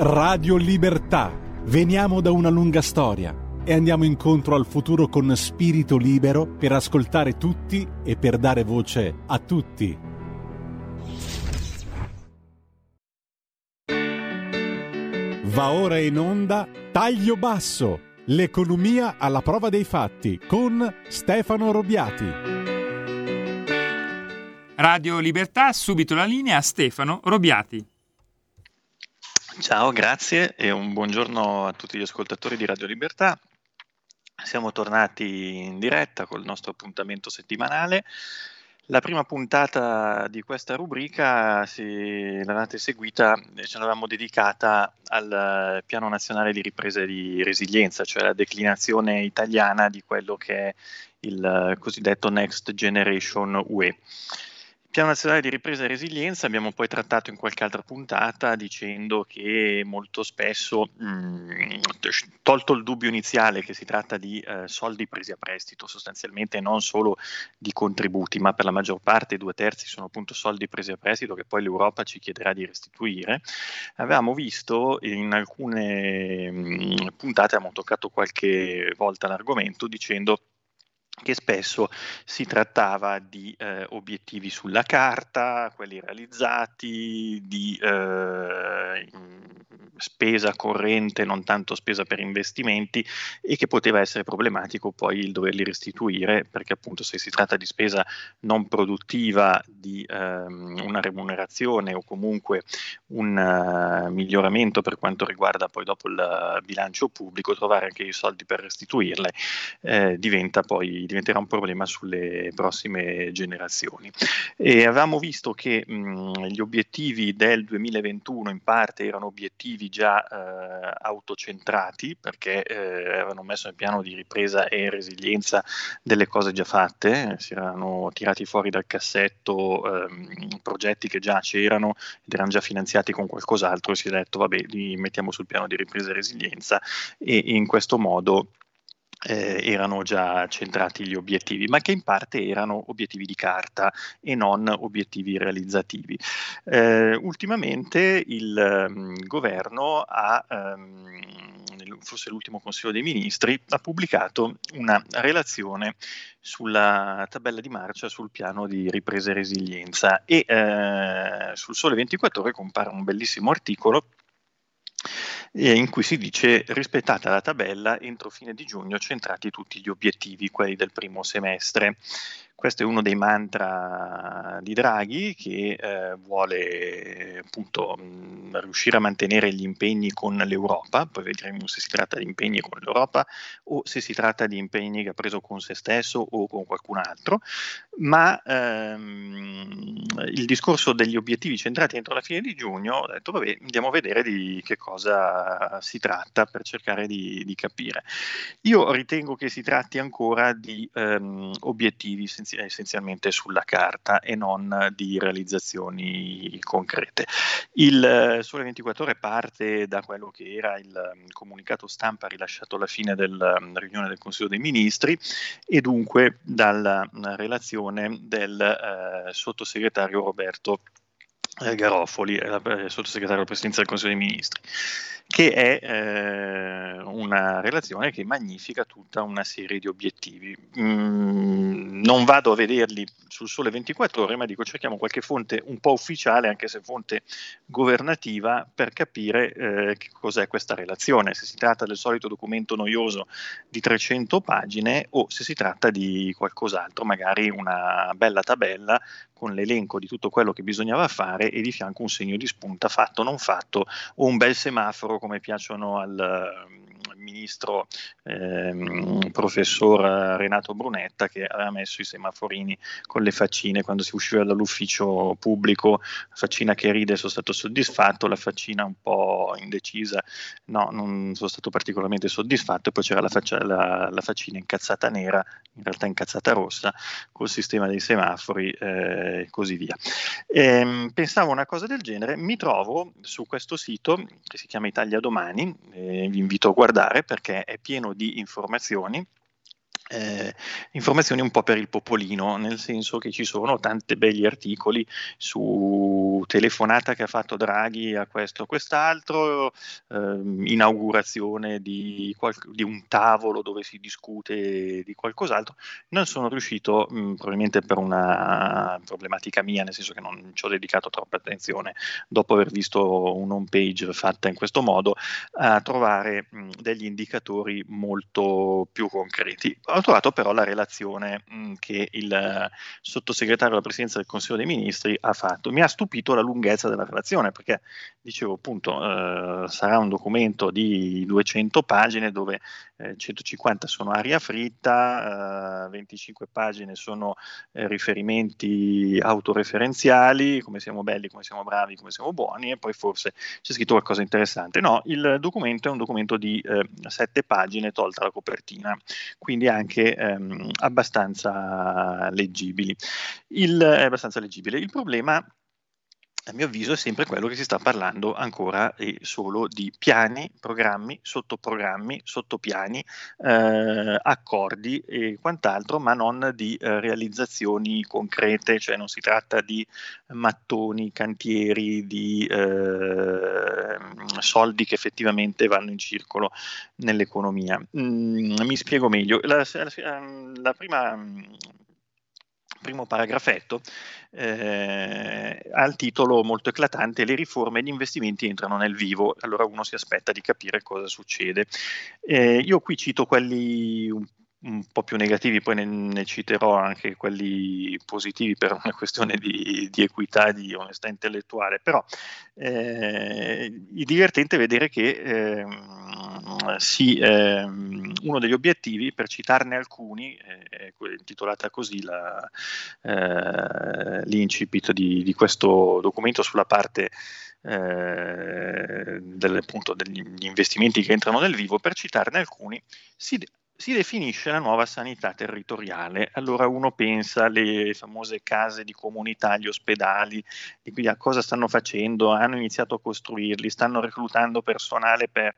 Radio Libertà. Veniamo da una lunga storia e andiamo incontro al futuro con spirito libero per ascoltare tutti e per dare voce a tutti. Va ora in onda Taglio Basso, l'economia alla prova dei fatti con Stefano Robiati. Radio Libertà, subito la linea a Stefano Robiati. Ciao, grazie e un buongiorno a tutti gli ascoltatori di Radio Libertà. Siamo tornati in diretta col nostro appuntamento settimanale. La prima puntata di questa rubrica, se l'avete seguita, ce l'avevamo dedicata al Piano Nazionale di Ripresa e di Resilienza, cioè la declinazione italiana di quello che è il cosiddetto Next Generation UE. Piano Nazionale di Ripresa e Resilienza abbiamo poi trattato in qualche altra puntata dicendo che molto spesso, mh, tolto il dubbio iniziale che si tratta di eh, soldi presi a prestito sostanzialmente, non solo di contributi, ma per la maggior parte due terzi sono appunto soldi presi a prestito che poi l'Europa ci chiederà di restituire, avevamo visto in alcune mh, puntate, abbiamo toccato qualche volta l'argomento dicendo che spesso si trattava di eh, obiettivi sulla carta, quelli realizzati, di eh, spesa corrente, non tanto spesa per investimenti e che poteva essere problematico poi il doverli restituire perché appunto se si tratta di spesa non produttiva, di ehm, una remunerazione o comunque un uh, miglioramento per quanto riguarda poi dopo il bilancio pubblico, trovare anche i soldi per restituirle eh, diventa poi diventerà un problema sulle prossime generazioni. E avevamo visto che mh, gli obiettivi del 2021 in parte erano obiettivi già eh, autocentrati perché eh, avevano messo nel piano di ripresa e resilienza delle cose già fatte, si erano tirati fuori dal cassetto ehm, progetti che già c'erano ed erano già finanziati con qualcos'altro e si è detto vabbè li mettiamo sul piano di ripresa e resilienza e in questo modo eh, erano già centrati gli obiettivi, ma che in parte erano obiettivi di carta e non obiettivi realizzativi. Eh, ultimamente il um, governo ha, um, forse l'ultimo Consiglio dei Ministri, ha pubblicato una relazione sulla tabella di marcia sul piano di ripresa e resilienza e eh, sul Sole 24 ore compare un bellissimo articolo in cui si dice rispettata la tabella entro fine di giugno centrati tutti gli obiettivi, quelli del primo semestre. Questo è uno dei mantra di Draghi che eh, vuole appunto mh, riuscire a mantenere gli impegni con l'Europa, poi vedremo se si tratta di impegni con l'Europa o se si tratta di impegni che ha preso con se stesso o con qualcun altro, ma ehm, il discorso degli obiettivi centrati entro la fine di giugno, ho detto vabbè andiamo a vedere di che cosa si tratta per cercare di, di capire. Io ritengo che si tratti ancora di ehm, obiettivi senza essenzialmente sulla carta e non di realizzazioni concrete. Il eh, Sole 24 ore parte da quello che era il mm, comunicato stampa rilasciato alla fine della mm, riunione del Consiglio dei Ministri e dunque dalla mm, relazione del eh, sottosegretario Roberto Garofoli, eh, sottosegretario alla Presidenza del Consiglio dei Ministri che è eh, una relazione che magnifica tutta una serie di obiettivi. Mm, non vado a vederli sul sole 24 ore, ma dico cerchiamo qualche fonte un po' ufficiale, anche se fonte governativa, per capire eh, che cos'è questa relazione, se si tratta del solito documento noioso di 300 pagine o se si tratta di qualcos'altro, magari una bella tabella con l'elenco di tutto quello che bisognava fare e di fianco un segno di spunta fatto non fatto o un bel semaforo come piacciono al ministro ehm, professor Renato Brunetta che aveva messo i semaforini con le faccine quando si usciva dall'ufficio pubblico, faccina che ride sono stato soddisfatto, la faccina un po' indecisa no, non sono stato particolarmente soddisfatto. E poi c'era la, faccia, la, la faccina incazzata nera, in realtà incazzata rossa, col sistema dei semafori e eh, così via. E, ehm, pensavo una cosa del genere, mi trovo su questo sito che si chiama Italia Domani, eh, vi invito a guardare perché è pieno di informazioni eh, informazioni un po' per il popolino, nel senso che ci sono tanti belli articoli su telefonata che ha fatto Draghi a questo o quest'altro, eh, inaugurazione di, qual- di, un tavolo dove si discute di qualcos'altro. Non sono riuscito, mh, probabilmente per una problematica mia, nel senso che non ci ho dedicato troppa attenzione, dopo aver visto un home page fatta in questo modo, a trovare mh, degli indicatori molto più concreti ho trovato però la relazione mh, mm, che il uh, sottosegretario alla presidenza del Consiglio dei Ministri ha fatto. Mi ha stupito la lunghezza della relazione perché, dicevo appunto, uh, sarà un documento di 200 pagine dove eh, 150 sono aria fritta, eh, 25 pagine sono eh, riferimenti autoreferenziali, come siamo belli, come siamo bravi, come siamo buoni, e poi forse c'è scritto qualcosa di interessante. No, il documento è un documento di 7 eh, pagine tolta la copertina, quindi anche ehm, abbastanza leggibili. Il, abbastanza leggibile. Il problema a mio avviso è sempre quello che si sta parlando ancora e solo di piani, programmi, sottoprogrammi, sottopiani, eh, accordi e quant'altro, ma non di eh, realizzazioni concrete, cioè non si tratta di mattoni, cantieri, di eh, soldi che effettivamente vanno in circolo nell'economia. Mm, mi spiego meglio. La, la, la prima primo paragrafetto eh, il titolo molto eclatante Le riforme e gli investimenti entrano nel vivo, allora uno si aspetta di capire cosa succede. Eh, io qui cito quelli un un po' più negativi, poi ne, ne, citerò anche quelli positivi per una questione di, di equità, di onestà intellettuale, però eh, è divertente vedere che eh, sì, eh, uno degli obiettivi, per citarne alcuni, è intitolata così la, eh, l'incipit di, di questo documento sulla parte eh, delle, appunto, degli investimenti che entrano nel vivo, per citarne alcuni, si si definisce la nuova sanità territoriale. Allora uno pensa alle famose case di comunità, gli ospedali, di cui a cosa stanno facendo, hanno iniziato a costruirli, stanno reclutando personale per...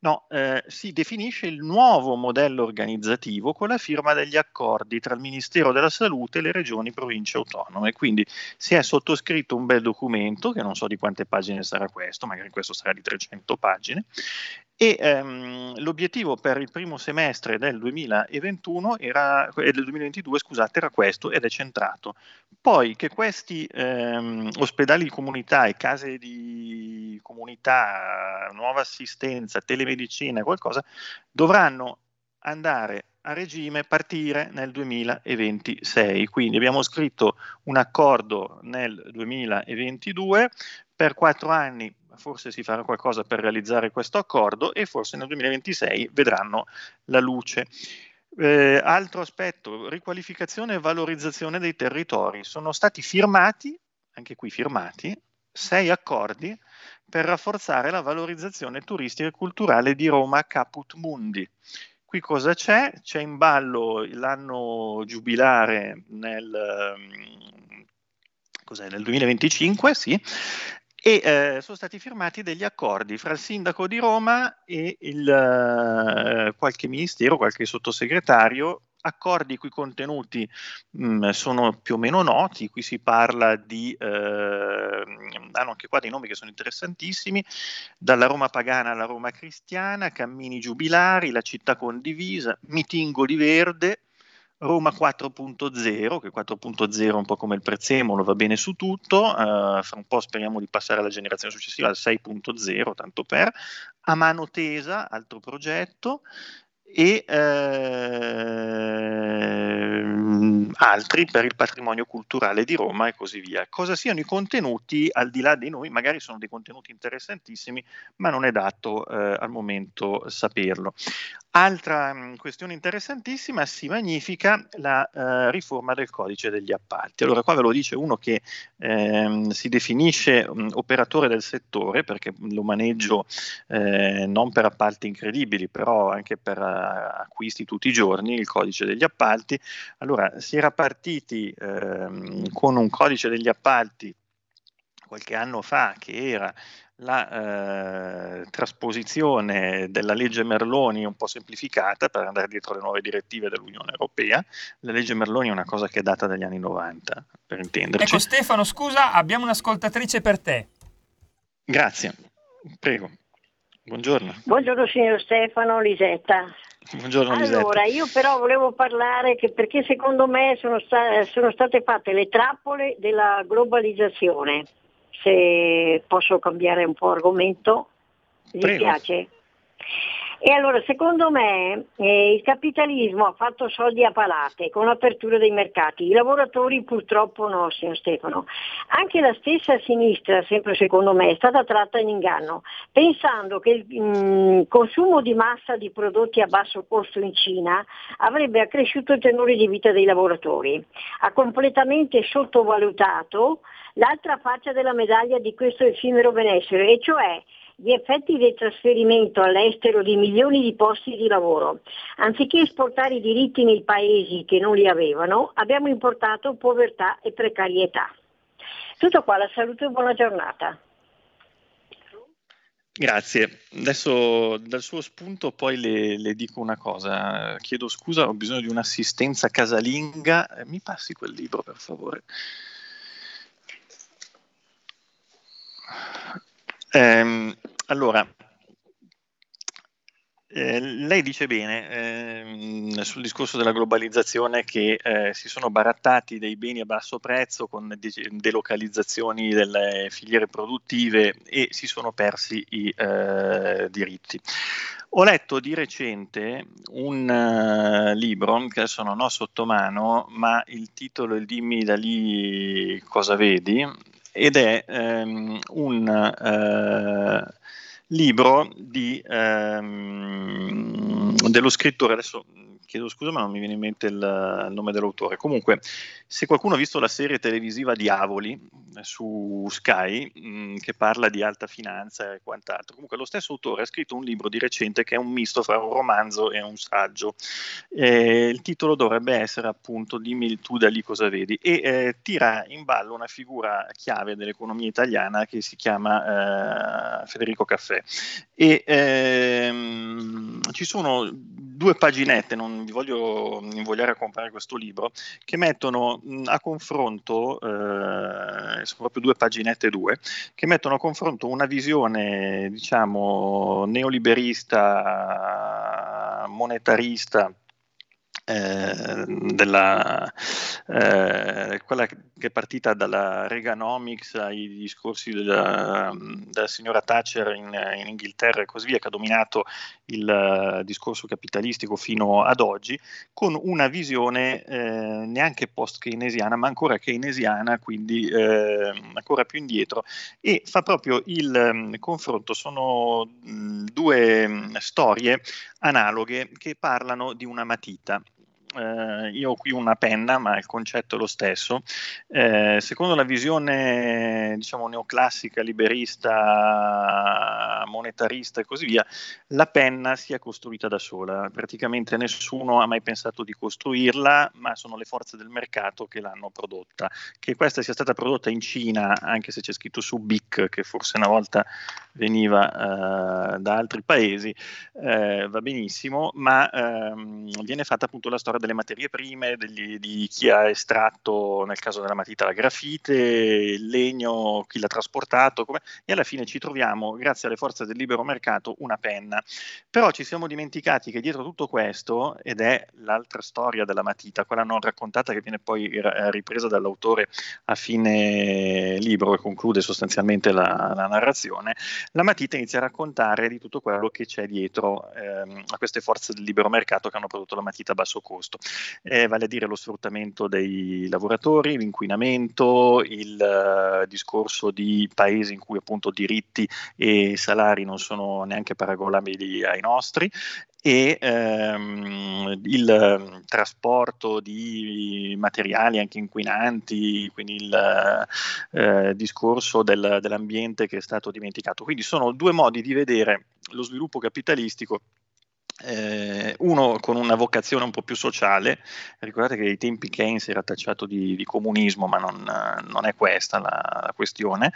No, eh, si definisce il nuovo modello organizzativo con la firma degli accordi tra il Ministero della Salute e le regioni province autonome. Quindi si è sottoscritto un bel documento, che non so di quante pagine sarà questo, magari questo sarà di 300 pagine, e ehm, l'obiettivo per il primo semestre del 2021 era, eh, del 2022 scusate, era questo ed è centrato. Poi che questi ehm, ospedali di comunità e case di comunità, nuova assistenza, telemedicina, qualcosa, dovranno andare a regime partire nel 2026. Quindi abbiamo scritto un accordo nel 2022 per quattro anni forse si farà qualcosa per realizzare questo accordo e forse nel 2026 vedranno la luce. Eh, altro aspetto, riqualificazione e valorizzazione dei territori. Sono stati firmati, anche qui firmati, sei accordi per rafforzare la valorizzazione turistica e culturale di Roma Caput Mundi. Qui cosa c'è? C'è in ballo l'anno giubilare nel, nel 2025, sì, e eh, sono stati firmati degli accordi fra il sindaco di Roma e il, eh, qualche ministero, qualche sottosegretario, accordi i cui contenuti mh, mm, sono più o meno noti, qui si parla di, eh, hanno anche qua dei nomi che sono interessantissimi, dalla Roma pagana alla Roma cristiana, cammini giubilari, la città condivisa, mitingoli verde, Roma 4.0, che 4.0 è un po' come il prezzemolo, va bene su tutto, uh, fra un po' speriamo di passare alla generazione successiva al 6.0, tanto per, a mano tesa, altro progetto, e ehm, altri per il patrimonio culturale di Roma e così via. Cosa siano i contenuti, al di là dei nomi, magari sono dei contenuti interessantissimi, ma non è dato eh, al momento saperlo. Altra mh, mm, questione interessantissima, si magnifica la uh, riforma del codice degli appalti. Allora qua ve lo dice uno che ehm, si definisce um, operatore del settore perché lo maneggio eh, non per appalti incredibili, però anche per acquisti tutti i giorni, il codice degli appalti. Allora si era partiti ehm, con un codice degli appalti qualche anno fa che era la eh, trasposizione della legge Merloni un po' semplificata per andare dietro le nuove direttive dell'Unione Europea. La legge Merloni è una cosa che è data dagli anni 90, per intenderci. Ecco Stefano, scusa, abbiamo un'ascoltatrice per te. Grazie, prego. Buongiorno. Buongiorno signor Stefano, Lisetta. Buongiorno Allora, io però volevo parlare che perché secondo me sono, sta- sono state fatte le trappole della globalizzazione. Se posso cambiare un po' argomento, mi piace. E allora, secondo me, eh, il capitalismo ha fatto soldi a palate con l'apertura dei mercati, i lavoratori purtroppo no, signor Stefano. Anche la stessa sinistra, sempre secondo me, è stata tratta in inganno, pensando che il mm, consumo di massa di prodotti a basso costo in Cina avrebbe accresciuto il tenore di vita dei lavoratori. Ha completamente sottovalutato l'altra faccia della medaglia di questo effimero benessere, e cioè gli effetti del trasferimento all'estero di milioni di posti di lavoro. Anziché esportare i diritti nei paesi che non li avevano, abbiamo importato povertà e precarietà. Tutto qua, la salute e buona giornata. Grazie. Adesso dal suo spunto poi le, le, dico una cosa. Chiedo scusa, ho bisogno di un'assistenza casalinga. Eh, mi passi quel libro, per favore. Eh, allora, eh, lei dice bene eh, sul discorso della globalizzazione che eh, si sono barattati dei beni a basso prezzo con de- delocalizzazioni delle filiere produttive e si sono persi i eh, diritti. Ho letto di recente un uh, libro che adesso non ho sotto mano, ma il titolo è Dimmi da lì cosa vedi ed è um, un uh, libro di, um, dello scrittore, adesso chiedo scusa ma non mi viene in mente il, il, nome dell'autore. Comunque, se qualcuno ha visto la serie televisiva Diavoli eh, su Sky, mh, mm, che parla di alta finanza e quant'altro, comunque lo stesso autore ha scritto un libro di recente che è un misto fra un romanzo e un saggio. Eh, il titolo dovrebbe essere appunto Dimmi tu da lì cosa vedi e eh, tira in ballo una figura chiave dell'economia italiana che si chiama eh, Federico Caffè. E ehm, ci sono due paginette, non vi voglio invogliare a comprare questo libro, che mettono a confronto, eh, sono proprio due paginette due, che mettono a confronto una visione, diciamo, neoliberista, monetarista, eh, della, eh, quella che è partita dalla Reaganomics ai discorsi della, della signora Thatcher in, in, Inghilterra e così via, che ha dominato il uh, discorso capitalistico fino ad oggi, con una visione eh, neanche post-keynesiana, ma ancora keynesiana, quindi eh, ancora più indietro, e fa proprio il um, confronto. Sono mh, due mh, storie analoghe che parlano di una matita eh, io ho qui una penna, ma il concetto è lo stesso. Eh, secondo la visione, diciamo, neoclassica, liberista, monetarista e così via, la penna si è costruita da sola. Praticamente nessuno ha mai pensato di costruirla, ma sono le forze del mercato che l'hanno prodotta. Che questa sia stata prodotta in Cina, anche se c'è scritto su BIC, che forse una volta veniva eh, da altri paesi, eh, va benissimo, ma ehm, viene fatta appunto la storia delle materie prime, degli, di chi ha estratto, nel caso della matita, la grafite, il legno, chi l'ha trasportato, come, e alla fine ci troviamo, grazie alle forze del libero mercato, una penna. Però ci siamo dimenticati che dietro tutto questo, ed è l'altra storia della matita, quella non raccontata che viene poi ripresa dall'autore a fine libro e conclude sostanzialmente la, la narrazione, la matita inizia a raccontare di tutto quello che c'è dietro ehm, a queste forze del libero mercato che hanno prodotto la matita a basso costo, eh, vale a dire lo sfruttamento dei lavoratori, l'inquinamento, il uh, discorso di paesi in cui appunto diritti e salari non sono neanche paragonabili ai nostri e ehm, il ehm, trasporto di materiali anche inquinanti, quindi il eh, discorso del, dell'ambiente che è stato dimenticato. Quindi sono due modi di vedere lo sviluppo capitalistico eh, uno con una vocazione un po' più sociale, ricordate che ai tempi Keynes era tacciato di, di comunismo, ma non, non, è questa la, la questione,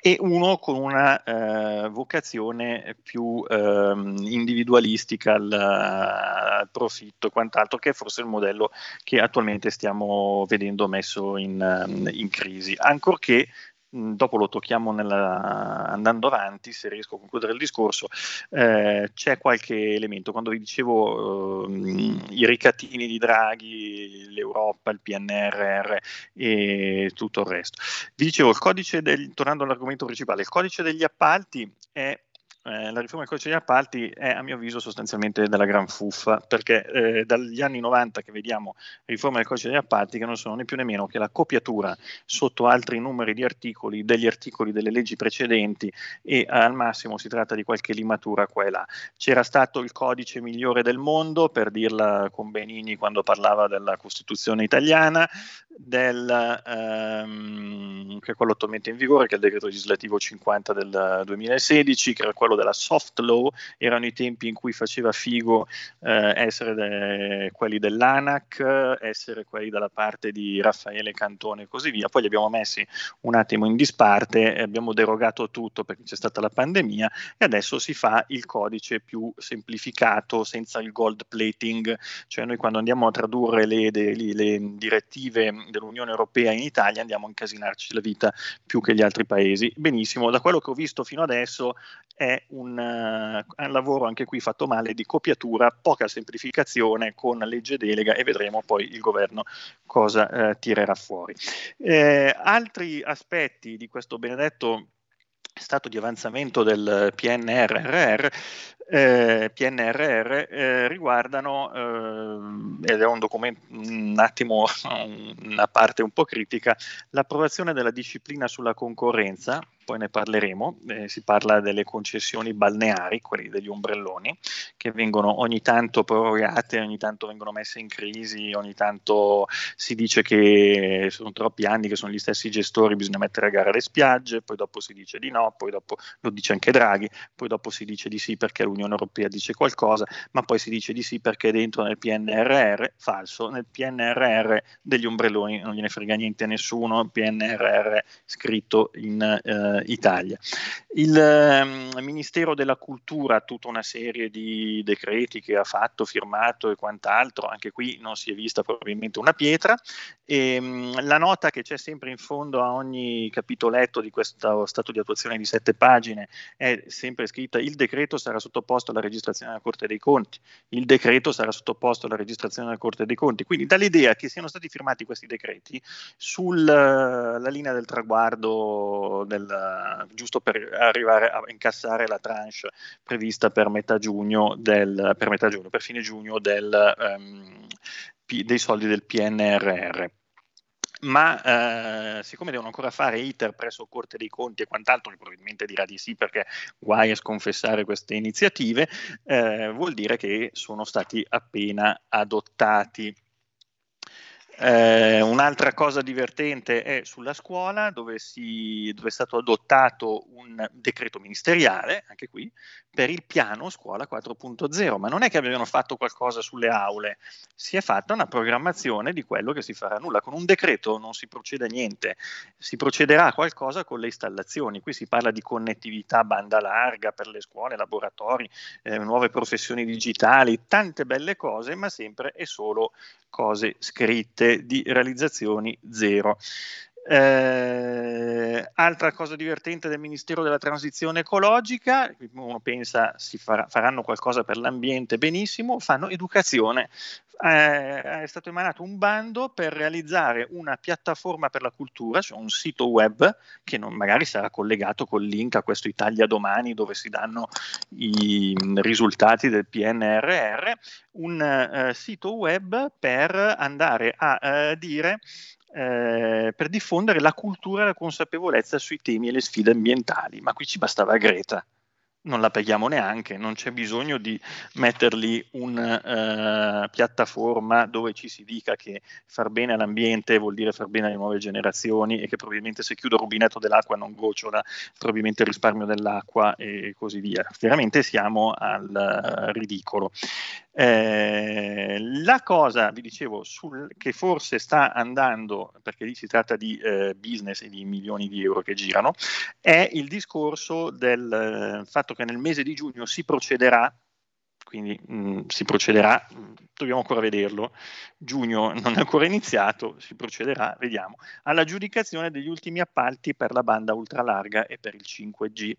e uno con una eh, vocazione più eh, individualistica al, al, profitto e quant'altro, che è forse il modello che attualmente stiamo vedendo messo in, in crisi, ancorché dopo lo tocchiamo nella, andando avanti, se riesco a concludere il discorso, eh, c'è qualche elemento, quando vi dicevo eh, i ricatini di Draghi, l'Europa, il PNRR e tutto il resto. Vi dicevo, il codice del, tornando all'argomento principale, il codice degli appalti è eh, la riforma del codice degli appalti è a mio avviso sostanzialmente della gran fuffa, perché eh, dagli anni 90 che vediamo riforma del codice degli appalti che non sono né più né meno che la copiatura sotto altri numeri di articoli degli articoli delle leggi precedenti e al massimo si tratta di qualche limatura qua e là. C'era stato il codice migliore del mondo, per dirla con Benini quando parlava della Costituzione italiana, del, ehm, che è quello attualmente in vigore, che è il decreto legislativo 50 del 2016, che era quello della soft law, erano i tempi in cui faceva figo eh, essere de- quelli dell'ANAC, essere quelli dalla parte di Raffaele Cantone e così via. Poi li abbiamo messi un attimo in disparte, e abbiamo derogato tutto perché c'è stata la pandemia e adesso si fa il codice più semplificato, senza il gold plating, cioè noi quando andiamo a tradurre le, le, le direttive dell'Unione Europea in Italia andiamo a incasinarci la vita più che gli altri paesi. Benissimo, da quello che ho visto fino adesso è un, uh, un lavoro anche qui fatto male di copiatura, poca semplificazione con legge delega e vedremo poi il governo cosa uh, tirerà fuori. Eh, altri aspetti di questo benedetto stato di avanzamento del PNRR, eh, PNRR eh, riguardano, eh, ed è un documento un attimo, una parte un po' critica, l'approvazione della disciplina sulla concorrenza poi ne parleremo, eh, si parla delle concessioni balneari, quelli degli ombrelloni, che vengono ogni tanto prorogate, ogni tanto vengono messe in crisi, ogni tanto si dice che sono troppi anni che sono gli stessi gestori, bisogna mettere a gara le spiagge, poi dopo si dice di no, poi dopo lo dice anche Draghi, poi dopo si dice di sì perché l'Unione Europea dice qualcosa, ma poi si dice di sì perché dentro nel PNRR, falso, nel PNRR degli ombrelloni non gliene frega niente a nessuno, PNRR scritto in eh, Italia. Il eh, Ministero della Cultura ha tutta una serie di decreti che ha fatto, firmato e quant'altro, anche qui non si è vista probabilmente una pietra. E, ehm, mh, la nota che c'è sempre in fondo a ogni capitoletto di questo stato di attuazione di sette pagine è sempre scritta il decreto sarà sottoposto alla registrazione della Corte dei Conti, il decreto sarà sottoposto alla registrazione della Corte dei Conti. Quindi dall'idea che siano stati firmati questi decreti sulla linea del traguardo del, giusto per arrivare a incassare la tranche prevista per metà giugno, del, per, metà giugno per fine giugno del, um, dei soldi del PNRR ma eh, siccome devono ancora fare iter presso Corte dei Conti e quant'altro, probabilmente dirà di sì perché guai a sconfessare queste iniziative, eh, vuol dire che sono stati appena adottati. Eh, un'altra cosa divertente è sulla scuola, dove, si, dove, è stato adottato un decreto ministeriale, anche qui, per il piano scuola 4.0, ma non è che abbiano fatto qualcosa sulle aule, si è fatta una programmazione di quello che si farà nulla. Con un decreto non si procede a niente, si procederà a qualcosa con le installazioni. Qui si parla di connettività banda larga per le scuole, laboratori, eh, nuove professioni digitali, tante belle cose, ma sempre e solo cose scritte di realizzazioni zero. Eh, altra cosa divertente del Ministero della Transizione Ecologica, uno pensa si farà, faranno qualcosa per l'ambiente, benissimo, fanno educazione. Eh, è stato emanato un bando per realizzare una piattaforma per la cultura, cioè un sito web che non, magari sarà collegato col link a questo Italia Domani dove si danno i risultati del PNRR, un eh, sito web per andare a eh, dire eh, per diffondere la cultura e la consapevolezza sui temi e le sfide ambientali, ma qui ci bastava Greta. Non la paghiamo neanche, non c'è bisogno di metterli una uh, piattaforma dove ci si dica che far bene all'ambiente vuol dire far bene alle nuove generazioni e che probabilmente se chiudo il rubinetto dell'acqua non gocciola, probabilmente il risparmio dell'acqua e così via. Veramente siamo al uh, ridicolo. Eh, la cosa, vi dicevo, sul, che forse sta andando, perché lì si tratta di eh, business e di milioni di euro che girano, è il discorso del eh, fatto che nel mese di giugno si procederà quindi mh, mm, si procederà, dobbiamo ancora vederlo, giugno non è ancora iniziato, si procederà, vediamo, all'aggiudicazione degli ultimi appalti per la banda ultralarga e per il 5G,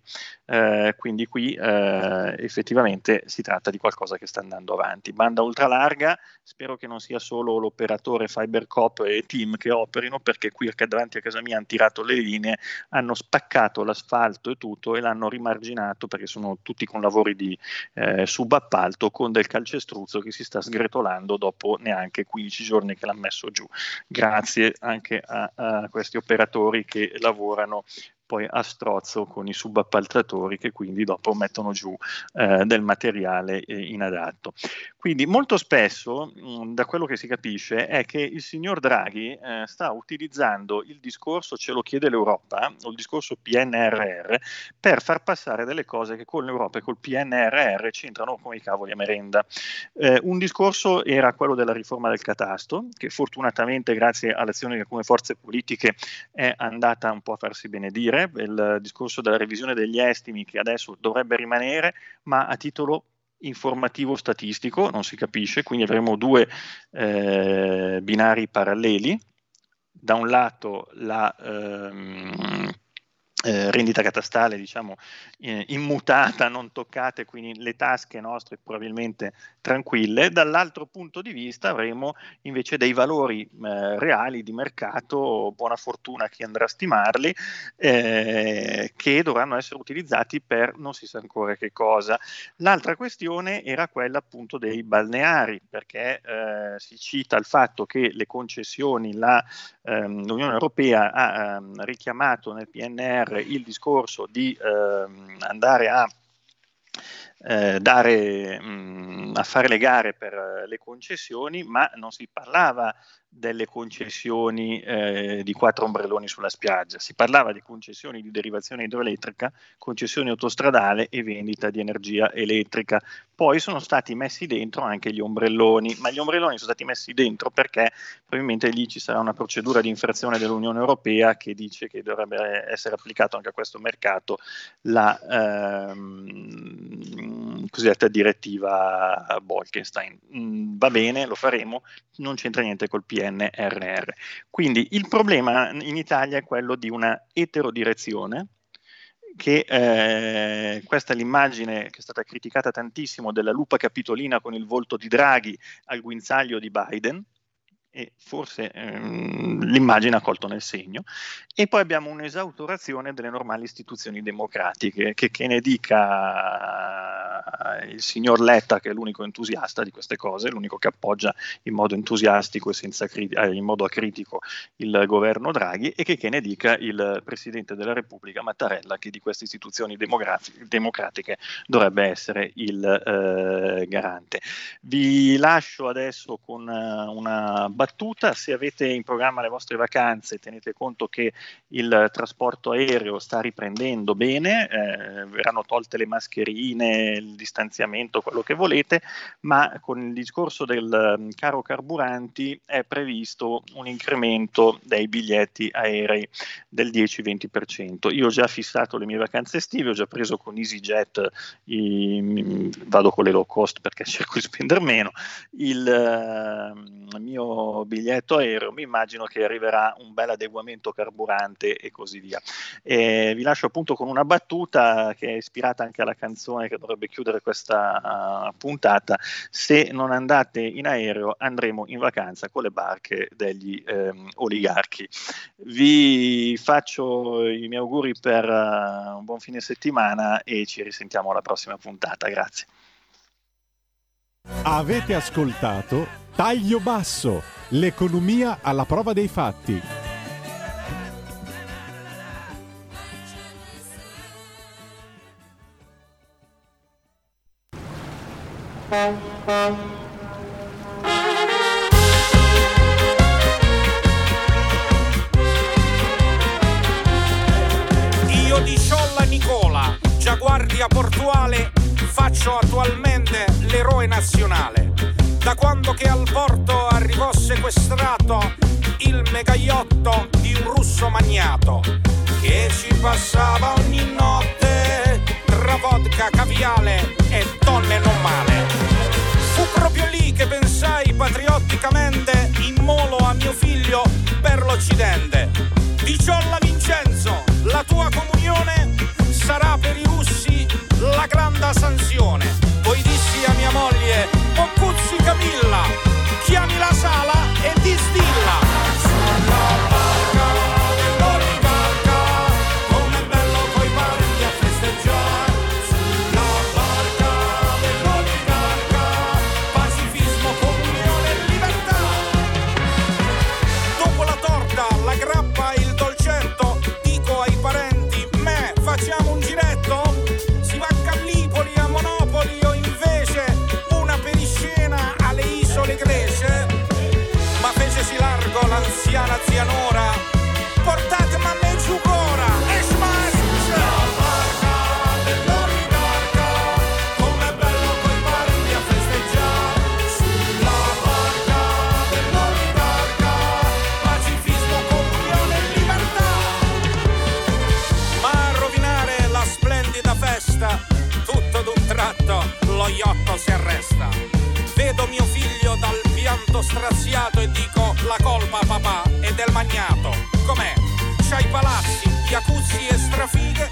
eh, quindi qui eh, effettivamente si tratta di qualcosa che sta andando avanti. Banda ultralarga, spero che non sia solo l'operatore FiberCop e Team che operino, perché qui davanti a casa mia hanno tirato le linee, hanno spaccato l'asfalto e tutto e l'hanno rimarginato perché sono tutti con lavori di eh, subappalto asfalto con del calcestruzzo che si sta sgretolando dopo neanche 15 giorni che l'ha messo giù. Grazie anche a, a questi operatori che lavorano poi a strozzo con i subappaltatori che quindi dopo mettono giù eh, del materiale eh, inadatto. Quindi molto spesso, mm, da quello che si capisce, è che il signor Draghi eh, sta utilizzando il discorso ce lo chiede l'Europa, o il discorso PNRR, per far passare delle cose che con l'Europa e col PNRR c'entrano come i cavoli a merenda. Eh, un discorso era quello della riforma del catasto, che fortunatamente grazie all'azione di alcune forze politiche è andata un po' a farsi benedire, il discorso della revisione degli estimi che adesso dovrebbe rimanere, ma a titolo informativo statistico, non si capisce, quindi avremo due eh, binari paralleli. Da un lato la ehm, eh, rendita catastale diciamo eh, immutata, non toccate, quindi le tasche nostre probabilmente tranquille. Dall'altro punto di vista avremo invece dei valori eh, reali di mercato, buona fortuna chi andrà a stimarli, eh, che dovranno essere utilizzati per non si sa ancora che cosa. L'altra questione era quella appunto dei balneari, perché eh, si cita il fatto che le concessioni, la, ehm, l'Unione Europea ha ehm, richiamato nel PNR il discorso di ehm, andare a eh, dare, mh, a fare le gare per le concessioni, ma non si parlava delle concessioni eh, di quattro ombrelloni sulla spiaggia, si parlava di concessioni di derivazione idroelettrica, concessioni autostradale e vendita di energia elettrica. Poi sono stati messi dentro anche gli ombrelloni, ma gli ombrelloni sono stati messi dentro perché probabilmente lì ci sarà una procedura di infrazione dell'Unione Europea che dice che dovrebbe essere applicato anche a questo mercato la ehm, cosiddetta direttiva Bolkenstein. Mm, va bene, lo faremo, non c'entra niente col PNRR. Quindi il problema in Italia è quello di una eterodirezione che eh, questa è l'immagine che è stata criticata tantissimo della lupa capitolina con il volto di Draghi al guinzaglio di Biden e forse ehm, l'immagine ha colto nel segno e poi abbiamo un'esautorazione delle normali istituzioni democratiche che, che ne dica il signor Letta, che è l'unico entusiasta di queste cose, l'unico che appoggia in modo entusiastico e senza criti- eh, in modo acritico il governo Draghi, e che, che ne dica il Presidente della Repubblica Mattarella, che di queste istituzioni democratiche dovrebbe essere il eh, garante. Vi lascio adesso con uh, una battuta, se avete in programma le vostre vacanze tenete conto che il trasporto aereo sta riprendendo bene, eh, verranno tolte le mascherine, distanziamento, quello che volete, ma con il discorso del um, caro carburanti è previsto un incremento dei biglietti aerei del 10-20%. Io ho già fissato le mie vacanze estive, ho già preso con EasyJet, i, vado con le low cost perché cerco di spendere meno, il uh, mio biglietto aereo, mi immagino che arriverà un bel adeguamento carburante e così via. E vi lascio appunto con una battuta che è ispirata anche alla canzone che dovrebbe chiudere chiudere questa uh, puntata, se non andate in aereo andremo in vacanza con le barche degli ehm, oligarchi. Vi faccio i miei auguri per uh, un buon fine settimana e ci risentiamo alla prossima puntata. Grazie. Avete ascoltato Taglio Basso, l'economia alla prova dei fatti. Io di Sciolla Nicola, già guardia portuale, faccio attualmente l'eroe nazionale. Da quando che al porto arrivò sequestrato il megaiotto di un russo magnato che ci passava ogni notte tra vodka, caviale e donne non male. Proprio lì che pensai patriotticamente immolo a mio figlio per l'Occidente. Di Ciolla Vincenzo, la tua comunione sarà per i russi la grande sanzione. Poi dissi a mia moglie, o cuzzi Camilla, chiami la sala e distilla. Iotto si arresta. Vedo mio figlio dal pianto straziato e dico la colpa papà è del magnato. Com'è? C'hai palazzi, jacuzzi e strafighe,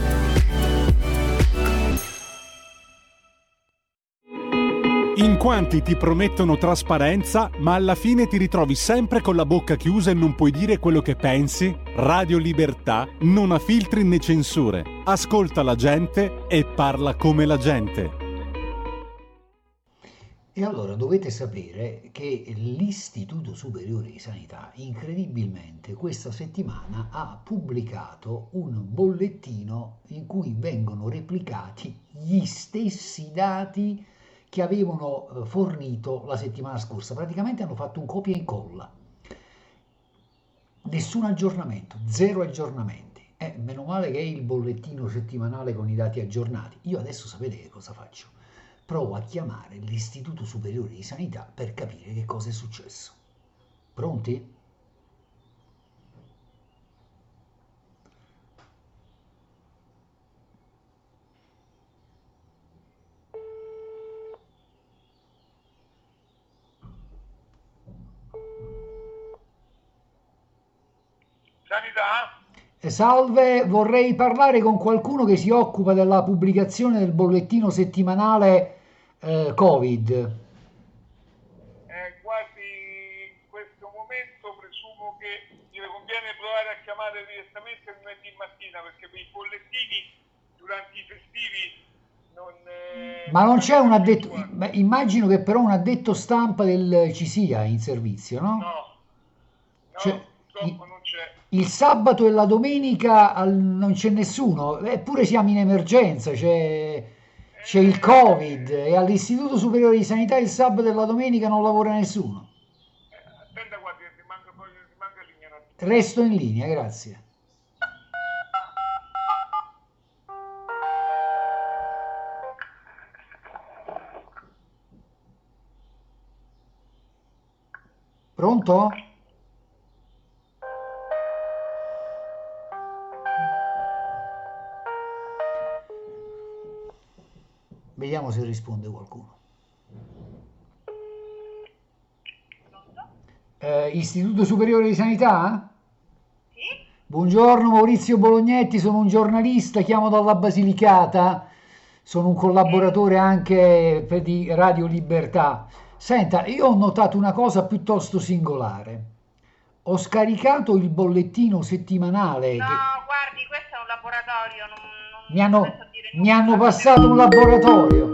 In quanti ti promettono trasparenza, ma alla fine ti ritrovi sempre con la bocca chiusa e non puoi dire quello che pensi? Radio Libertà non ha filtri né censure. Ascolta la gente e parla come la gente. E allora dovete sapere che l'Istituto Superiore di Sanità incredibilmente questa settimana ha pubblicato un bollettino in cui vengono replicati gli stessi dati che avevano eh, fornito la settimana scorsa. Praticamente hanno fatto un copia e incolla. Nessun aggiornamento, zero aggiornamenti. Eh, meno male che è il bollettino settimanale con i dati aggiornati. Io adesso sapete che cosa faccio? Provo a chiamare l'Istituto Superiore di Sanità per capire che cosa è successo. Pronti? Sanità? Eh, Salve, vorrei parlare con qualcuno che si occupa della pubblicazione del bollettino settimanale eh, Covid. Eh, guardi, in questo momento presumo che le conviene provare a chiamare direttamente lunedì mattina perché per i bollettini durante i festivi non... eh, Ma non c'è un addetto, beh, immagino che però un addetto stampa del ci sia in servizio, no? No, no, C'è- purtroppo c'è. Il sabato e la domenica al- non c'è nessuno, eppure siamo in emergenza, c'è, c'è il Covid e all'Istituto Superiore di Sanità il sabato e la domenica non lavora nessuno. Guardi, rimanga, poi, rimanga linea un attimo. Resto in linea, grazie. Pronto? Vediamo se risponde qualcuno. Eh, Istituto Superiore di Sanità? Buongiorno Maurizio Bolognetti, sono un giornalista, chiamo dalla Basilicata, sono un collaboratore anche di Radio Libertà. Senta, io ho notato una cosa piuttosto singolare. Ho scaricato il bollettino settimanale. No, che- guardi, questo è un laboratorio, non mi hanno, mi hanno passato un laboratorio.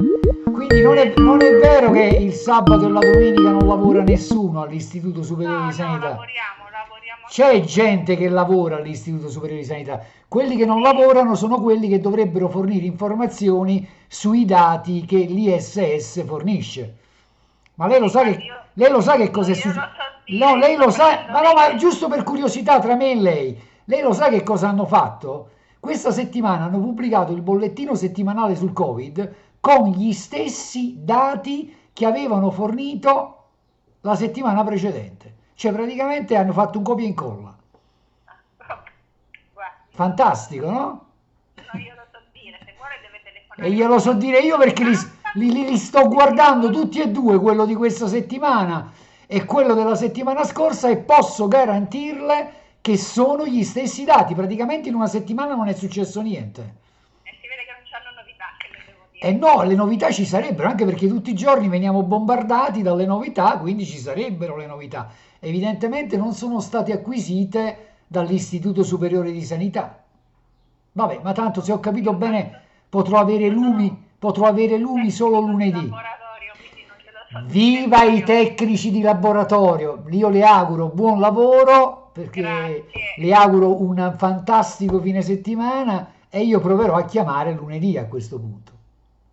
Quindi non è, non è vero che il sabato e la domenica non lavora nessuno all'Istituto Superiore No, di no, Sanità. lavoriamo, lavoriamo. C'è gente che lavora all'Istituto Superiore di Sanità. Quelli che non lavorano sono quelli che dovrebbero fornire informazioni sui dati che l'ISS fornisce. Ma lei lo sa che, lei lo sa che cosa è successo? No, lei lo sa, ma no, ma giusto per curiosità tra me e lei, lei lo sa che cosa hanno fatto? Questa settimana hanno pubblicato il bollettino settimanale sul Covid con gli stessi dati che avevano fornito la settimana precedente. Cioè praticamente hanno fatto un copia e incolla. Fantastico, no? no, io lo so dire, se vuole deve telefonare. E glielo so dire io perché li, li- li- li sto guardando tutti e due, quello di questa settimana e quello della settimana scorsa, e posso garantirle che sono gli stessi dati. Praticamente in una settimana non è successo niente. E si vede che non c'hanno novità, che le devo dire. E no, le novità ci sarebbero, anche perché tutti i giorni veniamo bombardati dalle novità, quindi ci sarebbero le novità. Evidentemente non sono state acquisite dall'Istituto Superiore di Sanità. Vabbè, ma tanto se ho capito bene potrò avere lumi, potrò avere lumi solo lunedì. Viva i tecnici di laboratorio! Io le auguro buon lavoro perché Grazie. le auguro un fantastico fine settimana e io proverò a chiamare lunedì a questo punto.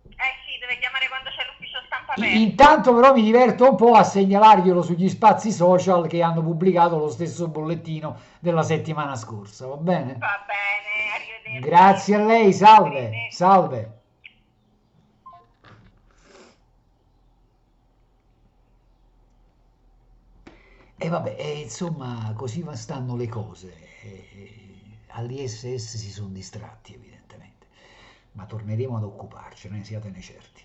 Eh sì, deve chiamare quando c'è l'ufficio stampa aperto. Intanto però mi diverto un po' a segnalarglielo sugli spazi social che hanno pubblicato lo stesso bollettino della settimana scorsa, va bene? Va bene, arrivederci. Grazie a lei, salve, salve. E vabbè, e insomma, così stanno le cose. All'ISS si sono distratti, evidentemente, ma torneremo ad occuparcene, siatene certi.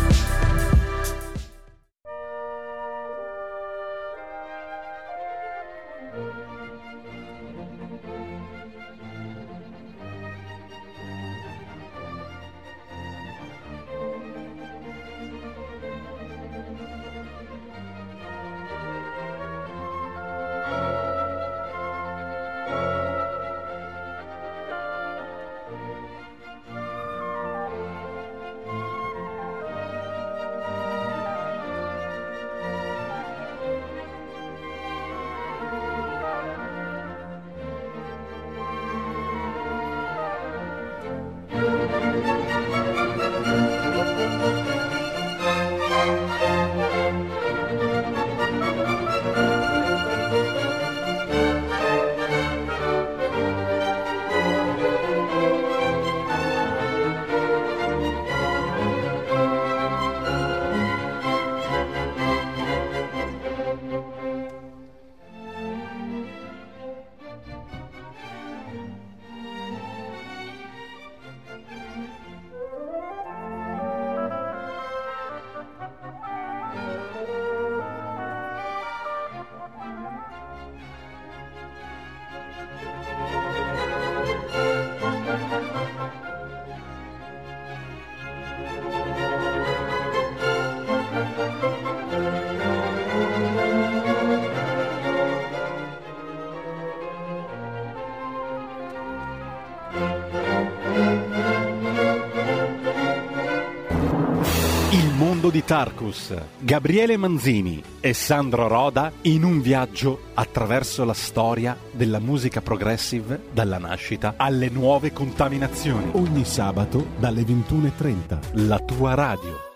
Di Tarcus, Gabriele Manzini e Sandro Roda in un viaggio attraverso la storia della musica progressive dalla nascita alle nuove contaminazioni. Ogni sabato dalle 21.30, la tua radio.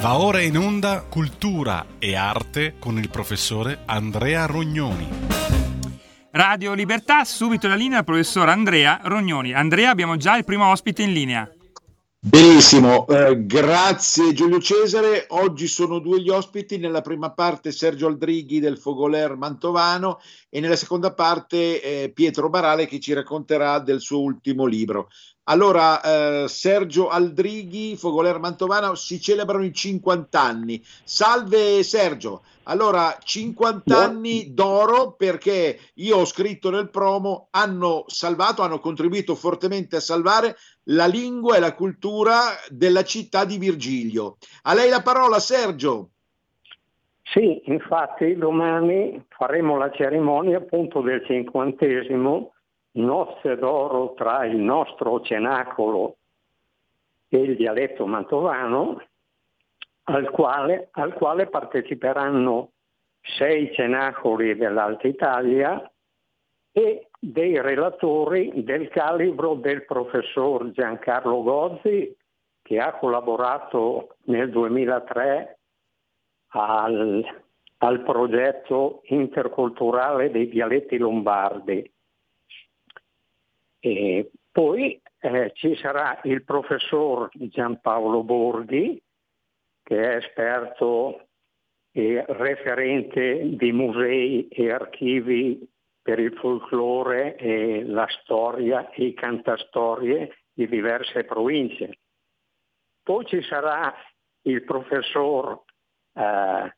Va ora in onda Cultura e Arte con il professore Andrea Rognoni. Radio Libertà, subito la linea al professor Andrea Rognoni. Andrea, abbiamo già il primo ospite in linea. Benissimo, eh, grazie Giulio Cesare. Oggi sono due gli ospiti, nella prima parte Sergio Aldrighi del Fogoler Mantovano e nella seconda parte eh, Pietro Barale che ci racconterà del suo ultimo libro. Allora, eh, Sergio Aldrighi, Fogoler Mantovano, si celebrano i 50 anni. Salve Sergio, allora 50 anni d'oro perché io ho scritto nel promo, hanno salvato, hanno contribuito fortemente a salvare la lingua e la cultura della città di Virgilio. A lei la parola Sergio. Sì, infatti domani faremo la cerimonia appunto del cinquantesimo nozze d'oro tra il nostro cenacolo e il dialetto mantovano, al quale, al quale parteciperanno sei cenacoli dell'Alta Italia e dei relatori del calibro del professor Giancarlo Gozzi, che ha collaborato nel 2003 al, al progetto interculturale dei dialetti lombardi. E poi eh, ci sarà il professor Giampaolo Borghi, che è esperto e referente di musei e archivi per il folklore e la storia e i cantastorie di diverse province. Poi ci sarà il professor eh,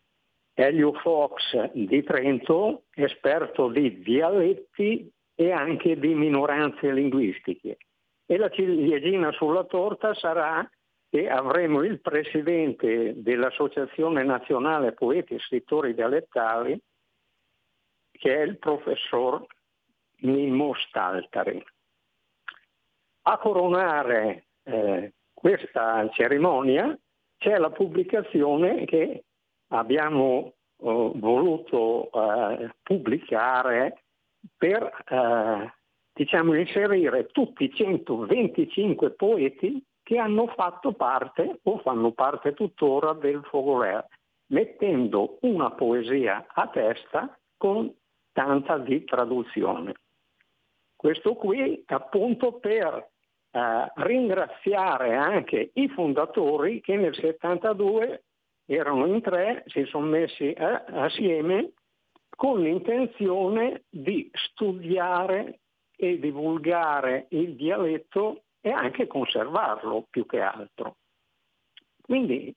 Elio Fox di Trento, esperto di dialetti e anche di minoranze linguistiche. E la ciliegina sulla torta sarà che avremo il presidente dell'Associazione Nazionale Poeti e Scrittori Dialettali, che è il professor Mimmo Staltari. A coronare eh, questa cerimonia c'è la pubblicazione che abbiamo eh, voluto eh, pubblicare per eh, diciamo, inserire tutti i 125 poeti che hanno fatto parte o fanno parte tuttora del Fogoler, mettendo una poesia a testa con tanta di traduzione. Questo qui appunto per eh, ringraziare anche i fondatori che nel 72 erano in tre, si sono messi eh, assieme con l'intenzione di studiare e divulgare il dialetto e anche conservarlo più che altro. Quindi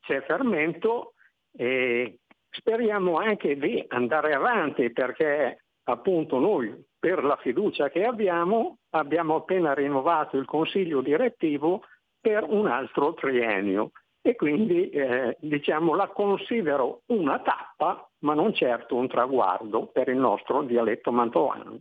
c'è fermento e speriamo anche di andare avanti perché appunto noi per la fiducia che abbiamo abbiamo appena rinnovato il consiglio direttivo per un altro triennio e quindi eh, diciamo la considero una tappa ma non certo un traguardo per il nostro dialetto mantovano.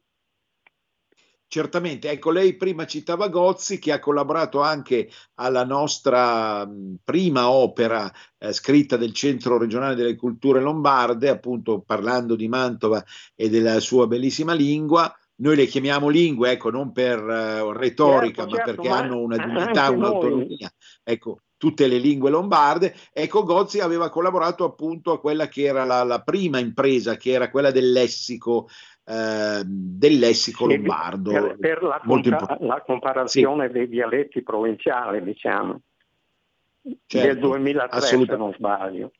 Certamente, ecco, lei prima citava Gozzi che ha collaborato anche alla nostra prima opera eh, scritta del Centro regionale delle culture lombarde, appunto parlando di Mantova e della sua bellissima lingua. Noi le chiamiamo lingue, ecco, non per uh, retorica, certo, ma certo, perché ma hanno una dignità, un'autonomia. Ecco, tutte le lingue lombarde. Ecco, Gozzi aveva collaborato appunto a quella che era la, la prima impresa, che era quella del lessico. Eh, del lessico lombardo per, per la, compa- la, comparazione sì. dei dialetti provinciali diciamo certo, del 2003 se non sbaglio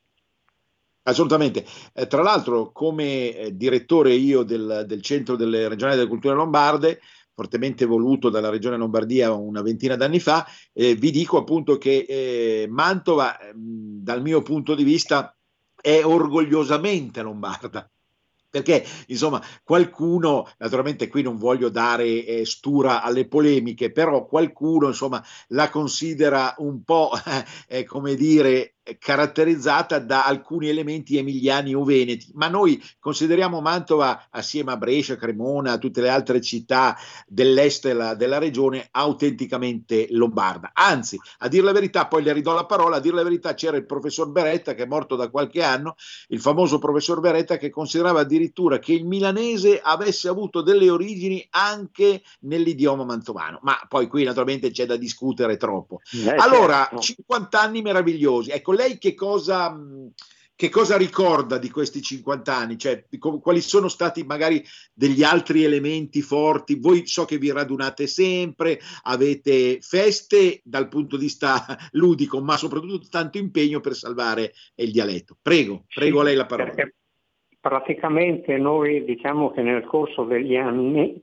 Assolutamente. Eh, tra l'altro, come eh, direttore io del, del Centro delle Regionali delle Culture Lombarde, fortemente voluto dalla Regione Lombardia una ventina d'anni fa, eh, vi dico appunto che eh, Mantova, mh, dal mio punto di vista, è orgogliosamente lombarda perché insomma qualcuno, naturalmente qui non voglio dare eh, stura alle polemiche, però qualcuno insomma la considera un po' eh, come dire caratterizzata da alcuni elementi emiliani o veneti, ma noi consideriamo Mantova assieme a Brescia, Cremona, tutte le altre città dell'est della, della, regione autenticamente lombarda. Anzi, a dire la verità, poi le ridò la parola, a dire la verità c'era il professor Beretta che è morto da qualche anno, il famoso professor Beretta che considerava addirittura che il milanese avesse avuto delle origini anche nell'idioma mantovano, ma poi qui naturalmente c'è da discutere troppo. Eh, allora, certo. 50 anni meravigliosi. Ecco, lei che cosa, che cosa ricorda di questi 50 anni? Cioè, quali sono stati magari degli altri elementi forti? Voi so che vi radunate sempre, avete feste dal punto di vista ludico, ma soprattutto tanto impegno per salvare il dialetto. Prego, prego sì, lei la parola. Praticamente noi diciamo che nel corso degli anni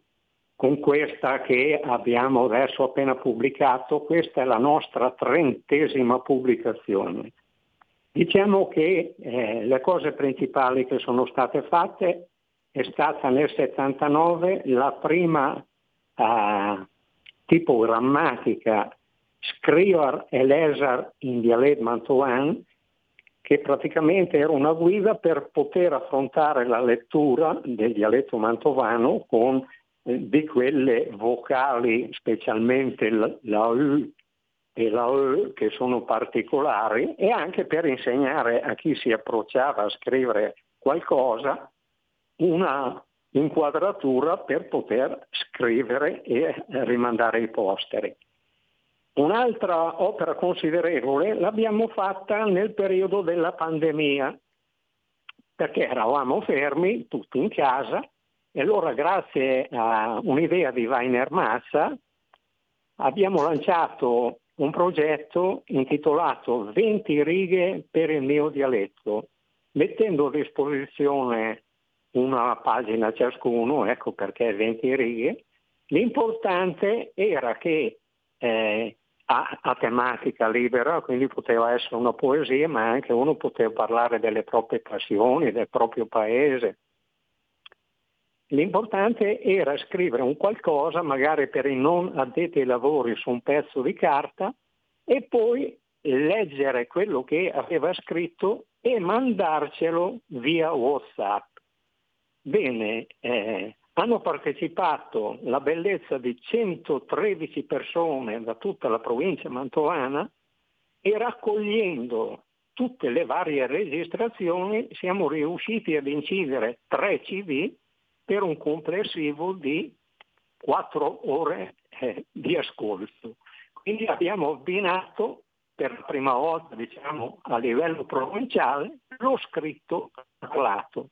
con questa che abbiamo adesso appena pubblicato, questa è la nostra trentesima pubblicazione. Diciamo che eh, le cose principali che sono state fatte è stata nel 79 la prima eh, tipo grammatica Scriver e Lesar in dialetto mantovan che praticamente era una guida per poter affrontare la lettura del dialetto mantovano con di quelle vocali, specialmente la, la U che sono particolari, e anche per insegnare a chi si approcciava a scrivere qualcosa una inquadratura per poter scrivere e rimandare i posteri. Un'altra opera considerevole l'abbiamo fatta nel periodo della pandemia, perché eravamo fermi tutti in casa e allora grazie a un'idea di Weiner Massa abbiamo lanciato un progetto intitolato 20 righe per il mio dialetto, mettendo a disposizione una pagina ciascuno, ecco perché 20 righe. L'importante era che eh, a, a, tematica libera, quindi poteva essere una poesia, ma anche uno poteva parlare delle proprie passioni, del proprio paese, L'importante era scrivere un qualcosa, magari per i non addetti ai lavori, su un pezzo di carta e poi leggere quello che aveva scritto e mandarcelo via WhatsApp. Bene, eh, hanno partecipato la bellezza di 113 persone da tutta la provincia mantovana e raccogliendo tutte le varie registrazioni siamo riusciti ad incidere tre CD per un complessivo di quattro ore eh, di ascolto. Quindi abbiamo abbinato per la prima volta diciamo, a livello provinciale lo scritto parlato,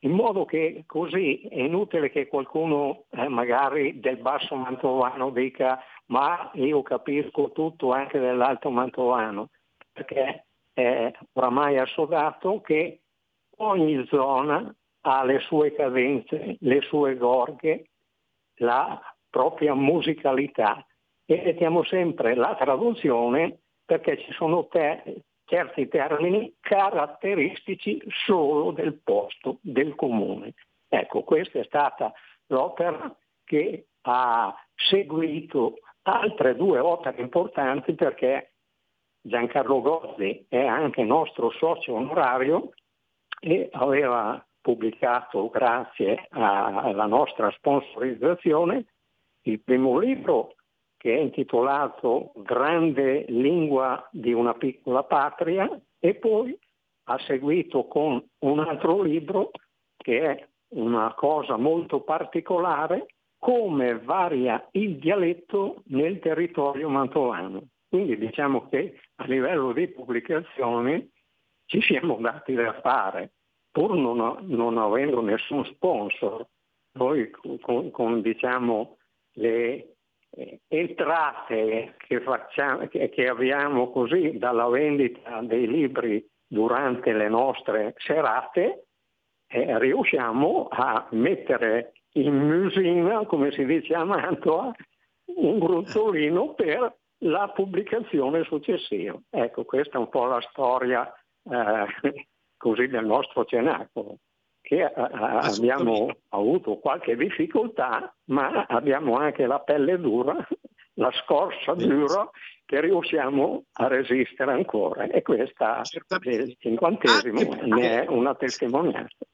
in modo che così è inutile che qualcuno eh, magari del basso mantovano dica ma io capisco tutto anche dell'alto mantovano, perché è oramai assodato che ogni zona ha le sue cadenze, le sue gorghe, la propria musicalità e mettiamo sempre la traduzione perché ci sono te- certi termini caratteristici solo del posto, del comune. Ecco, questa è stata l'opera che ha seguito altre due opere importanti perché Giancarlo Gozzi è anche nostro socio onorario e aveva pubblicato grazie alla nostra sponsorizzazione il primo libro che è intitolato Grande lingua di una piccola patria e poi ha seguito con un altro libro che è una cosa molto particolare, come varia il dialetto nel territorio mantovano. Quindi diciamo che a livello di pubblicazioni ci siamo dati da fare pur non, non avendo nessun sponsor, noi con, con diciamo, le eh, entrate che, facciamo, che, abbiamo così dalla vendita dei libri durante le nostre serate, eh, riusciamo a mettere in musina, come si dice a Mantova, un gruzzolino per la pubblicazione successiva. Ecco, questa è un po' la storia eh, così del nostro cenacolo, che eh, abbiamo avuto qualche difficoltà, ma abbiamo anche la pelle dura la scorsa dura che riusciamo a resisere ancora. E questa del cinquantesimo ne è una testimonianza.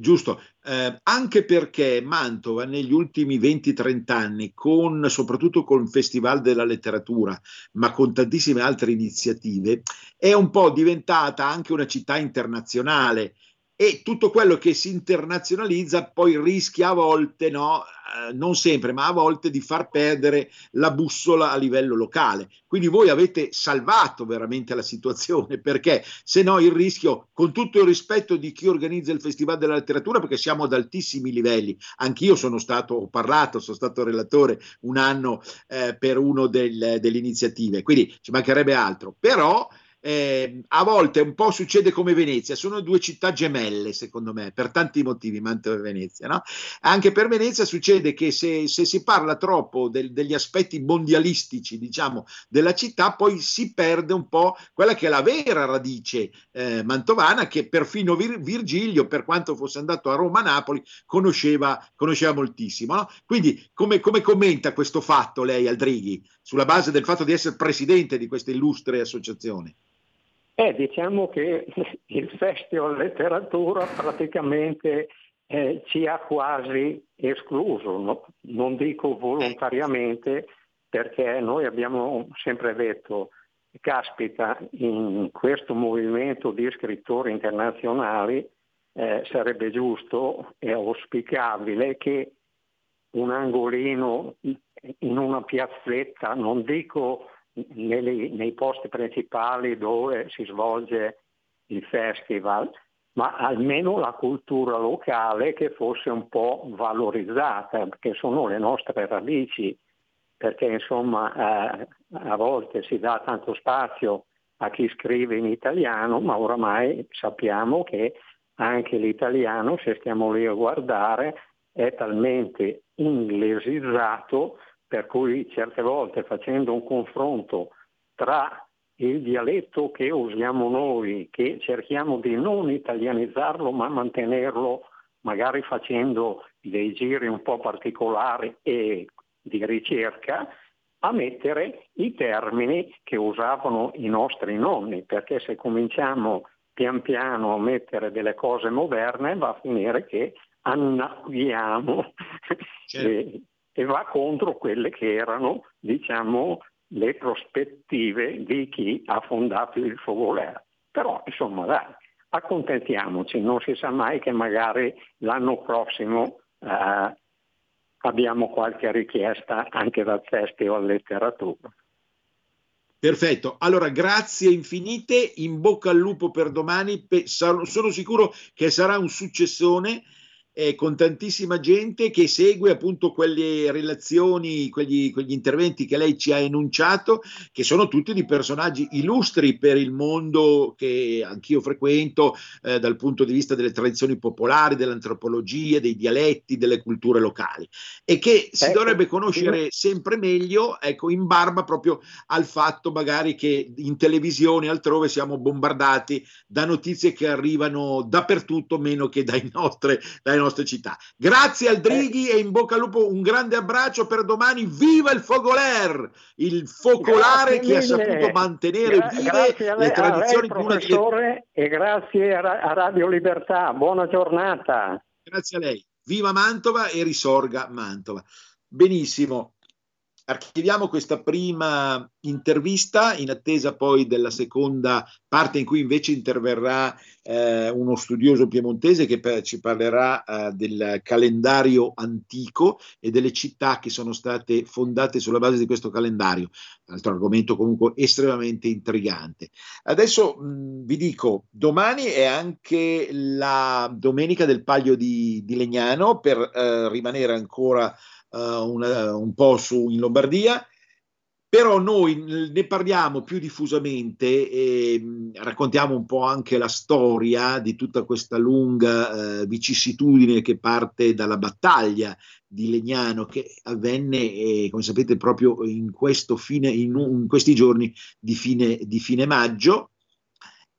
Giusto, eh, anche perché Mantova negli ultimi 20-30 anni, con, soprattutto con il Festival della Letteratura, ma con tantissime altre iniziative, è un po' diventata anche una città internazionale e tutto quello che si internazionalizza poi rischia a volte, no, eh, non sempre, ma a volte di far perdere la bussola a livello locale. Quindi voi avete salvato veramente la situazione perché se no il rischio, con tutto il rispetto di chi organizza il Festival della Letteratura, perché siamo ad altissimi livelli, anch'io sono stato, ho parlato, sono stato relatore un anno eh, per una del, delle iniziative, quindi ci mancherebbe altro, però eh, a volte un po' succede come Venezia, sono due città gemelle secondo me, per tanti motivi, Mantova e Venezia. No? Anche per Venezia succede che se, se si parla troppo del, degli aspetti mondialistici, diciamo, della città, poi si perde un po' quella che è la vera radice eh, mantovana, che perfino Vir- Virgilio, per quanto fosse andato a Roma-Napoli, conosceva, conosceva moltissimo. No? Quindi come, come commenta questo fatto lei, Aldrighi, sulla base del fatto di essere presidente di questa illustre associazione? Eh, diciamo che il Festival Letteratura praticamente eh, ci ha quasi escluso, no? non dico volontariamente, perché noi abbiamo sempre detto, caspita, in questo movimento di scrittori internazionali eh, sarebbe giusto e auspicabile che un angolino in una piazzetta, non dico nei, nei posti principali dove si svolge il festival, ma almeno la cultura locale che fosse un po' valorizzata, perché sono le nostre radici, perché insomma eh, a volte si dà tanto spazio a chi scrive in italiano, ma oramai sappiamo che anche l'italiano, se stiamo lì a guardare, è talmente inglesizzato per cui certe volte facendo un confronto tra il dialetto che usiamo noi, che cerchiamo di non italianizzarlo ma mantenerlo magari facendo dei giri un po' particolari e di ricerca, a mettere i termini che usavano i nostri nonni, perché se cominciamo pian piano a mettere delle cose moderne va a finire che annaquiamo certo e va contro quelle che erano, diciamo, le prospettive di chi ha fondato il Fogoler. Però, insomma, dai, accontentiamoci, non si sa mai che magari l'anno prossimo eh, abbiamo qualche richiesta anche dal Festival Letteratura. Perfetto, allora grazie infinite, in bocca al lupo per domani, sono sicuro che sarà un successone eh, con tantissima gente che segue appunto quelle relazioni, quegli, quegli, interventi che lei ci ha enunciato, che sono tutti di personaggi illustri per il mondo che anch'io frequento eh, dal punto di vista delle tradizioni popolari, dell'antropologia, dei dialetti, delle culture locali e che si ecco, dovrebbe conoscere sì. sempre meglio, ecco, in barba proprio al fatto magari che in televisione altrove siamo bombardati da notizie che arrivano dappertutto meno che dai nostre, dai nostri nostre città. Grazie al Drighi e in bocca al lupo un grande abbraccio per domani. Viva il Fogoler, il focolare che ha saputo mantenere Gra- vive le tradizioni di una delle... E grazie a Radio Libertà, buona giornata. Grazie a lei. Viva Mantova e risorga Mantova. Benissimo archiviamo questa prima intervista in attesa poi della seconda parte in cui invece interverrà eh, uno studioso piemontese che per, ci parlerà eh, del calendario antico e delle città che sono state fondate sulla base di questo calendario. Altro argomento comunque estremamente intrigante. Adesso mh, vi dico, domani è anche la domenica del Paglio di, di Legnano per eh, rimanere ancora una, un po' su, in Lombardia, però noi ne parliamo più diffusamente e mh, raccontiamo un po' anche la storia di tutta questa lunga uh, vicissitudine che parte dalla battaglia di Legnano che avvenne, eh, come sapete, proprio in, fine, in, in questi giorni di fine, di fine maggio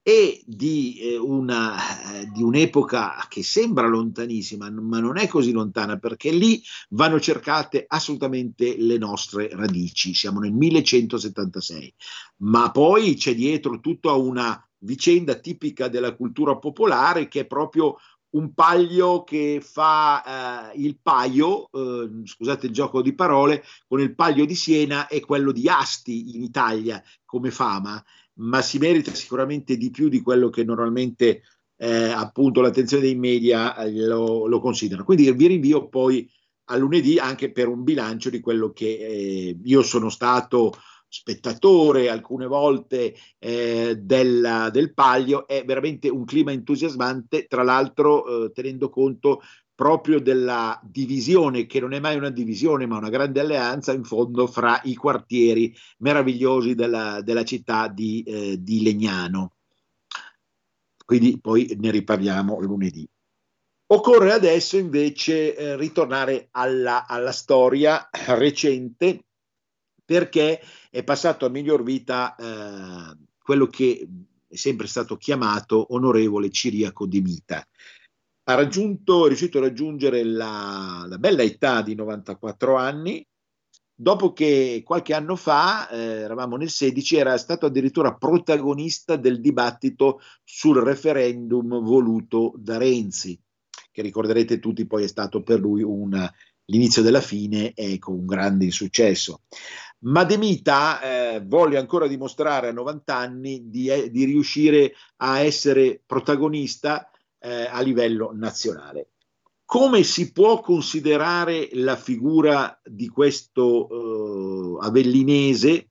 e di, eh, una, eh, di, un'epoca che sembra lontanissima, ma non è così lontana perché lì vanno cercate assolutamente le nostre radici. Siamo nel 1176, ma poi c'è dietro tutta una vicenda tipica della cultura popolare che è proprio un paglio che fa eh, il paio, eh, scusate il gioco di parole, con il paglio di Siena e quello di Asti in Italia come fama, ma si merita sicuramente di più di quello che normalmente eh, appunto l'attenzione dei media eh, lo, lo, considerano. Quindi vi rinvio poi a lunedì anche per un bilancio di quello che eh, io sono stato spettatore alcune volte eh, della, del Paglio, è veramente un clima entusiasmante, tra l'altro eh, tenendo conto proprio della divisione, che non è mai una divisione, ma una grande alleanza in fondo fra i quartieri meravigliosi della, della città di, eh, di Legnano. Quindi poi ne riparliamo lunedì. Occorre adesso invece eh, ritornare alla, alla storia recente perché è passato a miglior vita eh, quello che è sempre stato chiamato onorevole Ciriaco di Mita. Ha raggiunto, è riuscito a raggiungere la, la bella età di 94 anni, dopo che qualche anno fa, eh, eravamo nel 16, era stato addirittura protagonista del dibattito sul referendum voluto da Renzi, che ricorderete tutti poi è stato per lui una, l'inizio della fine e con un grande insuccesso. Ma De Mita eh, volle ancora dimostrare a 90 anni di, eh, di riuscire a essere protagonista eh, a livello nazionale. Come si può considerare la figura di questo eh, avellinese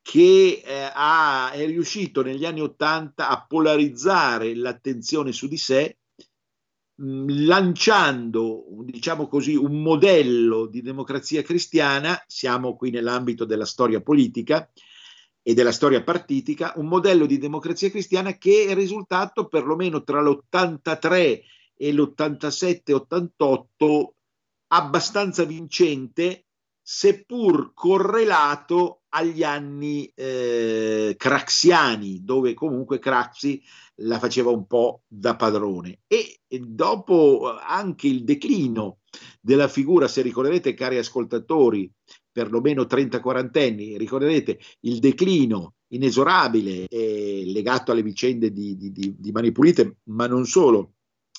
che eh, ha, è riuscito negli anni Ottanta a polarizzare l'attenzione su di sé lanciando, diciamo così, un modello di democrazia cristiana, siamo qui nell'ambito della storia politica e della storia partitica, un modello di democrazia cristiana che è risultato perlomeno tra l'83 e l'87-88 abbastanza vincente, seppur correlato agli anni eh, craxiani, dove comunque Craxi la faceva un po' da padrone. E, dopo anche il declino della figura, se ricorderete, cari ascoltatori, perlomeno 30-40 anni, ricorderete il declino inesorabile eh, legato alle vicende di, di, di, di Mani Pulite, ma non solo,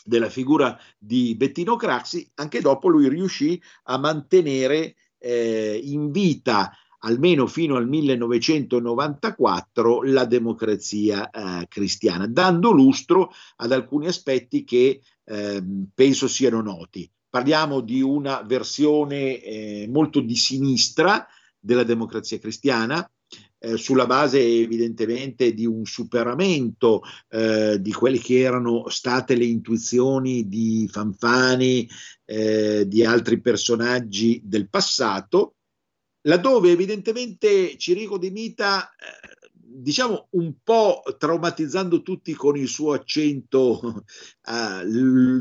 della figura di Bettino Craxi, anche dopo lui riuscì a mantenere eh, in vita almeno fino al 1994 la democrazia eh, cristiana, dando lustro ad alcuni aspetti che eh, penso siano noti. Parliamo di una versione eh, molto di sinistra della democrazia cristiana, eh, sulla base evidentemente di un superamento eh, di quelle che erano state le intuizioni di Fanfani, eh, di altri personaggi del passato, laddove evidentemente Cirico De Mita, eh, diciamo un po' traumatizzando tutti con il suo accento l-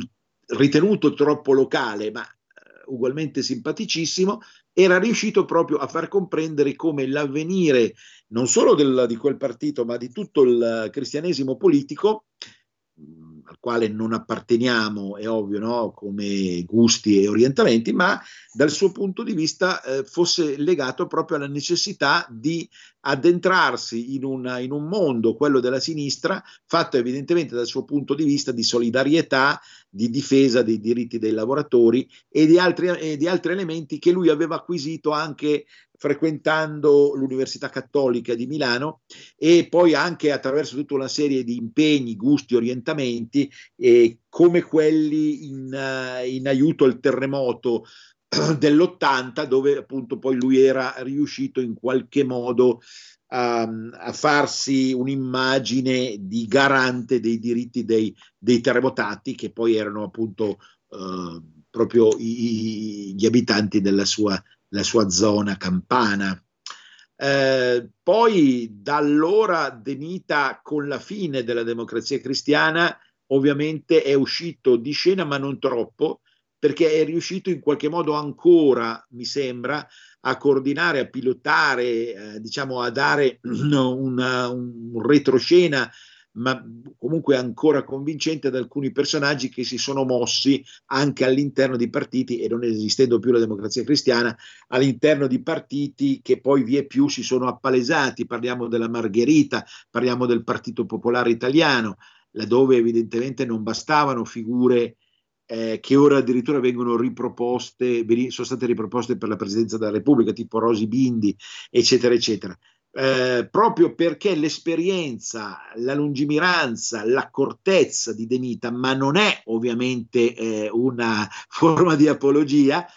ritenuto troppo locale, ma eh, ugualmente simpaticissimo, era riuscito proprio a far comprendere come l'avvenire non solo del, di quel partito, ma di tutto il cristianesimo politico al quale non apparteniamo, è ovvio, no? come gusti e orientamenti, ma dal suo punto di vista eh, fosse legato proprio alla necessità di addentrarsi in, una, in, un mondo, quello della sinistra, fatto evidentemente dal suo punto di vista di solidarietà, di difesa dei diritti dei lavoratori e di altri, e di altri elementi che lui aveva acquisito anche frequentando l'Università Cattolica di Milano e poi anche attraverso tutta una serie di impegni, gusti, orientamenti, eh, come quelli in, uh, in aiuto al terremoto dell'80 dove appunto poi lui era riuscito in qualche modo a, a farsi un'immagine di garante dei diritti dei, dei terremotati che poi erano appunto uh, proprio i, gli abitanti della sua, sua zona campana. Eh, poi da allora De Mita con la fine della democrazia cristiana ovviamente è uscito di scena ma non troppo perché è riuscito in qualche modo ancora, mi sembra, a coordinare, a pilotare, eh, diciamo a dare una, un retroscena ma comunque ancora convincente ad alcuni personaggi che si sono mossi anche all'interno di partiti, e non esistendo più la democrazia cristiana, all'interno di partiti che poi vie più si sono appalesati. Parliamo della Margherita, parliamo del Partito Popolare Italiano, laddove evidentemente non bastavano figure eh, che ora addirittura vengono riproposte, sono state riproposte per la Presidenza della Repubblica, tipo Rosi Bindi, eccetera, eccetera. Eh, proprio perché l'esperienza, la lungimiranza, l'accortezza di De Mita, ma non è ovviamente eh, una forma di apologia, eh,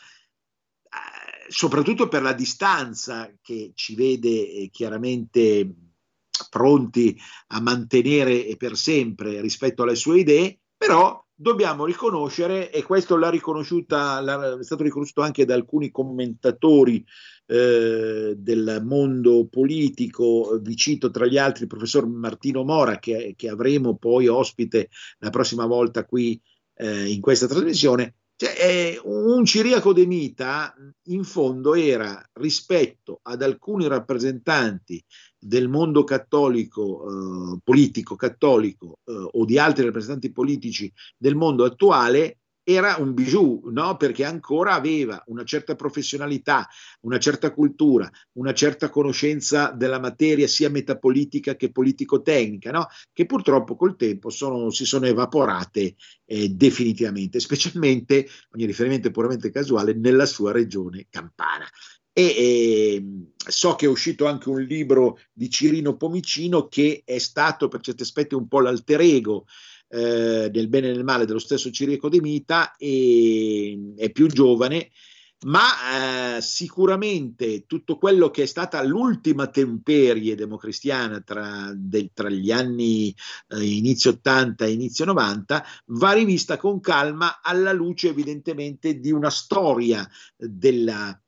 soprattutto per la distanza che ci vede eh, chiaramente pronti a mantenere per sempre rispetto alle sue idee, però dobbiamo riconoscere, e questo l'ha riconosciuta, l'ha, è stato riconosciuto anche da alcuni commentatori eh, del mondo politico, vi cito tra gli altri il professor Martino Mora, che, che avremo poi ospite la prossima volta qui eh, in questa trasmissione, cioè, eh, un ciriaco de Mita in fondo era rispetto ad alcuni rappresentanti del mondo cattolico, eh, politico cattolico eh, o di altri rappresentanti politici del mondo attuale era un bijou, no? perché ancora aveva una certa professionalità, una certa cultura, una certa conoscenza della materia sia metapolitica che politico-tecnica, no? che purtroppo col tempo sono, si sono evaporate eh, definitivamente, specialmente, ogni riferimento è puramente casuale, nella sua regione campana. E, e, so che è uscito anche un libro di Cirino Pomicino che è stato per certi aspetti un po' l'alter ego eh, nel bene e nel male dello stesso Ciriaco De Mita e è più giovane ma eh, sicuramente tutto quello che è stata l'ultima temperie democristiana tra, de, tra gli anni eh, inizio 80 e inizio 90 va rivista con calma alla luce evidentemente di una storia della,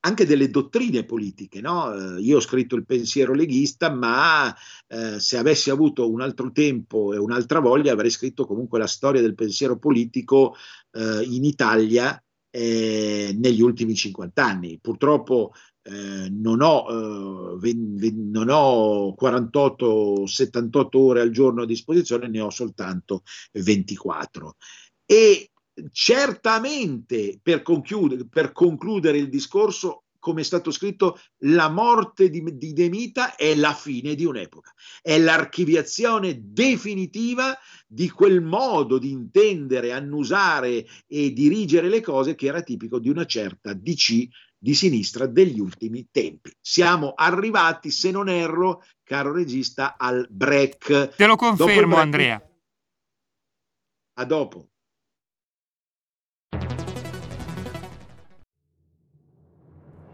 anche delle dottrine politiche. No? Eh, io ho scritto il pensiero leghista, ma eh, se avessi avuto un altro tempo e un'altra voglia avrei scritto comunque la storia del pensiero politico eh, in Italia eh, negli ultimi 50 anni. Purtroppo eh, non ho, eh, non ho 48-78 ore al giorno a disposizione, ne ho soltanto 24. E certamente per concludere, per concludere il discorso, come è stato scritto, la morte di, di Demita è la fine di un'epoca, è l'archiviazione definitiva di quel modo di intendere, annusare e dirigere le cose che era tipico di una certa DC di sinistra degli ultimi tempi. Siamo arrivati, se non erro, caro regista, al break. Te lo confermo, break, Andrea. A dopo.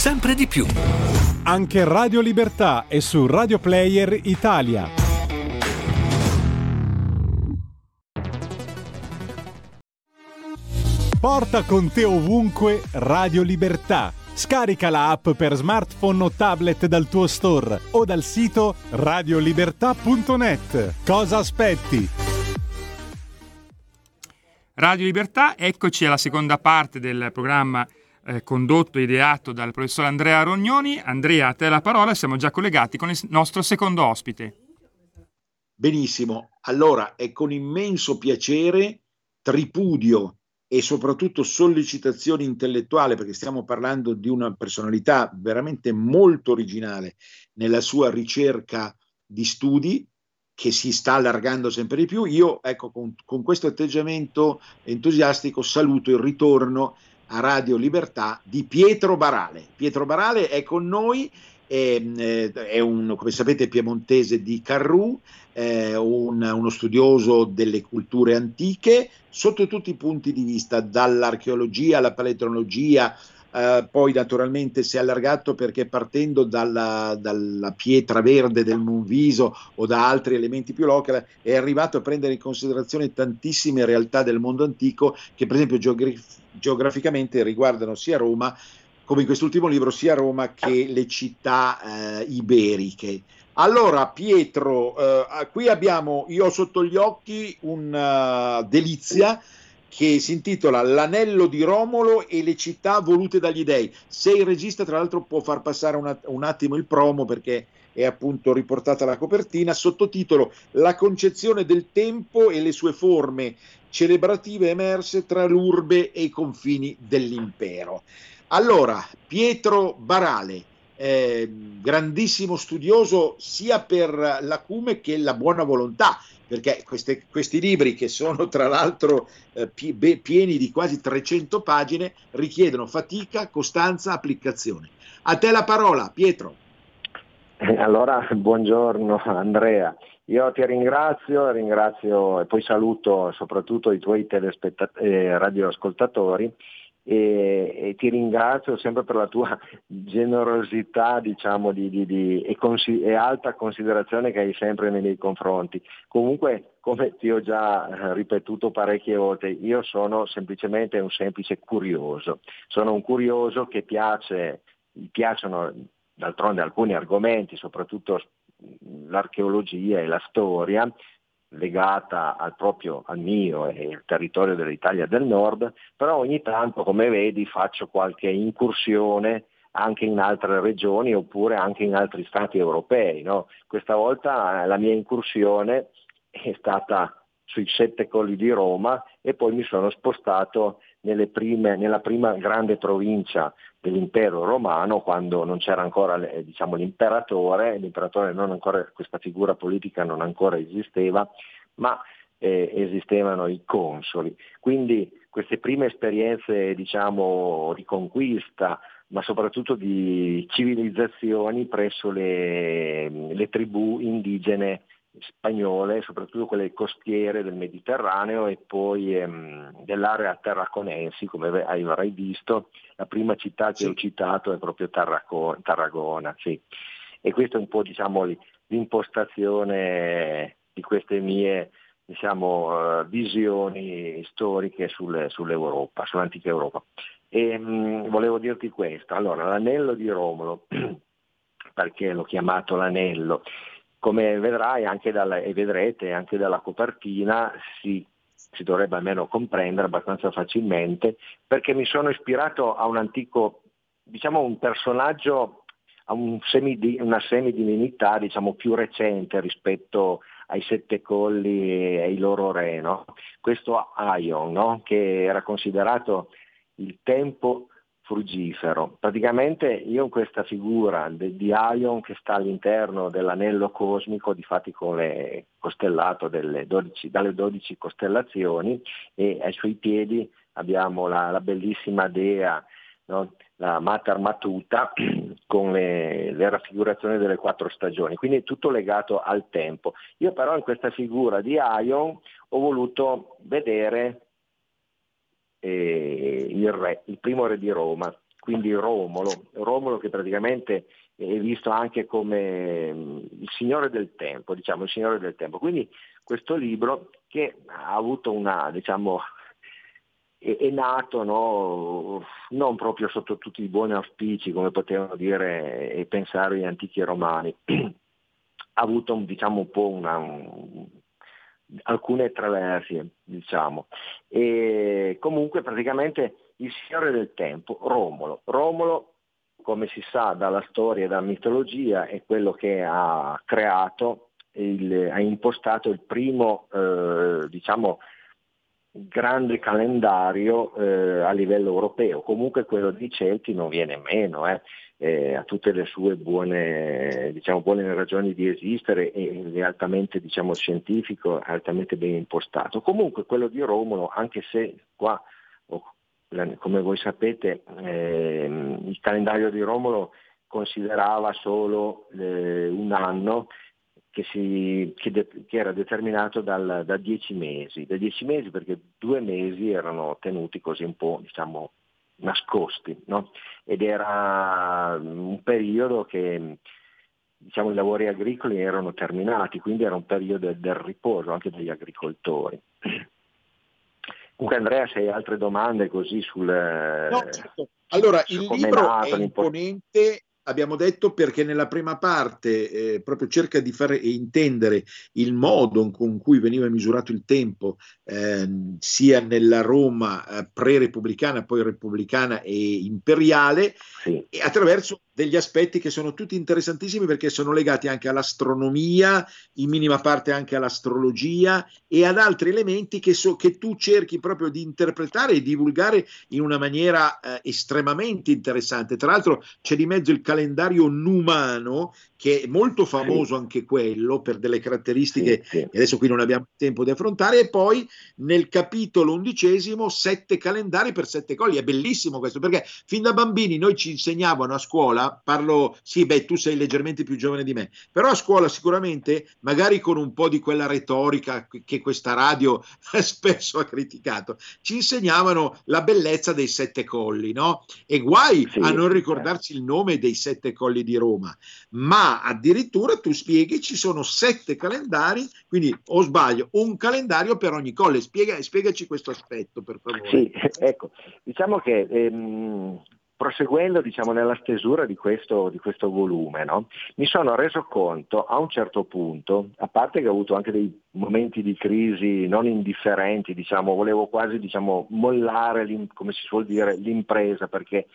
sempre di più. Anche Radio Libertà è su Radio Player Italia. Porta con te ovunque Radio Libertà Scarica la app per smartphone o tablet dal tuo store o dal sito radiolibertà.net. Cosa aspetti? Radio Libertà, eccoci alla seconda parte del programma eh, condotto e ideato dal professor Andrea Rognoni. Andrea, a te la parola, siamo già collegati con il nostro secondo ospite. Benissimo, allora è con immenso piacere, tripudio e soprattutto sollecitazione intellettuale, perché stiamo parlando di una personalità veramente molto originale nella sua ricerca di studi, che si sta allargando sempre di più. Io, ecco, con, con questo atteggiamento entusiastico saluto il ritorno a Radio Libertà di Pietro Barale. Pietro Barale è con noi, è, eh, è un, come sapete, piemontese di Carrù, eh, un, uno studioso delle culture antiche sotto tutti i punti di vista, dall'archeologia alla paleontologia, Uh, poi naturalmente si è allargato perché partendo dalla, dalla, pietra verde del Monviso o da altri elementi più locali è arrivato a prendere in considerazione tantissime realtà del mondo antico che per esempio geograf- geograficamente riguardano sia Roma come in quest'ultimo libro sia Roma che le città uh, iberiche. Allora Pietro, uh, qui abbiamo, io ho sotto gli occhi una delizia che si intitola L'anello di Romolo e le città volute dagli dei. Se il regista, tra l'altro, può far passare una, un attimo il promo perché è appunto riportata la copertina, sottotitolo La concezione del tempo e le sue forme celebrative emerse tra l'urbe e i confini dell'impero. Allora, Pietro Barale, eh, grandissimo studioso sia per l'acume che la buona volontà, perché queste, questi libri, che sono tra l'altro eh, pieni di quasi 300 pagine, richiedono fatica, costanza, applicazione. A te la parola, Pietro. Allora, buongiorno Andrea. Io ti ringrazio, ringrazio e poi saluto soprattutto i tuoi telespettat- eh, radioascoltatori e, e, ti ringrazio sempre per la tua generosità diciamo, di, di, di, e, consi- e, alta considerazione che hai sempre nei miei confronti. Comunque, come ti ho già eh, ripetuto parecchie volte, io sono semplicemente un semplice curioso. Sono un curioso che piace, piacciono d'altronde alcuni argomenti, soprattutto l'archeologia e la storia, legata al proprio, al mio e al territorio dell'Italia del Nord, però ogni tanto, come vedi, faccio qualche incursione anche in altre regioni oppure anche in altri stati europei. No? Questa volta la mia incursione è stata sui sette colli di Roma e poi mi sono spostato prime, nella prima grande provincia dell'impero romano quando non c'era ancora diciamo, l'imperatore, l'imperatore ancora, questa figura politica non ancora esisteva, ma eh, esistevano i consoli. Quindi queste prime esperienze diciamo, di conquista, ma soprattutto di civilizzazioni presso le, le tribù indigene spagnole, soprattutto quelle costiere del Mediterraneo e poi ehm, dell'area tarraconensi, come avrai visto, la prima città che sì. ho citato è proprio Tarraco- Tarragona. Sì. E questa è un po' diciamo, l'impostazione di queste mie diciamo, uh, visioni storiche sul, sull'Europa, sull'antica Europa. E, mh, volevo dirti questo, allora l'anello di Romolo, perché l'ho chiamato l'anello? Come vedrai dalla, e vedrete anche dalla copertina si, si dovrebbe almeno comprendere abbastanza facilmente perché mi sono ispirato a un antico, diciamo un personaggio, a un semi, una semidivinità diciamo più recente rispetto ai sette colli e ai loro re, no? questo Aion no? che era considerato il tempo frugifero. Praticamente io ho questa figura de, di Ion che sta all'interno dell'anello cosmico, di fatti costellato 12, dalle 12 costellazioni e ai suoi piedi abbiamo la, la bellissima dea, no? la Mater Matuta con le, le, raffigurazioni delle quattro stagioni, quindi è tutto legato al tempo. Io però in questa figura di Ion ho voluto vedere eh, il, re, il primo re di Roma, quindi Romolo, Romolo che praticamente è visto anche come mm, il signore del tempo, diciamo il signore del tempo. Quindi questo libro che ha avuto una, diciamo, è, è nato no, non proprio sotto tutti i buoni auspici come potevano dire e pensare gli antichi romani, ha avuto diciamo, un po' una, un, alcune traversie, diciamo. E comunque praticamente il Signore del Tempo, Romolo. Romolo, come si sa dalla storia e dalla mitologia, è quello che ha creato, il, ha impostato il primo, eh, diciamo, grande calendario eh, a livello europeo, comunque quello di Celti non viene meno, eh. Eh, ha tutte le sue buone, diciamo, buone, ragioni di esistere e è altamente diciamo, scientifico, altamente ben impostato. Comunque quello di Romolo, anche se qua, come voi sapete, ehm, il calendario di Romolo considerava solo eh, un anno, che, si, che, de, che era determinato dal, da dieci mesi, da dieci mesi perché due mesi erano tenuti così un po' diciamo, nascosti no? ed era un periodo che diciamo, i lavori agricoli erano terminati, quindi era un periodo del riposo anche degli agricoltori. Comunque Andrea, se hai altre domande così sul... No, certo. Allora, il libro è imponente abbiamo detto perché nella prima parte eh, proprio cerca di fare intendere il modo con cui veniva misurato il tempo eh, sia nella Roma eh, pre-repubblicana, poi repubblicana e imperiale, sì. e attraverso degli aspetti che sono tutti interessantissimi perché sono legati anche all'astronomia, in minima parte anche all'astrologia e ad altri elementi che, so, che tu cerchi proprio di interpretare e divulgare in una maniera eh, estremamente interessante. Tra l'altro c'è di mezzo il calendario numano che è molto famoso sì. anche quello per delle caratteristiche sì, sì. adesso qui non abbiamo tempo di affrontare, e poi nel capitolo undicesimo sette calendari per sette colli, è bellissimo questo perché fin da bambini noi ci insegnavano a scuola, parlo, sì beh tu sei leggermente più giovane di me, però a scuola sicuramente magari con un po' di quella retorica che questa radio spesso ha criticato, ci insegnavano la bellezza dei sette colli, no? E guai a non ricordarci il nome dei sette colli di Roma, ma addirittura tu spieghi ci sono sette calendari, quindi o sbaglio, un calendario per ogni colle. Spiega, spiegaci questo aspetto per favore. Sì, ecco, diciamo che ehm, proseguendo diciamo, nella stesura di questo, di questo volume, no? mi sono reso conto a un certo punto, a parte che ho avuto anche dei momenti di crisi non indifferenti, diciamo, volevo quasi diciamo, mollare, come si suol dire, l'impresa perché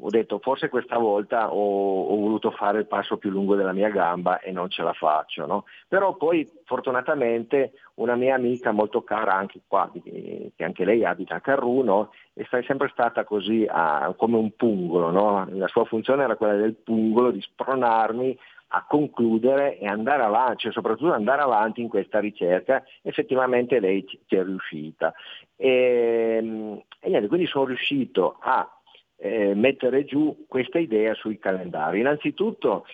ho detto forse questa volta ho, ho, voluto fare il passo più lungo della mia gamba e non ce la faccio. No? Però poi fortunatamente una mia amica molto cara anche qua, che anche lei abita a Carruno, è sempre stata così a, come un pungolo. No? La sua funzione era quella del pungolo, di spronarmi a concludere e andare avanti, cioè soprattutto andare avanti in questa ricerca, effettivamente lei ci, è riuscita. E, e niente, quindi sono riuscito a eh, mettere giù questa idea sui calendari. Innanzitutto,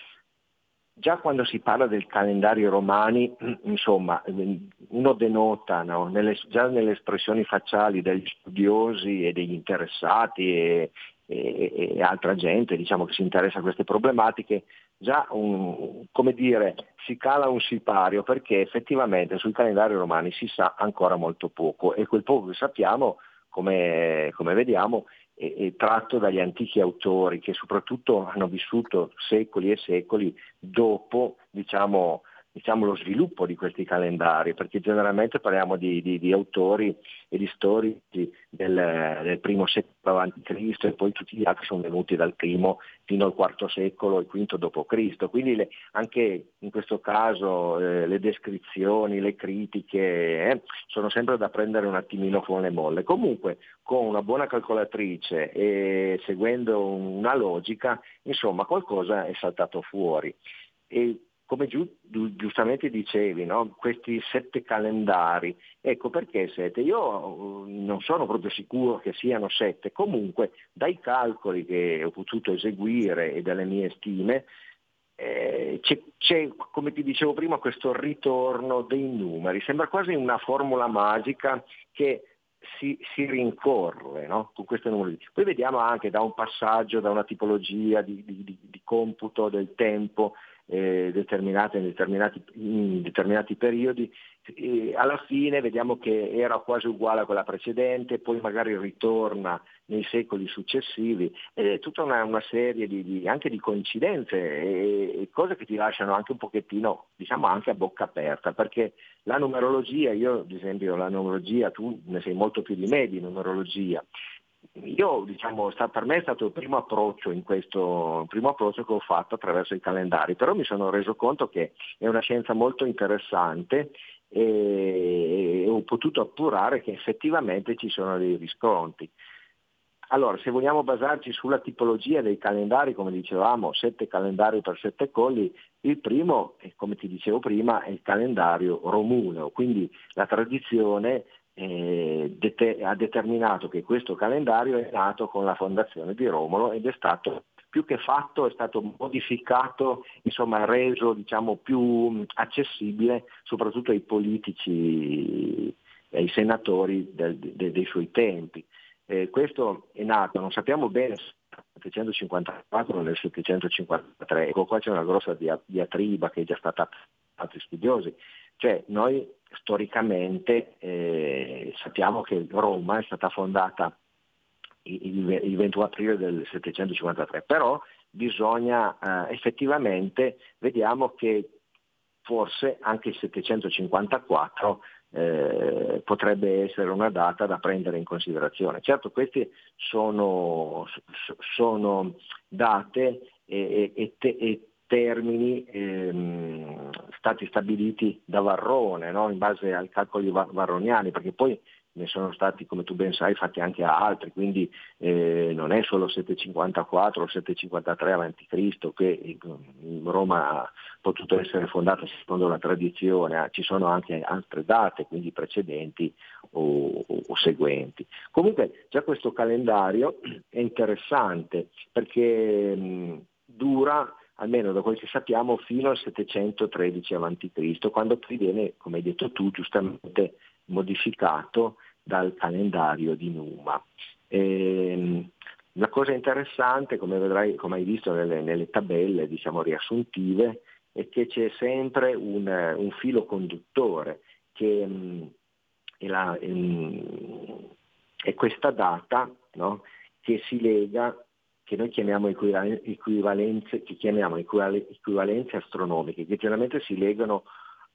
già quando si parla del calendario romani, insomma, uno denota no? nelle, già nelle espressioni facciali degli studiosi e degli interessati e, e, e, altra gente diciamo, che si interessa a queste problematiche, già un, come dire, si cala un sipario perché effettivamente sul calendario romani si sa ancora molto poco e quel poco che sappiamo, come, come vediamo, è tratto dagli antichi autori che soprattutto hanno vissuto secoli e secoli dopo diciamo, diciamo, lo sviluppo di questi calendari, perché generalmente parliamo di, di, di autori e di storici del, del, primo secolo a.C. e poi tutti gli altri sono venuti dal primo fino al quarto secolo e quinto d.C. Quindi le, anche in questo caso eh, le descrizioni, le critiche eh, sono sempre da prendere un attimino con le molle. Comunque con una buona calcolatrice e seguendo una logica, insomma qualcosa è saltato fuori. E come giu- giustamente dicevi, no? questi sette calendari. Ecco perché sette? Io uh, non sono proprio sicuro che siano sette, comunque dai calcoli che ho potuto eseguire e dalle mie stime, eh, c'è, c'è, come ti dicevo prima, questo ritorno dei numeri. Sembra quasi una formula magica che si, si rincorre no? con questi numeri. Poi vediamo anche da un passaggio, da una tipologia di, di, di computo del tempo, eh, determinate in determinati, in determinati periodi, e alla fine vediamo che era quasi uguale a quella precedente, poi magari ritorna nei secoli successivi, ed è tutta una, una serie di, di, anche di coincidenze e, e, cose che ti lasciano anche un pochettino, diciamo anche a bocca aperta, perché la numerologia, io ad esempio la numerologia, tu ne sei molto più di me di numerologia, io diciamo, sta, per me è stato il primo approccio in questo, primo approccio che ho fatto attraverso i calendari, però mi sono reso conto che è una scienza molto interessante e ho potuto appurare che effettivamente ci sono dei riscontri. Allora, se vogliamo basarci sulla tipologia dei calendari, come dicevamo, sette calendari per sette colli, il primo, come ti dicevo prima, è il calendario romuleo, quindi la tradizione eh, ha determinato che questo calendario è nato con la fondazione di Romolo ed è stato più che fatto, è stato modificato, insomma reso diciamo, più accessibile soprattutto ai politici, ai senatori del, de- dei suoi tempi. Eh, questo è nato, non sappiamo bene se nel 754 o nel 753, ecco qua c'è una grossa diatriba che è già stata altri studiosi, cioè noi storicamente eh, sappiamo che Roma è stata fondata il, il 21 aprile del 753, però bisogna eh, effettivamente, vediamo che forse anche il 754 eh, potrebbe essere una data da prendere in considerazione. Certo queste sono, sono date e, e, e, termini ehm, stati stabiliti da Varrone, no? in base ai calcoli varroniani, perché poi ne sono stati, come tu ben sai, fatti anche altri, quindi eh, non è solo 754 o 753 a.C. che Roma ha potuto essere fondata secondo la tradizione, ci sono anche altre date, quindi precedenti o, o, o seguenti. Comunque già questo calendario è interessante perché mh, dura almeno da quel che sappiamo, fino al 713 a.C., quando poi viene, come hai detto tu, giustamente modificato dal calendario di Numa. E, ehm, la cosa interessante, come, vedrai, come hai visto nelle, nelle tabelle diciamo, riassuntive, è che c'è sempre un, un filo conduttore che mm, è, la, è, è, questa data no, che si lega che noi chiamiamo equivalenze, che chiamiamo equivalenze astronomiche, che generalmente si legano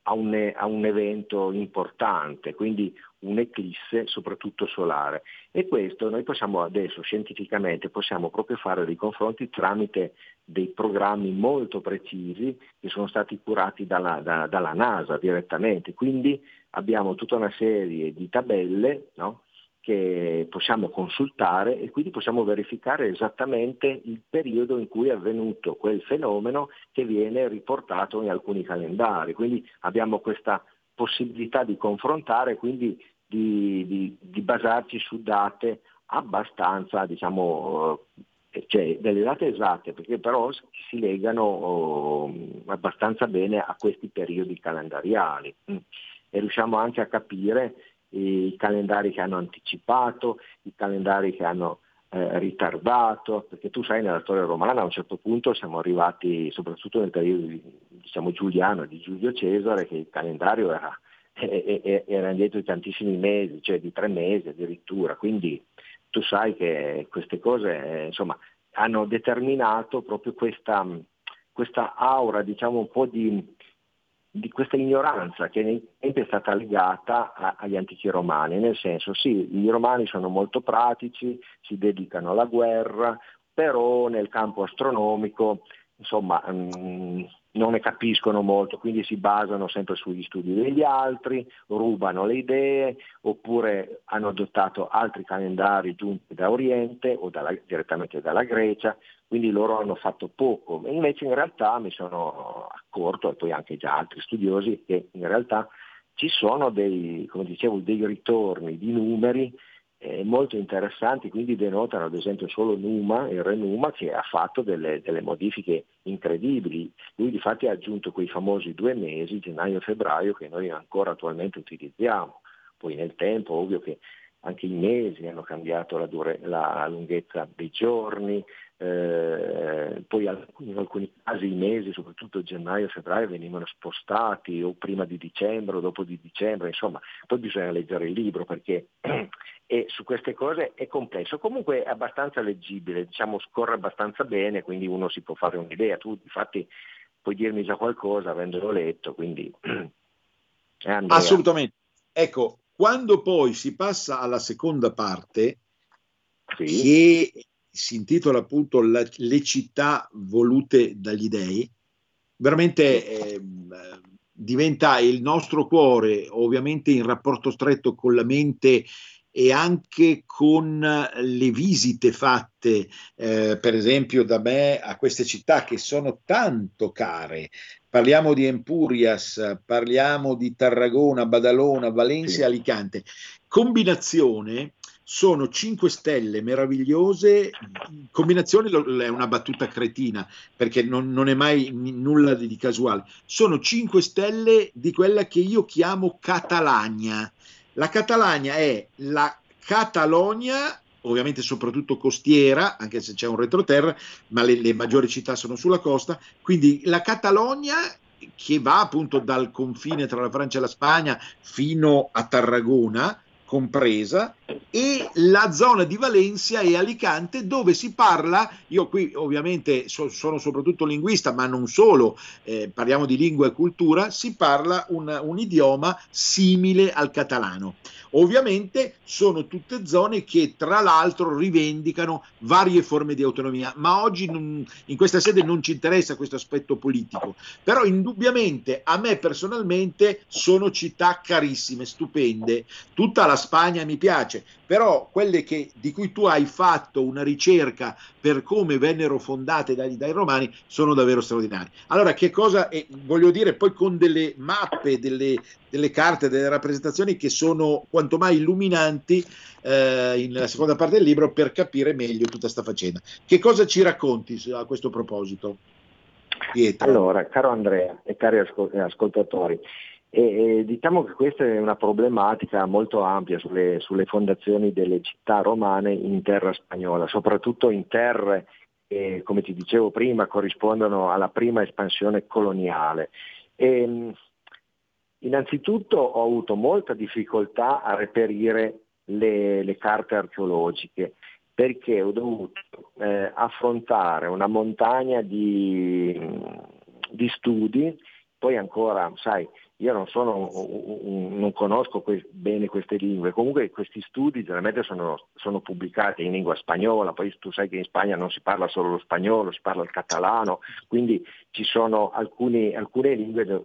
a un, a un, evento importante, quindi un'eclisse soprattutto solare. E questo noi possiamo adesso scientificamente possiamo proprio fare dei confronti tramite dei programmi molto precisi che sono stati curati dalla, da, dalla NASA direttamente. Quindi abbiamo tutta una serie di tabelle no? Che possiamo consultare e quindi possiamo verificare esattamente il periodo in cui è avvenuto quel fenomeno che viene riportato in alcuni calendari. Quindi abbiamo questa possibilità di confrontare, quindi di, di, di basarci su date abbastanza, diciamo, eh, cioè delle date esatte, perché però si legano oh, abbastanza bene a questi periodi calendariali mm. e riusciamo anche a capire i calendari che hanno anticipato, i calendari che hanno eh, ritardato, perché tu sai nella storia romana a un certo punto siamo arrivati, soprattutto nel periodo diciamo, giuliano di Giulio Cesare, che il calendario era, era indietro di tantissimi mesi, cioè di tre mesi addirittura, quindi tu sai che queste cose eh, insomma, hanno determinato proprio questa, questa aura diciamo, un po' di di questa ignoranza che nei tempi è stata legata a, agli antichi romani, nel senso sì, i romani sono molto pratici, si dedicano alla guerra, però nel campo astronomico insomma mh, mm, non ne capiscono molto, quindi si basano sempre sugli studi degli altri, rubano le idee oppure hanno adottato altri calendari giunti da Oriente o dalla, direttamente dalla Grecia, quindi loro hanno fatto poco. Invece in realtà mi sono accorto, e poi anche già altri studiosi, che in realtà ci sono dei, dicevo, dei ritorni di numeri eh, molto interessanti, quindi denotano ad esempio solo Numa, il re Numa, che ha fatto delle, delle modifiche incredibili. Lui di fatti ha aggiunto quei famosi due mesi, gennaio e febbraio, che noi ancora attualmente utilizziamo. Poi nel tempo ovvio che anche i mesi hanno cambiato la, dure, la lunghezza dei giorni, eh, poi in alcuni casi i mesi, soprattutto gennaio e febbraio, venivano spostati o prima di dicembre o dopo di dicembre, insomma, poi bisogna leggere il libro perché e su queste cose è complesso, comunque è abbastanza leggibile, diciamo scorre abbastanza bene, quindi uno si può fare un'idea, tu infatti puoi dirmi già qualcosa avendolo letto, quindi... Assolutamente. Ecco, quando poi si passa alla seconda parte, sì. che si intitola appunto la, Le città volute dagli dei, veramente eh, diventa il nostro cuore, ovviamente in rapporto stretto con la mente e anche con le visite fatte, eh, per esempio, da me a queste città che sono tanto care. Parliamo di Empurias, parliamo di Tarragona, Badalona, Valencia, sì. Alicante. Combinazione sono 5 stelle meravigliose, combinazione è una battuta cretina perché non, non, è mai nulla di, di casuale, sono 5 stelle di quella che io chiamo Catalagna la Catalogna è la Catalogna, ovviamente soprattutto costiera, anche se c'è un retroterra, ma le, le maggiori città sono sulla costa, quindi la Catalogna che va appunto dal confine tra la Francia e la Spagna fino a Tarragona, compresa e la zona di Valencia e Alicante dove si parla, io qui ovviamente so, sono soprattutto linguista ma non solo, eh, parliamo di lingua e cultura, si parla un, un idioma simile al catalano. Ovviamente sono tutte zone che tra l'altro rivendicano varie forme di autonomia, ma oggi non, in questa sede non ci interessa questo aspetto politico, però indubbiamente a me personalmente sono città carissime, stupende, tutta la Spagna mi piace, però quelle che, di cui tu hai fatto una ricerca per come vennero fondate dai, dai romani sono davvero straordinarie. Allora, che cosa, e voglio dire poi con delle mappe, delle, delle carte, delle rappresentazioni che sono quanto mai illuminanti eh, nella seconda parte del libro per capire meglio tutta questa faccenda. Che cosa ci racconti a questo proposito? Pietro. Allora, caro Andrea e cari ascoltatori, e, e diciamo che questa è una problematica molto ampia sulle, sulle, fondazioni delle città romane in terra spagnola, soprattutto in terre che, come ti dicevo prima, corrispondono alla prima espansione coloniale. E, innanzitutto ho avuto molta difficoltà a reperire le, le carte archeologiche perché ho dovuto eh, affrontare una montagna di, di studi, poi ancora, sai, io non, sono, non conosco bene queste lingue, comunque questi studi generalmente sono, sono, pubblicati in lingua spagnola, poi tu sai che in Spagna non si parla solo lo spagnolo, si parla il catalano, quindi ci sono alcuni, alcune lingue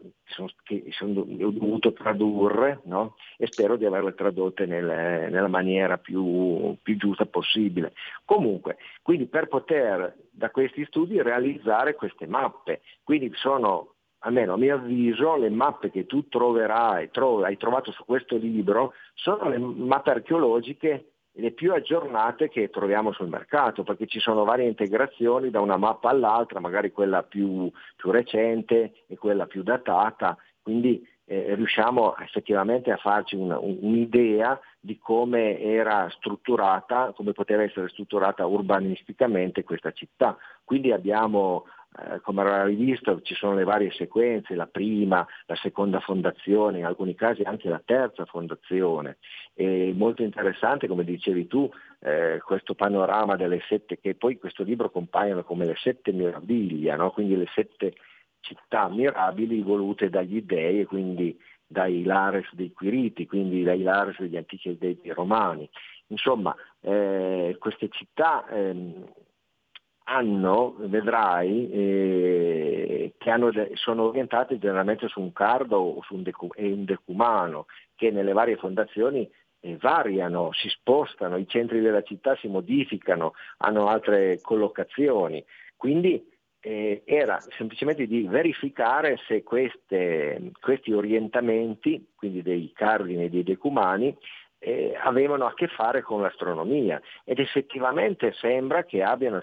che sono, ho dovuto tradurre no? e spero di averle tradotte nel, nella maniera più, più giusta possibile. Comunque, quindi per poter da questi studi realizzare queste mappe, quindi sono almeno a mio avviso, le mappe che tu troverai, tro- hai trovato su questo libro, sono le mappe archeologiche le più aggiornate che troviamo sul mercato, perché ci sono varie integrazioni da una mappa all'altra, magari quella più, più recente e quella più datata, quindi eh, riusciamo effettivamente a farci una, un'idea di come era strutturata, come poteva essere strutturata urbanisticamente questa città. Quindi abbiamo eh, come avrai visto ci sono le varie sequenze, la prima, la seconda fondazione, in alcuni casi anche la terza fondazione. E molto interessante, come dicevi tu, eh, questo panorama delle sette, che poi questo libro compaiono come le sette meraviglie, no? quindi le sette città mirabili volute dagli dei e quindi dai Lares dei Quiriti, quindi dai Lares degli antichi dei romani. Insomma, eh, queste città ehm, hanno, vedrai, eh, che hanno, sono orientate generalmente su un cardo o su un, decu- un decumano, che nelle varie fondazioni eh, variano, si spostano, i centri della città si modificano, hanno altre collocazioni. Quindi eh, era semplicemente di verificare se queste, questi orientamenti, quindi dei cardini e dei decumani, eh, avevano a che fare con l'astronomia ed effettivamente sembra che abbiano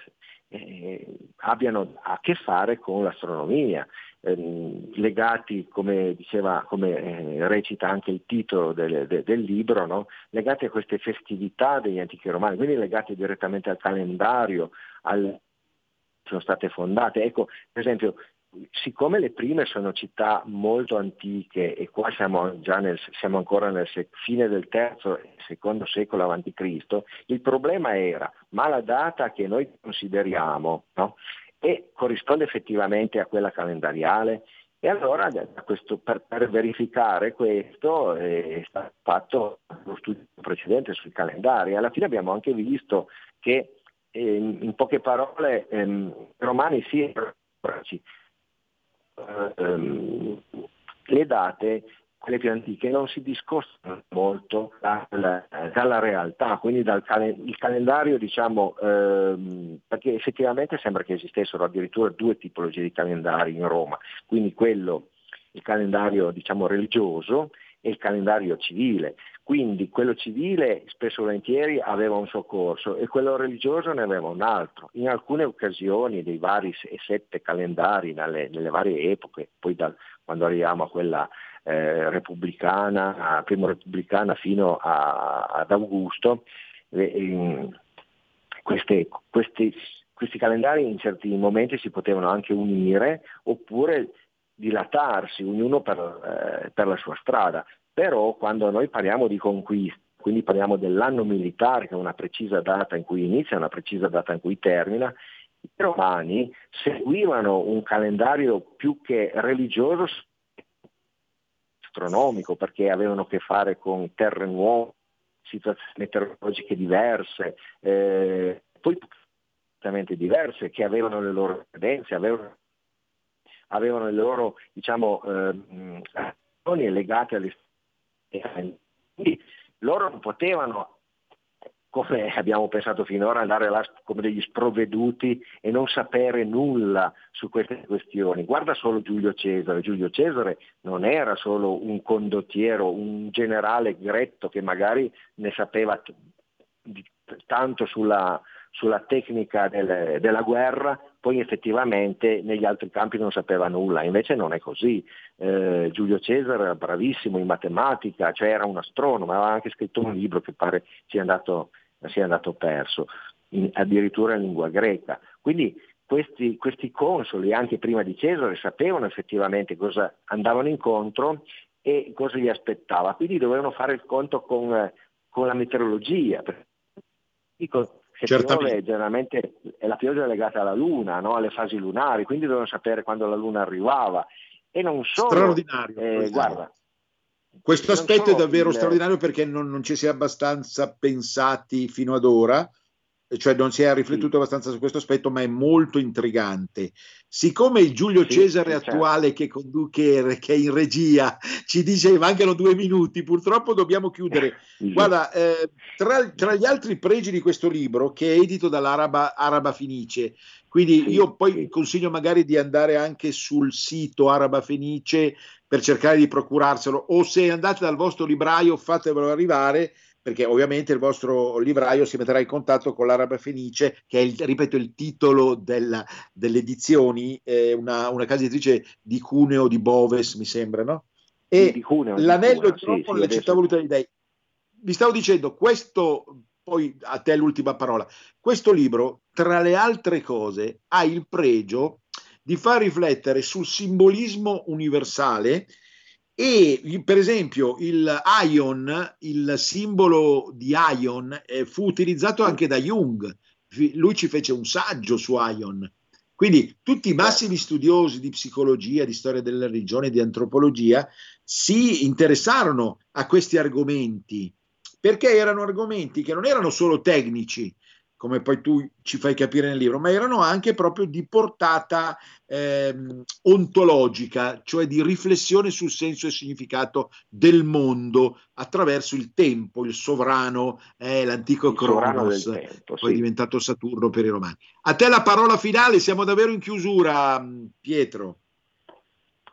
eh, abbiano a che fare con l'astronomia. ehm, legati, come diceva, come eh, recita anche il titolo del, de, del libro, no? legati a queste festività degli antichi romani, quindi legati direttamente al calendario, al, sono state fondate. Ecco, per esempio, siccome le prime sono città molto antiche e qua siamo, già nel, siamo ancora nel fine del terzo e secondo secolo a.C., il problema era ma la data che noi consideriamo no? e corrisponde effettivamente a quella calendariale? E allora questo, per, per, verificare questo è stato fatto lo studio precedente sui calendari. Alla fine abbiamo anche visto che eh, in poche parole ehm, i romani si ehm, le date, quelle più antiche, non si discostano molto dal, dalla realtà, quindi dal cal- calendario, diciamo, ehm, perché effettivamente sembra che esistessero addirittura due tipologie di calendari in Roma, quindi quello, il calendario diciamo, religioso e il calendario civile. Quindi quello civile spesso e volentieri aveva un suo corso e quello religioso ne aveva un altro. In alcune occasioni dei vari sette calendari nelle, nelle varie epoche, poi dal, quando arriviamo a quella eh, repubblicana, prima repubblicana fino a, ad Augusto, eh, queste, questi, questi calendari in certi momenti si potevano anche unire oppure dilatarsi, ognuno per, eh, per la sua strada. Però quando noi parliamo di conquista, quindi parliamo dell'anno militare, che è una precisa data in cui inizia e una precisa data in cui termina, i romani seguivano un calendario più che religioso, astronomico, perché avevano a che fare con terre nuove, situazioni meteorologiche diverse, eh, poi completamente diverse, che avevano le loro credenze, avevano avevano le loro diciamo, eh, legate alle quindi loro non potevano, come abbiamo pensato finora, andare là come degli sprovveduti e non sapere nulla su queste questioni. Guarda solo Giulio Cesare. Giulio Cesare non era solo un condottiero, un generale gretto che magari ne sapeva t- tanto sulla, sulla tecnica del, della guerra, poi effettivamente negli altri campi non sapeva nulla, invece non è così. Eh, Giulio Cesare era bravissimo in matematica, cioè era un astronomo, aveva anche scritto un libro che pare sia andato, sia andato perso, in, addirittura in lingua greca. Quindi questi, questi consoli, anche prima di Cesare, sapevano effettivamente cosa andavano incontro e cosa gli aspettava, quindi dovevano fare il conto con, con la meteorologia. Che piove generalmente è la pioggia legata alla luna, no? alle fasi lunari, quindi dovevano sapere quando la luna arrivava. E non solo. Straordinario. Eh, guarda, questo aspetto è davvero il... straordinario perché non, non, ci si è abbastanza pensati fino ad ora, cioè non si è riflettuto sì. abbastanza su questo aspetto, ma è molto intrigante. Siccome il Giulio sì, Cesare sì, attuale certo. che, conduce, che è in regia ci dice mancano due minuti, purtroppo dobbiamo chiudere. Guarda, eh, tra, tra, gli altri pregi di questo libro, che è edito dall'Araba Araba Fenice, quindi io poi consiglio magari di andare anche sul sito Araba Fenice per cercare di procurarselo, o se andate dal vostro libraio fatevelo arrivare perché ovviamente il vostro livraio si metterà in contatto con l'Araba Fenice, che è, il, ripeto, il titolo della, delle edizioni, eh, una, una, casa editrice di Cuneo, di Boves, mi sembra, no? E di Cuneo, l'anello di troppo nella città voluta dei dei. Vi stavo dicendo, questo, poi a te l'ultima parola, questo libro, tra le altre cose, ha il pregio di far riflettere sul simbolismo universale e per esempio il Ion, il simbolo di Ion, eh, fu utilizzato anche da Jung. Lui ci fece un saggio su Ion. Quindi tutti i massimi studiosi di psicologia, di storia della religione, di antropologia si interessarono a questi argomenti perché erano argomenti che non erano solo tecnici, come poi tu ci fai capire nel libro, ma erano anche proprio di portata ehm, ontologica, cioè di riflessione sul senso e significato del mondo attraverso il tempo, il sovrano, eh, l'antico il Cronos, tempo, poi sì. diventato Saturno per i romani. A te la parola finale, siamo davvero in chiusura, Pietro.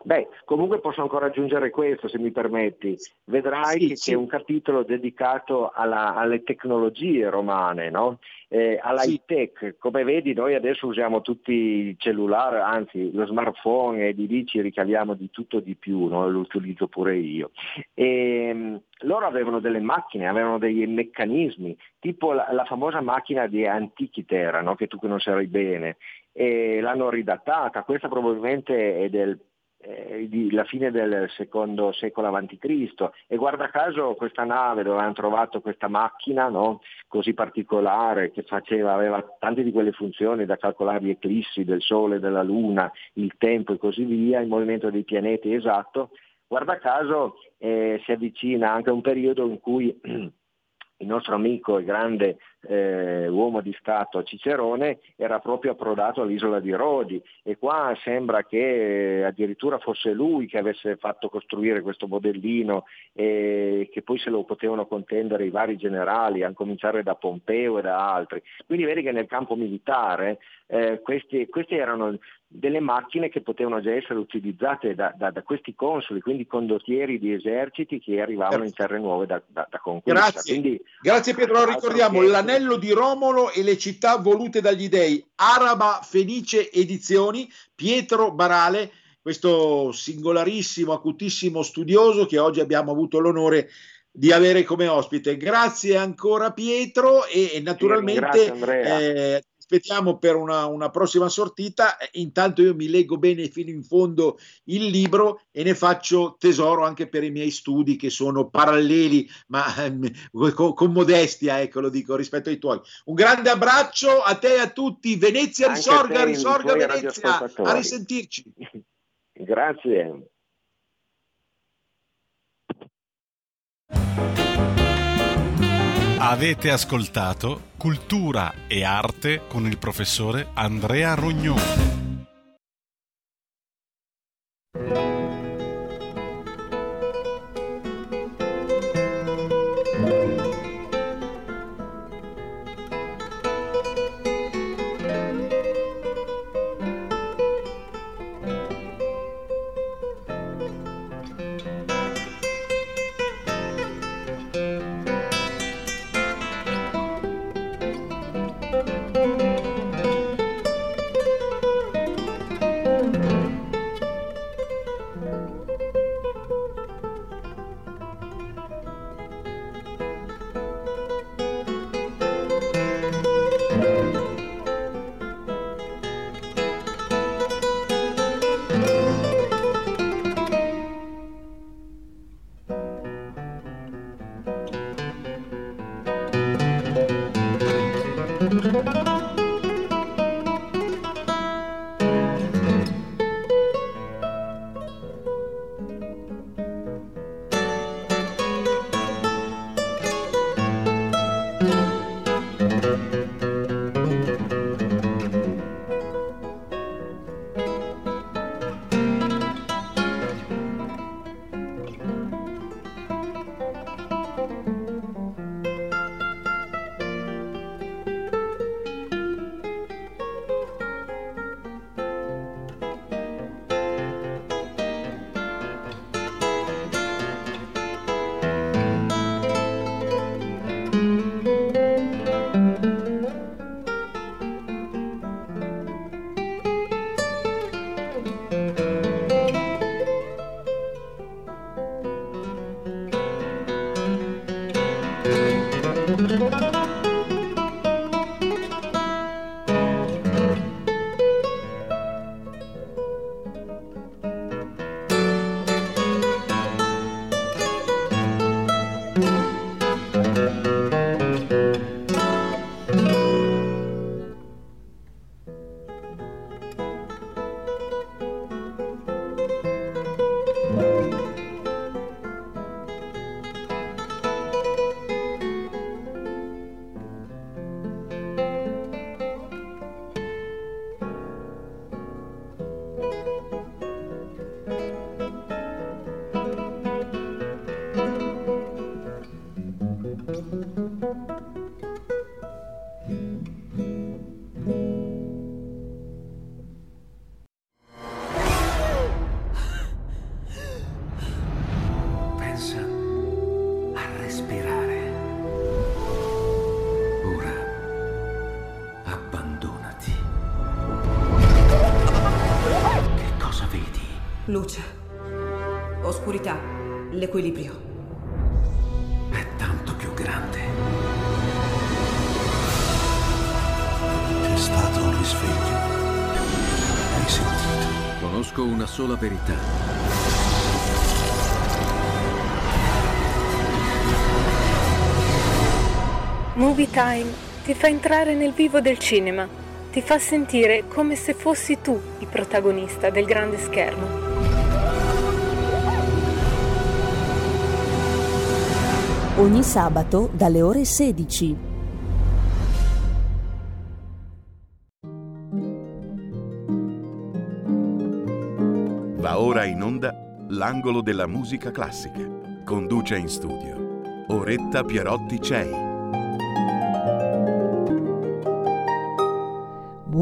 Beh, comunque posso ancora aggiungere questo, se mi permetti. Vedrai Sì, che sì. c'è un capitolo dedicato alla- alle tecnologie romane, no? Eh, all'high tech. Come vedi, noi adesso usiamo tutti il cellulare, anzi lo smartphone e di lì ci ricaviamo di tutto di più, no? lo utilizzo pure io. E, mh, loro avevano delle macchine, avevano dei meccanismi, tipo la, la famosa macchina di Antichitera, no? che tu conoscerai bene, e l'hanno ridattata. Questa probabilmente è del eh, la fine del secondo secolo a.C. e guarda caso questa nave dove hanno trovato questa macchina no, così particolare che faceva, aveva tante di quelle funzioni da calcolare gli eclissi del Sole, della Luna, il tempo e così via, il movimento dei pianeti esatto, guarda caso eh, si avvicina anche a un periodo in cui il nostro amico e grande eh, uomo di Stato Cicerone era proprio approdato all'isola di Rodi e qua sembra che eh, addirittura fosse lui che avesse fatto costruire questo modellino e che poi se lo potevano contendere i vari generali, a cominciare da Pompeo e da altri. Quindi vedi che nel campo militare eh, questi, queste erano delle macchine che potevano già essere utilizzate da, da- da questi consoli, quindi condottieri di eserciti che arrivavano in terre nuove da, da, conquista. Grazie. Quindi, Grazie Pietro, ricordiamo che- l'anello di Romolo e le città volute dagli dei, Araba Fenice Edizioni, Pietro Barale, questo singolarissimo, acutissimo studioso che oggi abbiamo avuto l'onore di avere come ospite. Grazie ancora Pietro e, e naturalmente eh, aspettiamo per una, una prossima sortita. Eh, Intanto io mi leggo bene fino in fondo il libro e ne faccio tesoro anche per i miei studi che sono paralleli, ma ehm, con, con modestia, ecco lo dico, rispetto ai tuoi. Un grande abbraccio a te e a tutti. Venezia Anche risorga, te, risorga Venezia. A risentirci. Grazie. Avete ascoltato Cultura e Arte con il professore Andrea Rognoni. Fa entrare nel vivo del cinema, ti fa sentire come se fossi tu il protagonista del grande schermo. Ogni sabato dalle ore 16. Va ora in onda l'angolo della musica classica. Conduce in studio Oretta Pierotti Cei.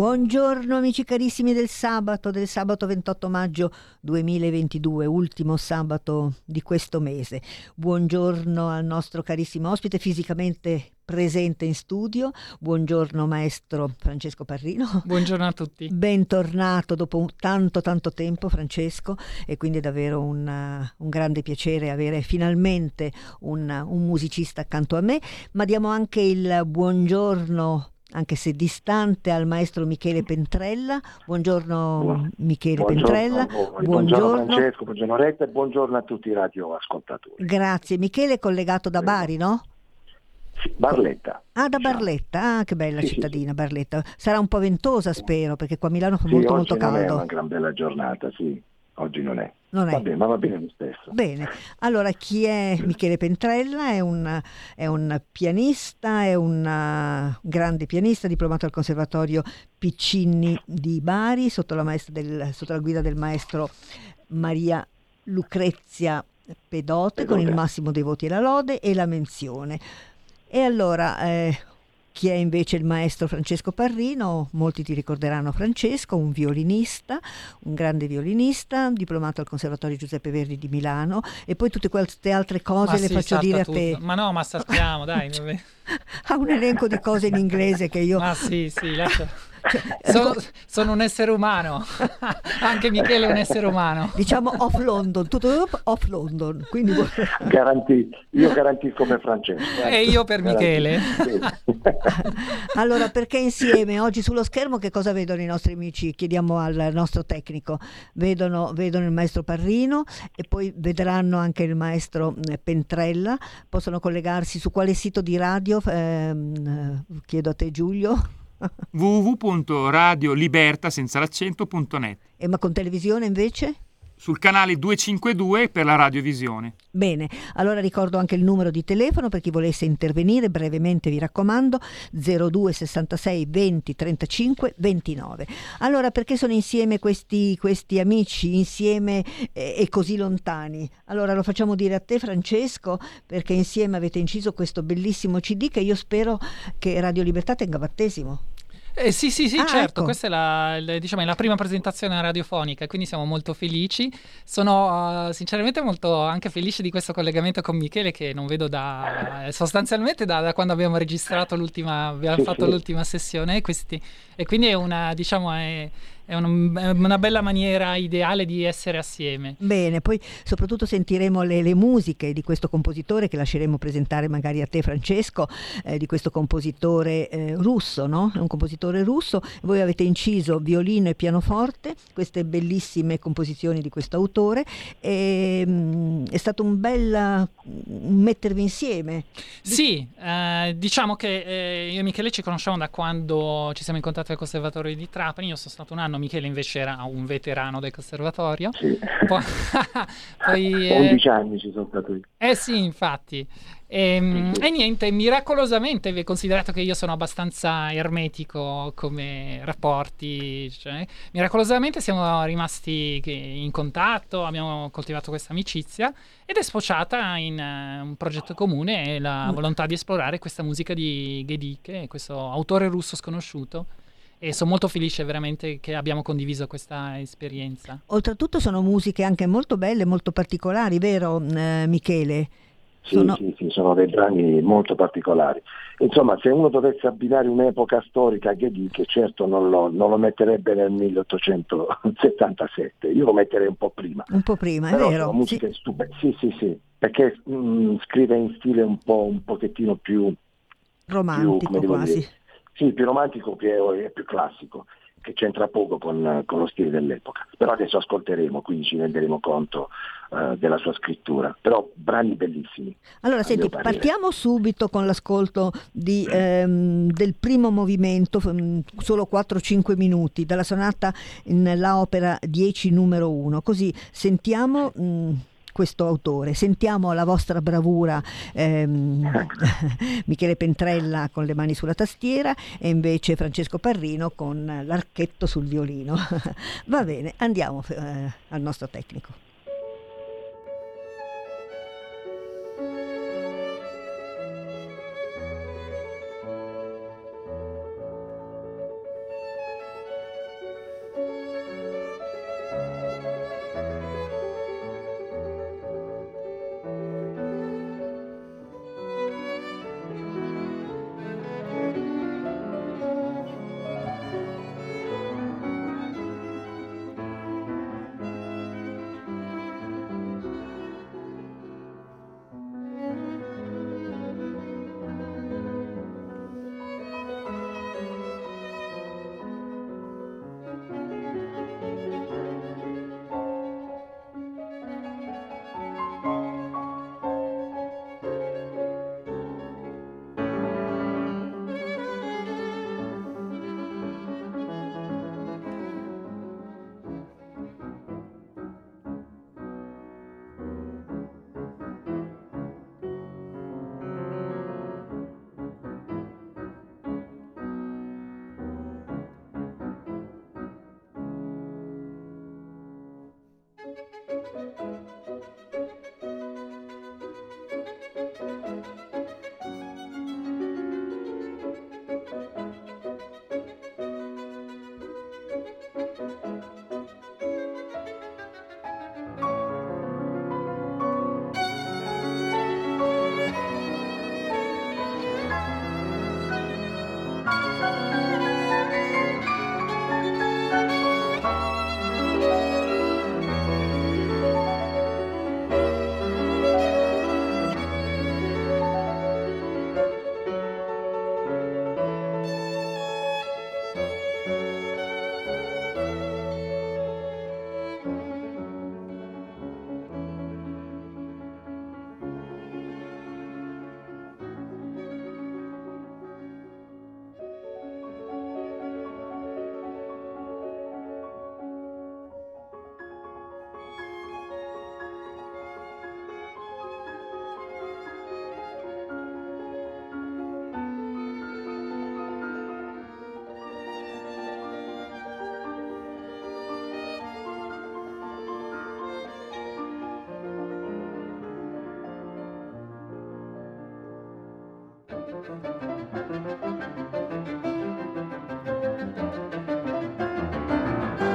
Buongiorno amici carissimi del sabato, del sabato 28 maggio 2022, ultimo sabato di questo mese. Buongiorno al nostro carissimo ospite fisicamente presente in studio. Buongiorno maestro Francesco Parrino. Buongiorno a tutti. Bentornato dopo tanto tanto tempo Francesco e quindi è davvero un, un grande piacere avere finalmente un, un musicista accanto a me, ma diamo anche il buongiorno anche se distante al maestro Michele Pentrella. Buongiorno Buon- Michele buongiorno Pentrella. buongiorno Buongiorno. Francesco, buongiorno Retta e buongiorno a tutti i radioascoltatori. Grazie. Michele è collegato da Bari, no? Barletta. Ah, da Barletta. Ah, che bella Sì, sì, cittadina Barletta. Sarà un po' ventosa, spero, perché qua a Milano fa Sì, molto oggi molto non è caldo. una gran bella giornata, sì, oggi non è. Non è. Va bene, ma va bene lo stesso. Bene, allora chi è Michele Pentrella? È un, è un pianista, è un uh, grande pianista, diplomato al Conservatorio Piccinni di Bari, sotto la, maestra del- sotto la guida del maestro Maria Lucrezia Pedote, con il massimo dei voti e la lode e la menzione. E allora, eh, chi è invece il maestro Francesco Parrino? Molti ti ricorderanno Francesco, un violinista, un grande violinista, diplomato al Conservatorio Giuseppe Verdi di Milano e poi tutte queste altre cose Ma le faccio dire a tutto. te. Ma no, ma saltiamo, dai. vabbè. Ha un elenco di cose in inglese che io... Ma sì, sì, lascia. Sono, sono un essere umano. Anche Michele è un essere umano. Diciamo off London, tutto off London, quindi Garanti- io garantisco per Francesco. E io per Michele. Allora, perché insieme oggi sullo schermo che cosa vedono i nostri amici? Chiediamo al nostro tecnico. Vedono, vedono il maestro Parrino e poi vedranno anche il maestro eh, Pentrella. Possono collegarsi su quale sito di radio? Ehm, eh, chiedo a te Giulio. www.radioliberta senza l'accento.net E ma con televisione invece? sul canale 252 per la radiovisione. Bene, allora ricordo anche il numero di telefono per chi volesse intervenire, brevemente vi raccomando, 02 66 20 35 29. Allora, perché sono insieme questi, questi amici, insieme eh, e così lontani? Allora lo facciamo dire a te Francesco, perché insieme avete inciso questo bellissimo CD che io spero che Radio Libertà tenga battesimo. Eh, sì, sì, sì, Ah, certo, ecco. questa è la, il- diciamo, è la prima presentazione radiofonica, quindi siamo molto felici. Sono eh, sinceramente molto anche felice di questo collegamento con Michele che non vedo da eh, sostanzialmente da, da quando abbiamo registrato l'ultima, abbiamo Sì, fatto sì. l'ultima sessione e, questi- e quindi è una, diciamo, è, è un- è una bella maniera ideale di essere assieme. Bene, poi soprattutto sentiremo le, le musiche di questo compositore che lasceremo presentare magari a te Francesco, eh, di questo compositore eh, russo, no? È un compositore russo. Voi avete inciso violino e pianoforte, queste bellissime composizioni di questo autore e mm, è stato un bel mm, mettervi insieme. Sì, eh, diciamo che eh, io e Michele ci conosciamo da quando ci siamo incontrati al Conservatorio di Trapani, io sono stato un anno, Michele invece era un veterano del Conservatorio. Poi, poi, eh, 11 anni ci sono stato io. eh sì, infatti. Ehm, E, niente, miracolosamente, considerato che io sono abbastanza ermetico come rapporti, cioè, miracolosamente siamo rimasti in contatto, abbiamo coltivato questa amicizia ed è sfociata in eh, un progetto comune e la Mm. volontà di esplorare questa musica di Gedike, questo autore russo sconosciuto. E sono molto felice veramente che abbiamo condiviso questa esperienza. Oltretutto sono musiche anche molto belle, molto particolari, vero eh, Michele? Sì, Sono- sì, sì, sono dei brani molto particolari. Insomma, se uno dovesse abbinare un'epoca storica che dice, certo non lo, non lo metterebbe nel 1877, io lo metterei un po' prima. Un po' prima, è Però vero. sono musiche stupende. Sì, sì, sì, perché mm, scrive in stile un po' un pochettino più Romantico più, quasi. dire, sì, più romantico è più classico, che c'entra poco con, con lo stile dell'epoca. Però adesso ascolteremo, quindi ci renderemo conto eh, della sua scrittura. Però brani bellissimi. Allora, senti, partiamo subito con l'ascolto di, ehm, del primo movimento, solo 4-5 minuti, dalla sonata nella opera 10 numero 1, così sentiamo mm, questo autore, sentiamo la vostra bravura ehm, Michele Pentrella con le mani sulla tastiera e invece Francesco Parrino con l'archetto sul violino. Va bene, andiamo eh, al nostro tecnico. Thank you.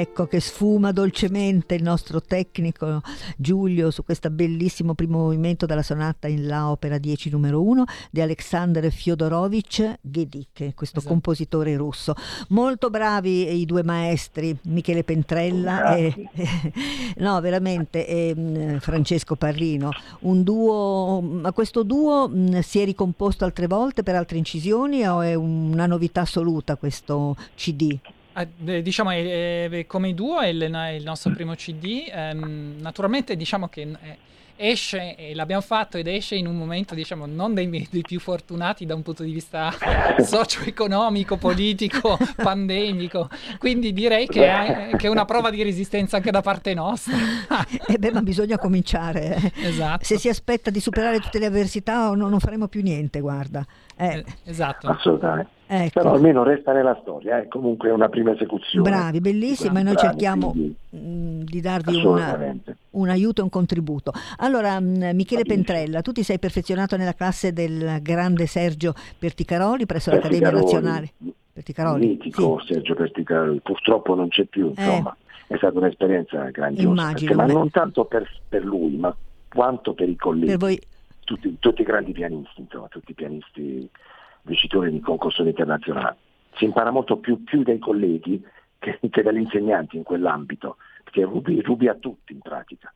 Ecco che sfuma dolcemente il nostro tecnico Giulio su questo bellissimo primo movimento della sonata in La Opera 10 numero 1 di Alexander Fyodorovich Gedik, questo Esatto. compositore russo. Molto bravi i due maestri, Michele Pentrella e, no, veramente e, mh, Francesco Parrino. Un duo, ma questo duo mh, si è ricomposto altre volte per altre incisioni o è una novità assoluta questo CD? Eh, eh, diciamo, eh, eh, come duo è il, è il nostro primo CD. ehm, naturalmente, diciamo che eh, esce, e l'abbiamo fatto, ed esce in un momento, diciamo, non dei, dei più fortunati da un punto di vista socio-economico, politico, pandemico. Quindi direi che è, che è una prova di resistenza anche da parte nostra. Eh beh, ma bisogna cominciare. eh. Esatto. Se si aspetta di superare tutte le avversità no- non faremo più niente, guarda. Eh, Esatto. Assolutamente. Ecco. Però almeno resta nella storia, è comunque una prima esecuzione. Bravi, bellissimo, e noi Bravi, cerchiamo quindi- mh, di darvi una- un aiuto e un contributo. Allora, mh, Michele Pentrella, tu ti sei perfezionato nella classe del grande Sergio Perticaroli presso l'Accademia Nazionale. Perticaroli? Mitico Sergio Perticaroli, purtroppo non c'è più, insomma, è stata un'esperienza grandiosa, Immagino, perché- ma non tanto per, per lui, ma quanto per i colleghi, Per voi tutti, tutti i grandi pianisti, insomma, tutti i pianisti vincitori di concorso internazionali. Si impara molto più, più dai colleghi che, che dagli insegnanti in quell'ambito, perché rubi, rubi a tutti in pratica.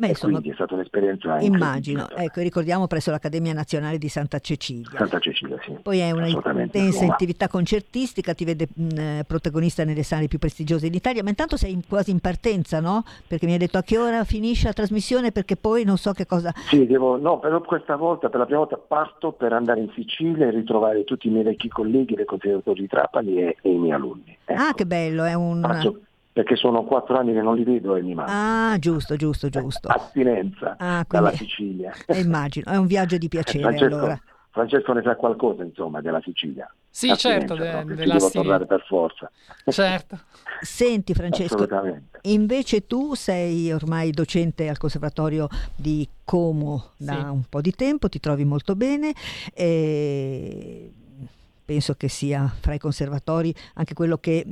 Beh, insomma, quindi è stata un'esperienza immagino. Ecco, ricordiamo presso l'Accademia Nazionale di Santa Cecilia. Santa Cecilia, sì. Poi è una intensa attività concertistica, ti vede mh, eh, protagonista nelle sale più prestigiose d'Italia, ma intanto sei in- quasi in partenza, no? Perché mi hai detto a che ora finisce la trasmissione perché poi non so che cosa... Sì, devo, no, però questa volta, per la prima volta parto per andare in Sicilia e ritrovare tutti i miei vecchi colleghi del Conservatorio di Trapani e, e i miei alunni. Ecco. Ah, che bello, è un... Faccio- perché sono quattro anni che non li vedo e mi manca. Ah, giusto, giusto, giusto. Astinenza Ah, dalla quindi- Sicilia. Eh, immagino, è un viaggio di piacere Francesco, allora. Francesco ne sa qualcosa, insomma, della Sicilia. Sì, Astinenza certo, de- ci della devo Sicilia. tornare per forza. Certo. Senti Francesco, invece tu sei ormai docente al Conservatorio di Como da Sì. un po' di tempo, ti trovi molto bene e penso che sia fra i conservatori anche quello che...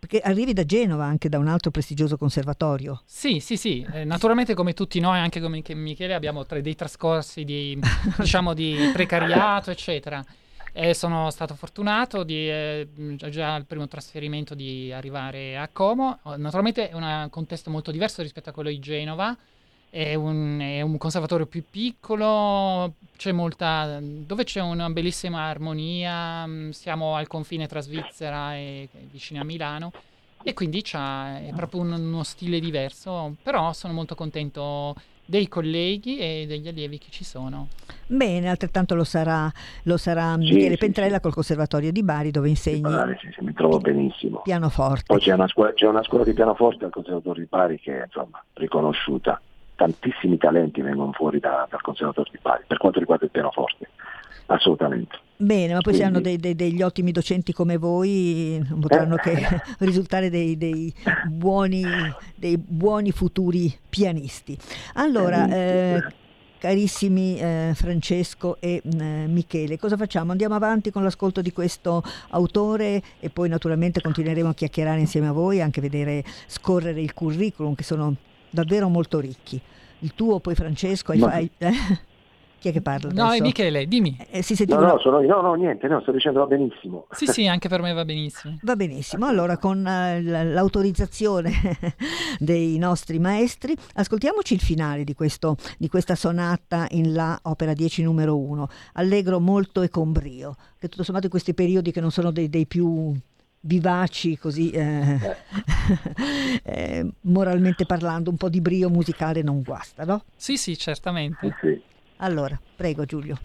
perché arrivi da Genova, anche da un altro prestigioso conservatorio. Sì, sì, sì, eh, naturalmente come tutti noi, anche come che Michele, abbiamo tra- dei trascorsi di, diciamo, di precariato, eccetera. E sono stato fortunato di eh, già- al primo trasferimento di arrivare a Como. Naturalmente è un contesto molto diverso rispetto a quello di Genova. È un, è un conservatorio più piccolo, c'è molta, dove c'è una bellissima armonia. mh, Siamo al confine tra Svizzera e, e vicino a Milano. E quindi c'ha, è proprio un- uno stile diverso, però sono molto contento dei colleghi e degli allievi che ci sono. Bene, altrettanto lo sarà, lo sarà Sì, Michele sì, Pentrella col Conservatorio di Bari dove insegni Bari, sì, sì, mi trovo benissimo. pianoforte. Poi c'è una, scuola, c'è una scuola di pianoforte al Conservatorio di Bari che è insomma riconosciuta. Tantissimi talenti vengono fuori da- dal Conservatorio di Bari per quanto riguarda il pianoforte. Assolutamente. Bene, ma poi se Quindi- hanno dei- dei- degli ottimi docenti come voi non potranno Eh. che risultare dei, dei buoni, dei buoni futuri pianisti. Allora, eh, carissimi eh, Francesco e eh, Michele, cosa facciamo? Andiamo avanti con l'ascolto di questo autore e poi naturalmente continueremo a chiacchierare insieme a voi, anche vedere scorrere il curriculum che sono davvero molto ricchi. Il tuo poi Francesco, hai Ma- fai- chi è che parla No, adesso? è Michele, dimmi. Eh, si No, sentiva no, sono io. no, no, niente, no, sto dicendo va benissimo. Sì, sì, anche per me va benissimo. Va benissimo, allora con eh, l'autorizzazione dei nostri maestri ascoltiamoci il finale di, questo, di questa sonata in La opera 10 numero 1, allegro molto e con brio, che tutto sommato in questi periodi che non sono dei, dei più vivaci così eh, eh, moralmente parlando, un po' di brio musicale non guasta, no? Sì, sì, certamente. Sì. Allora, prego Giulio.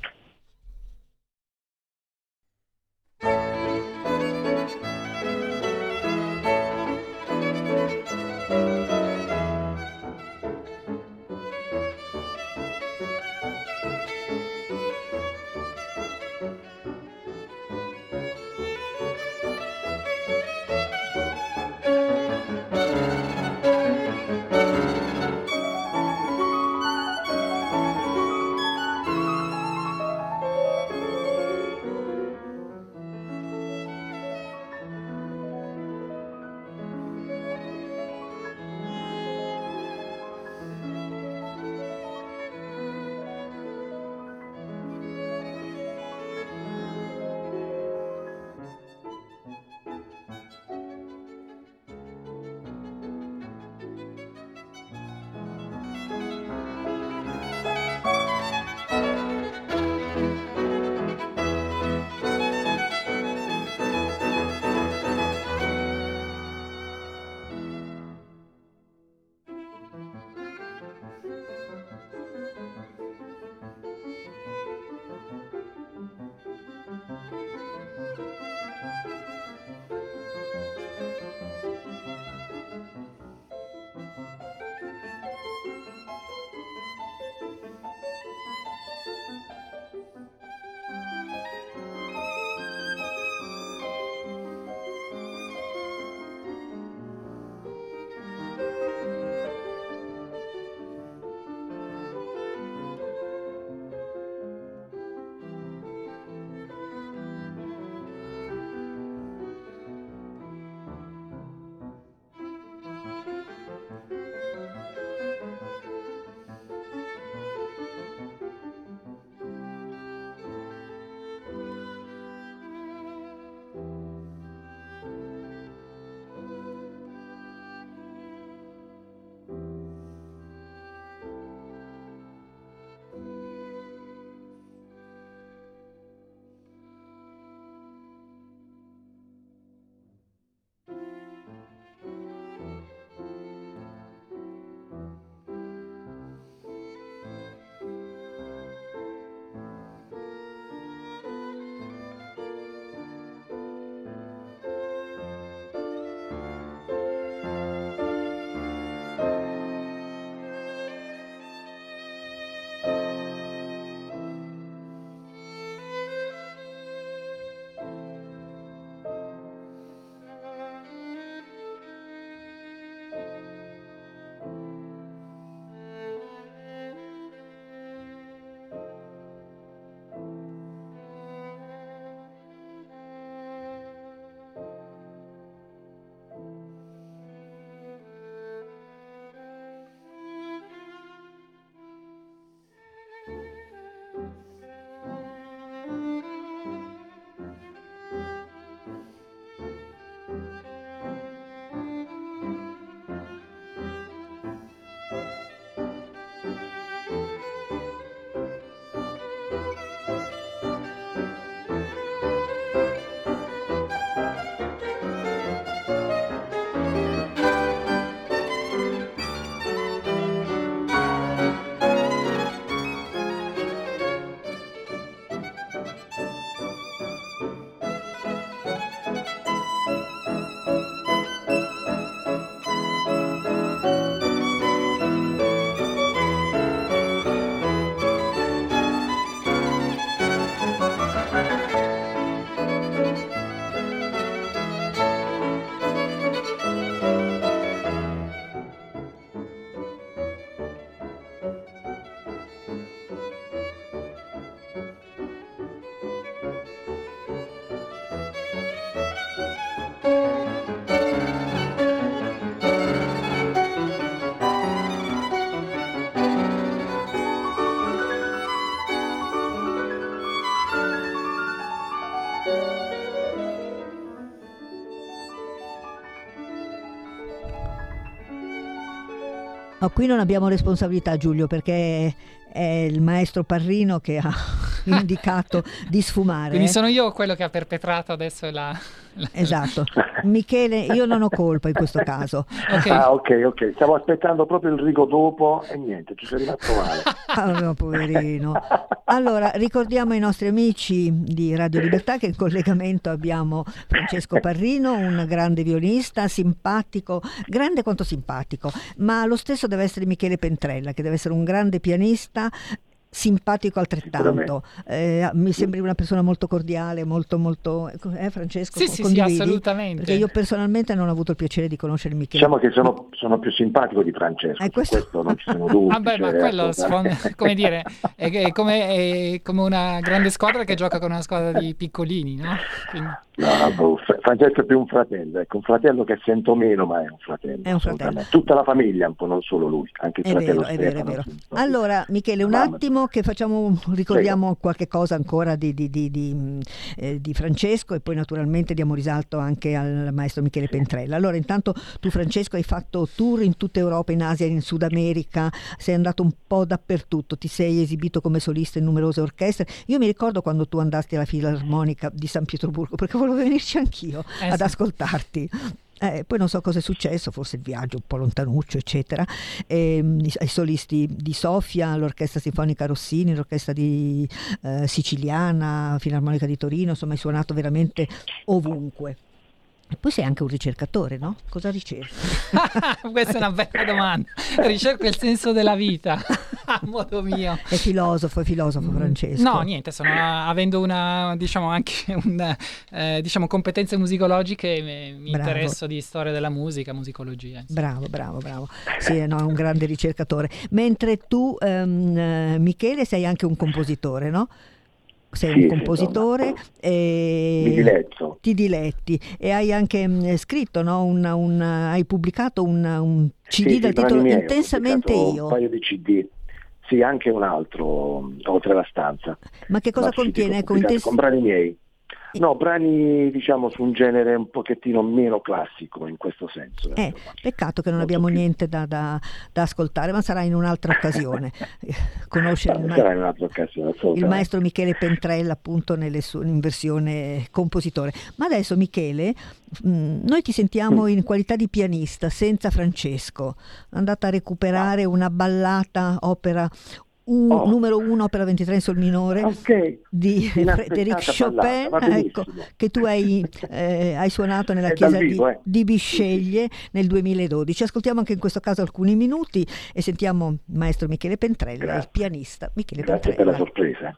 No, qui non abbiamo responsabilità Giulio perché è il maestro Parrino che ha indicato di sfumare. Quindi sono io quello che ha perpetrato adesso la... la- Esatto. Michele, io non ho colpa in questo caso. Ok. Ah, ok, ok. Stavo aspettando proprio il rigo dopo e niente, ci sei rimasto male. Ah, no, poverino. Allora, ricordiamo ai nostri amici di Radio Libertà che in collegamento abbiamo Francesco Parrino, un grande violista, simpatico, grande quanto simpatico, ma lo stesso deve essere Michele Pentrella, che deve essere un grande pianista. Simpatico altrettanto, Eh, mi sembri una persona molto cordiale, molto molto. Eh, Francesco? Sì, sì, sì, condividi? assolutamente. Perché io personalmente non ho avuto il piacere di conoscere Michele. Diciamo che sono, sono più simpatico di Francesco, Eh, questo- questo non ci sono dubbi. Vabbè, ma cioè, quello, assolutamente. sfon- come dire, è, è come, è come una grande squadra che gioca con una squadra di piccolini, no? Quindi- No, boh, Fra- Francesco è più un fratello, ecco, un fratello che sento meno, ma è un fratello. È un assolutamente. Tutta la famiglia, un po', non solo lui, anche il È fratello vero, è vero, è Stefano, vero. sì. Allora, Michele, un Mamma. attimo che facciamo, ricordiamo qualche cosa ancora di, di- di- mh, eh, di Francesco e poi naturalmente diamo risalto anche al maestro Michele Pentrella. Allora, intanto tu Francesco hai fatto tour in tutta Europa, in Asia, in Sud America, sei andato un po' dappertutto, ti sei esibito come solista in numerose orchestre. Io mi ricordo quando tu andasti alla Filarmonica di San Pietroburgo, perché volevo venirci anch'io Eh, ad sì. ascoltarti. Eh, poi non so cosa è successo, forse il viaggio un po' lontanuccio, eccetera. Ehm, i, i solisti di Sofia, l'Orchestra Sinfonica Rossini, l'Orchestra di, eh, Siciliana, Filarmonica di Torino, insomma hai suonato veramente ovunque. E poi sei anche un ricercatore, no? Cosa ricerchi? Questa è una bella domanda. Ricerco il senso della vita a modo mio. È filosofo, è filosofo Francesco. No, niente, sono avendo una, diciamo, anche un, eh, diciamo, competenze musicologiche, mi, Bravo. interesso di storia della musica, musicologia. insomma. Bravo, bravo, bravo. Sì, no, è un grande ricercatore. Mentre tu, ehm, eh, Michele, sei anche un compositore, no? Sei Sì, un compositore e diletto. ti diletti e hai anche mh, scritto, no? un, un- hai pubblicato un, un CD Sì, dal sì, titolo miei, Intensamente io. Un paio di CD. Sì, anche un altro, oltre la stanza. Ma che cosa Ma contiene? Ecco, intens- Con brani miei. No, brani diciamo su un genere un pochettino meno classico in questo senso. Eh, peccato che non abbiamo niente da, da- da ascoltare, ma sarà in un'altra occasione. Conoscere il, ma- Sarà in un'altra occasione, il maestro Michele Pentrella appunto nelle sue- in versione compositore. Ma adesso Michele, mh, noi ti sentiamo in qualità di pianista senza Francesco. Andata a recuperare una ballata opera u- Oh. numero uno, opera 23 in sol minore di Inaspettata Frédéric Chopin, ecco, che tu hai, eh, hai suonato nella chiesa vivo, di, eh. di Bisceglie nel 2012. Ascoltiamo anche in questo caso alcuni minuti e sentiamo il maestro Michele Pentrella, il pianista Michele Grazie per Pentrella. la sorpresa.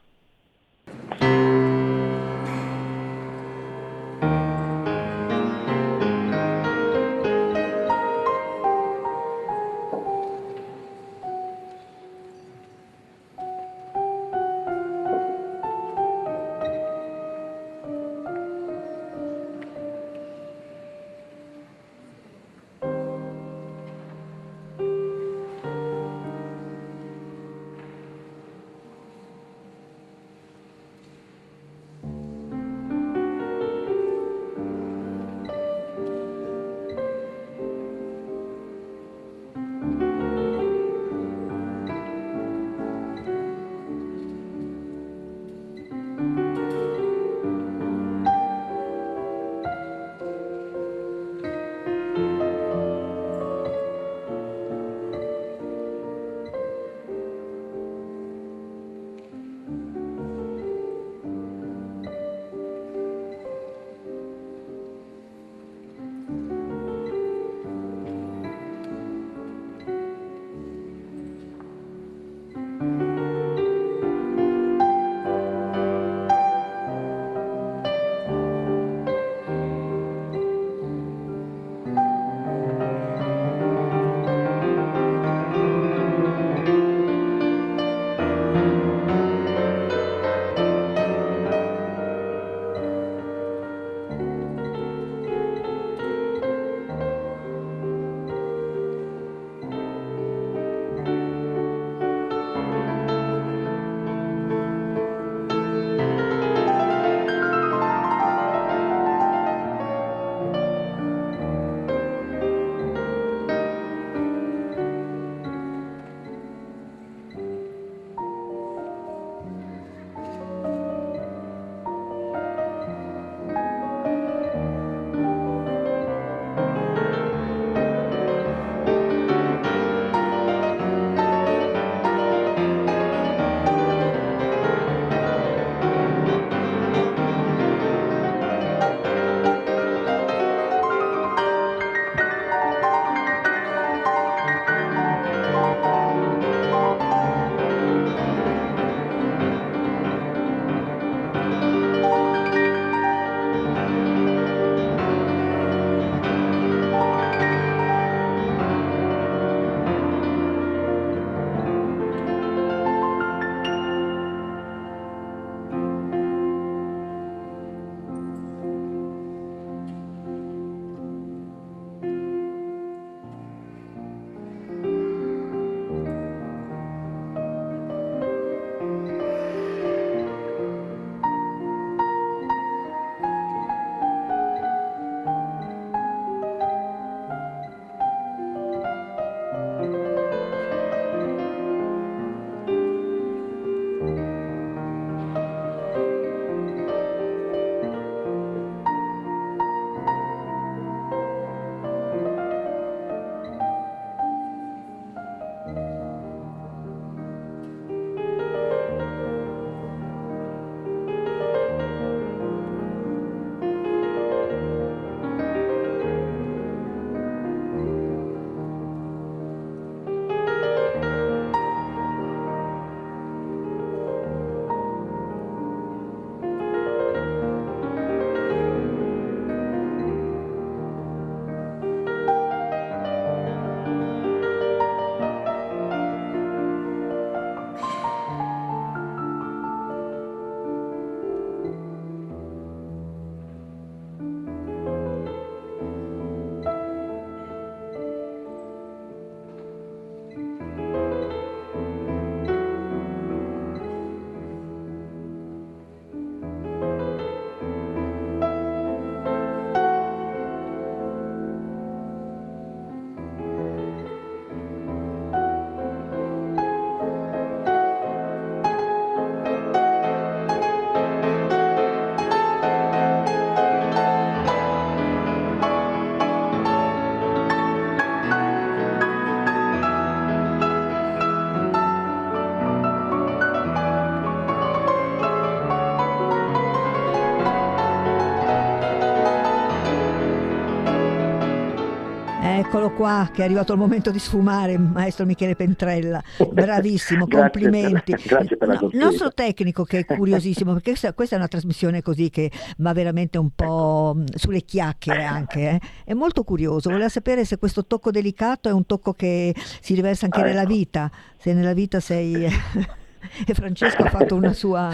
Eccolo qua, che è arrivato il momento di sfumare, maestro Michele Pentrella. Bravissimo, Grazie complimenti. grazie per la No, il nostro tecnico che è curiosissimo, perché questa, questa è una trasmissione così che va veramente un po' mh, sulle chiacchiere anche, eh. è molto curioso, voleva sapere se questo tocco delicato è un tocco che si riversa anche Ah, nella ecco. vita, se nella vita sei... e Francesco ha fatto una sua...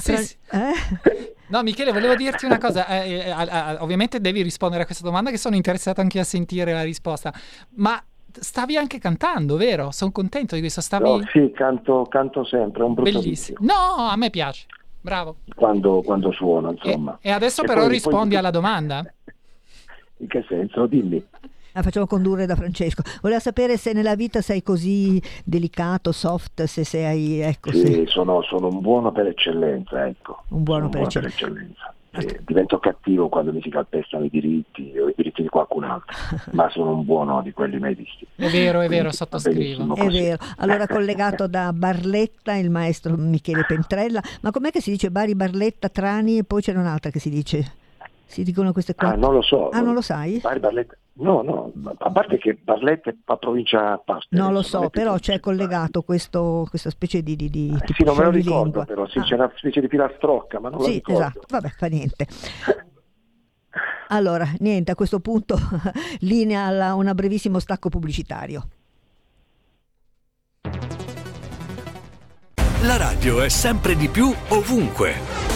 Sì. eh? No, Michele, volevo dirti una cosa. eh, eh, a- ovviamente devi rispondere a questa domanda, che sono interessato anche a sentire la risposta. Ma stavi anche cantando, vero? Sono contento di questo. Stavi. No, sì, canto, canto sempre, è un brutto Bellissimo. vizio. No, a me piace. Bravo. Quando, quando suono, E, insomma. e adesso E però poi- rispondi poi- alla domanda. In che senso? Dimmi. La facciamo condurre da Francesco. Voleva sapere se nella vita sei così delicato, soft, se sei... Ecco, Sì, se- sono, sono un buono per eccellenza, ecco. Un buono Sono per eccellenza. Eh, divento cattivo quando mi si calpestano i diritti o i diritti di qualcun altro, ma sono un buono di quelli mai visti. È vero, è vero, Quindi sottoscrivo. È vero, allora collegato da Barletta il maestro Michele Pentrella, ma com'è che si dice Bari, Barletta, Trani e poi c'è un'altra che si dice? Si dicono queste qua? Ah, non lo so. Ah, non lo sai? Barletta- No, no, a parte che Barletta è a provincia Pastori. Non lo so, però c'è collegato questo, questa specie di, di, di Sì, tipo non me lo ricordo però, sì, Ah, c'è una specie di filastrocca, ma non lo sì, ricordo. esatto, vabbè, fa niente. Allora, niente, a questo punto linea alla una brevissimo stacco pubblicitario. La radio è sempre di più ovunque.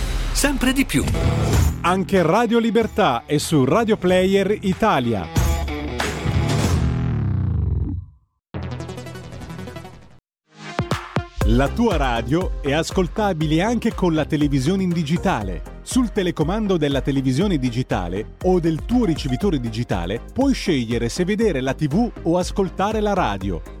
sempre di più. Anche Radio Libertà è su Radio Player Italia. La tua radio è ascoltabile anche con la televisione in digitale. Sul telecomando della televisione digitale o del tuo ricevitore digitale puoi scegliere se vedere la TV o ascoltare la radio.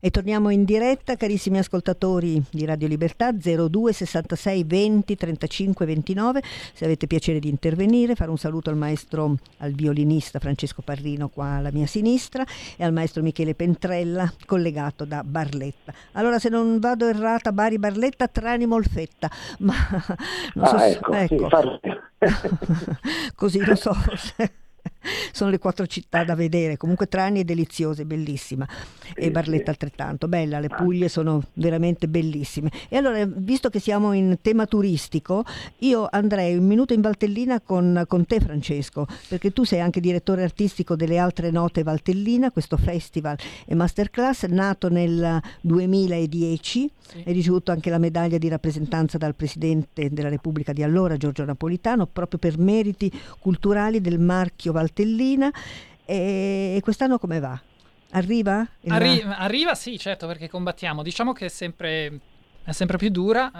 E torniamo in diretta, carissimi ascoltatori di Radio Libertà 02 66 20 35 29. Se avete piacere di intervenire, fare un saluto al maestro, al violinista Francesco Parrino qua alla mia sinistra e al maestro Michele Pentrella collegato da Barletta. Allora, se non vado errata, Bari Barletta, Trani Molfetta, ma non so Ah, se- ecco, sì, ecco. così non so. forse Sono le quattro città da vedere, comunque Trani è deliziosa, è bellissima e Barletta altrettanto, bella, le Puglie sono veramente bellissime. E allora, visto che siamo in tema turistico, io andrei un minuto in Valtellina con, con te Francesco, perché tu sei anche direttore artistico delle altre note Valtellina, questo festival e masterclass nato nel 2010, hai ricevuto anche la medaglia di rappresentanza dal Presidente della Repubblica di allora, Giorgio Napolitano, proprio per meriti culturali del marchio Valtellina. E quest'anno come va? Arriva? Arri- arriva, sì, certo, perché combattiamo. Diciamo che è sempre, è sempre più dura,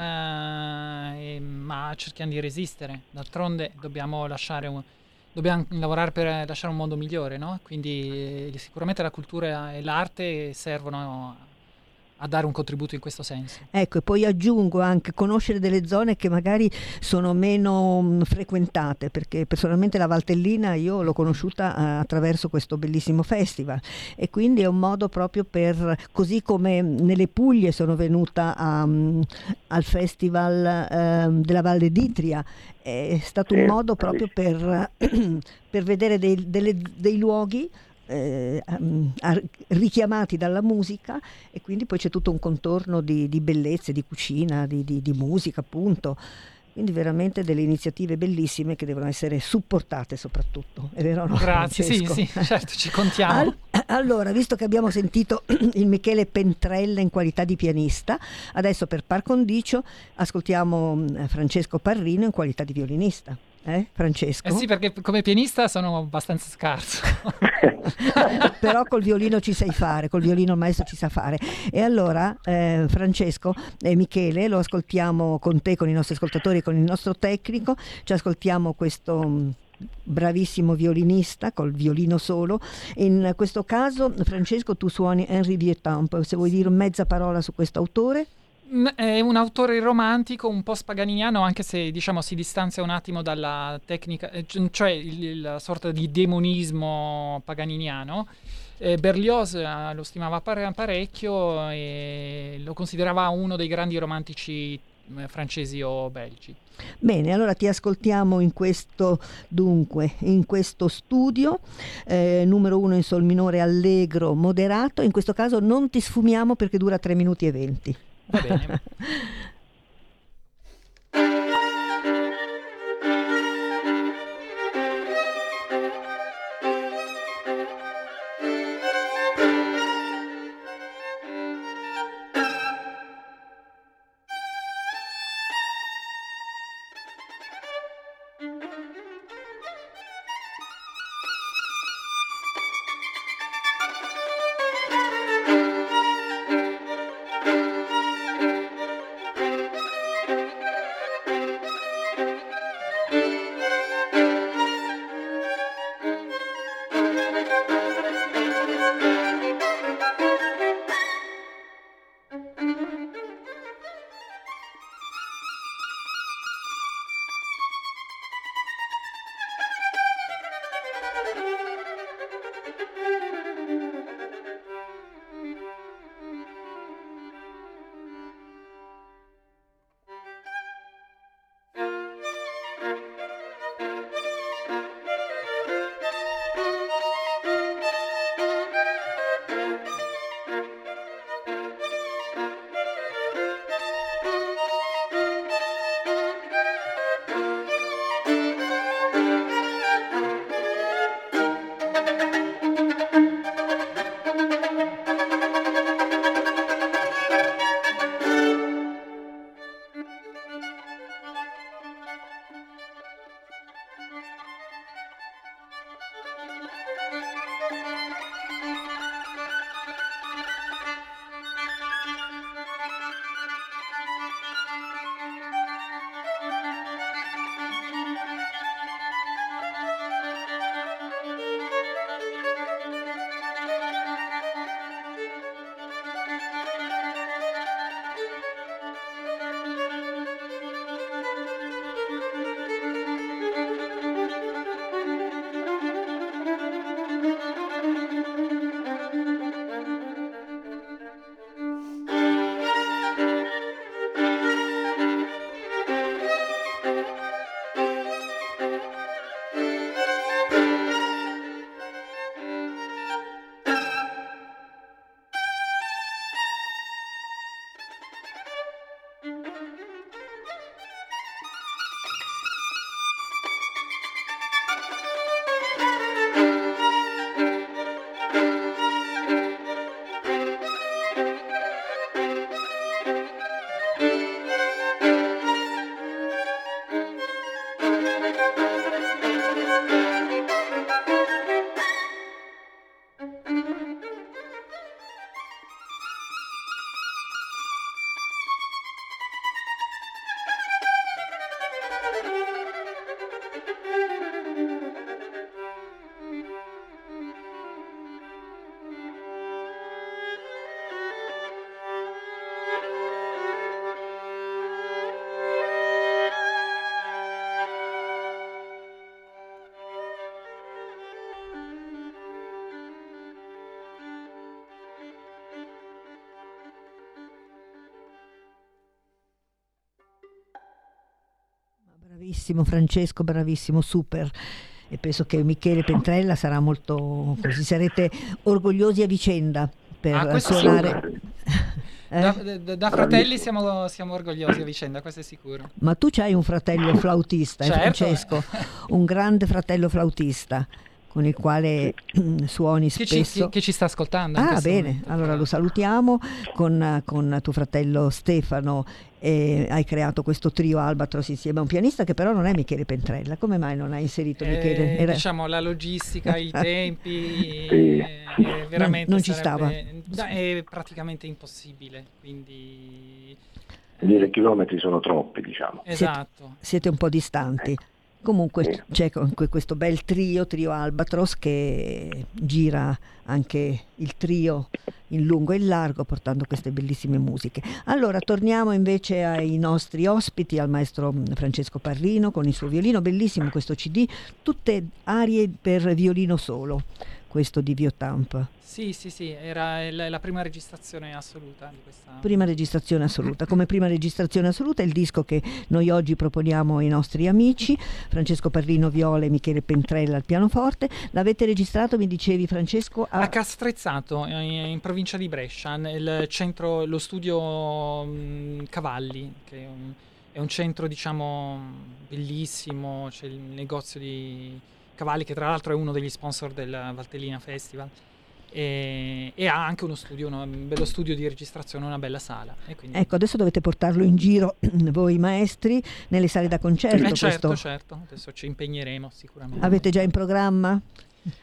eh, e- ma cerchiamo di resistere. D'altronde dobbiamo lasciare un- Dobbiamo lavorare per lasciare un mondo migliore, no? Quindi eh, sicuramente la cultura e l'arte servono a dare un contributo in questo senso. Ecco, e poi aggiungo anche conoscere delle zone che magari sono meno mh, frequentate, perché personalmente la Valtellina io l'ho conosciuta eh, attraverso questo bellissimo festival e quindi è un modo proprio per, così come nelle Puglie sono venuta a, mh, al festival ehm, della Valle d'Itria, è stato un Sì, modo proprio per, per vedere dei, delle- dei luoghi eh, richiamati dalla musica e quindi poi c'è tutto un contorno di, di bellezze, di cucina, di, di- di musica appunto. Quindi veramente delle iniziative bellissime che devono essere supportate soprattutto. È vero? no, Grazie, sì, Francesco? sì, certo, ci contiamo. Al- allora, visto che abbiamo sentito il Michele Pentrella in qualità di pianista, adesso per par condicio ascoltiamo mm, Francesco Parrino in qualità di violinista. Eh, Francesco? Eh sì, perché come pianista sono abbastanza scarso. Però col violino ci sai fare, col violino il maestro ci sa fare. E allora, eh, Francesco e Michele, lo ascoltiamo con te, con i nostri ascoltatori, con il nostro tecnico, ci ascoltiamo questo mm, bravissimo violinista col violino solo. In questo caso, Francesco, tu suoni Henri Vietamp. Se vuoi dire mezza parola su questo autore. Mm, È un autore romantico, un po' spaganiniano, anche se diciamo si distanzia un attimo dalla tecnica, eh, cioè la sorta di demonismo paganiniano. Eh, Berlioz eh, lo stimava pare- parecchio e lo considerava uno dei grandi romantici francesi o belgi. Bene, allora ti ascoltiamo in questo, dunque, in questo studio, eh, numero uno in sol minore allegro moderato, in questo caso non ti sfumiamo perché dura 3 minuti e 20. Va bene. Bravissimo Francesco, bravissimo, super. E penso che Michele Pentrella sarà molto così, sarete orgogliosi a vicenda per Ah, suonare. Eh? Da, da- da fratelli siamo, siamo orgogliosi a vicenda, questo è sicuro. Ma tu c'hai un fratello flautista, eh, Certo. Francesco, un grande fratello flautista con il quale suoni Che ci, spesso. che- ci sta ascoltando. Ah, bene, momento. allora lo salutiamo con, con tuo fratello Stefano e hai creato questo trio Albatros insieme a un pianista che però non è Michele Pentrella. Come mai non hai inserito Michele? Eh, Diciamo la logistica, i tempi, Sì. eh, veramente non ci sarebbe- da- è praticamente impossibile. Quindi Quindi i chilometri sono troppi, diciamo. esatto. Siete un po' distanti. Comunque c'è comunque questo bel trio, trio Albatros, che gira anche il trio in lungo e in largo portando queste bellissime musiche. Allora torniamo invece ai nostri ospiti, al maestro Francesco Parrino con il suo violino, bellissimo questo CD, tutte arie per violino solo, questo di Viotamp. Sì, sì, sì, era la, prima registrazione assoluta di questa. Prima registrazione assoluta. Come prima registrazione assoluta il disco che noi oggi proponiamo ai nostri amici, Francesco Parrino Viola e Michele Pentrella al pianoforte. L'avete registrato, mi dicevi Francesco, a, A Castrezzato, in, in provincia di Brescia, nel centro, lo studio mh, Cavalli, che è un, è un centro, diciamo, bellissimo, c'è il negozio di Cavalli, che tra l'altro è uno degli sponsor del Valtellina Festival. E, e ha anche uno studio, uno- un bello studio di registrazione, una bella sala. Quindi, Ecco, adesso dovete portarlo in giro voi maestri nelle sale da concerto. Eh, certo, certo, adesso ci impegneremo sicuramente. Avete già in programma?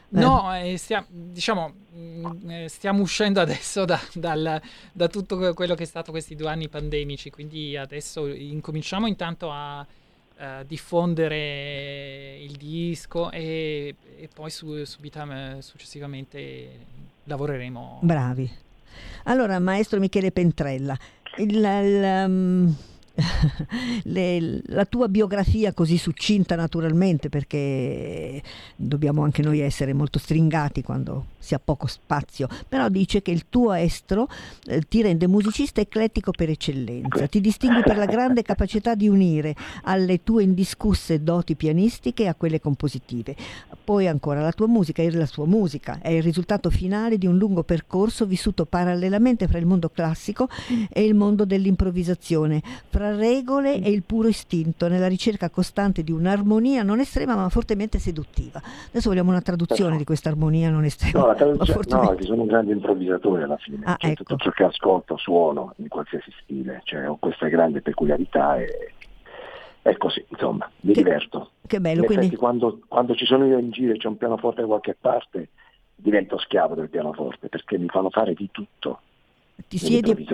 No, eh, stia- diciamo, mh, eh, stiamo uscendo adesso da, dal- da tutto que- quello che è stato questi due anni pandemici, quindi adesso incominciamo intanto a eh, diffondere il disco e, e poi su- subita- successivamente lavoreremo. Bravi. Allora, maestro Michele Pentrella, il- il, um, le- la tua biografia così succinta naturalmente, perché dobbiamo anche noi essere molto stringati quando si ha poco spazio, però dice che il tuo estro eh, ti rende musicista eclettico per eccellenza, ti distingui per la grande capacità di unire alle tue indiscusse doti pianistiche a quelle compositive. Poi ancora la tua musica e la sua musica è il risultato finale di un lungo percorso vissuto parallelamente fra il mondo classico e il mondo dell'improvvisazione, fra regole e il puro istinto, nella ricerca costante di un'armonia non estrema ma fortemente seduttiva. Adesso vogliamo una traduzione di questa armonia non estrema. No, la traduzione- no, che sono un grande improvisatore alla fine. Ah, Cioè, ecco. Tutto ciò che ascolto suono in qualsiasi stile, cioè ho questa grande peculiarità e è così, insomma, mi diverto. Che bello, In quindi effetti quando, quando ci sono io in giro e c'è un pianoforte da qualche parte, divento schiavo del pianoforte perché mi fanno fare di tutto. ti siedi...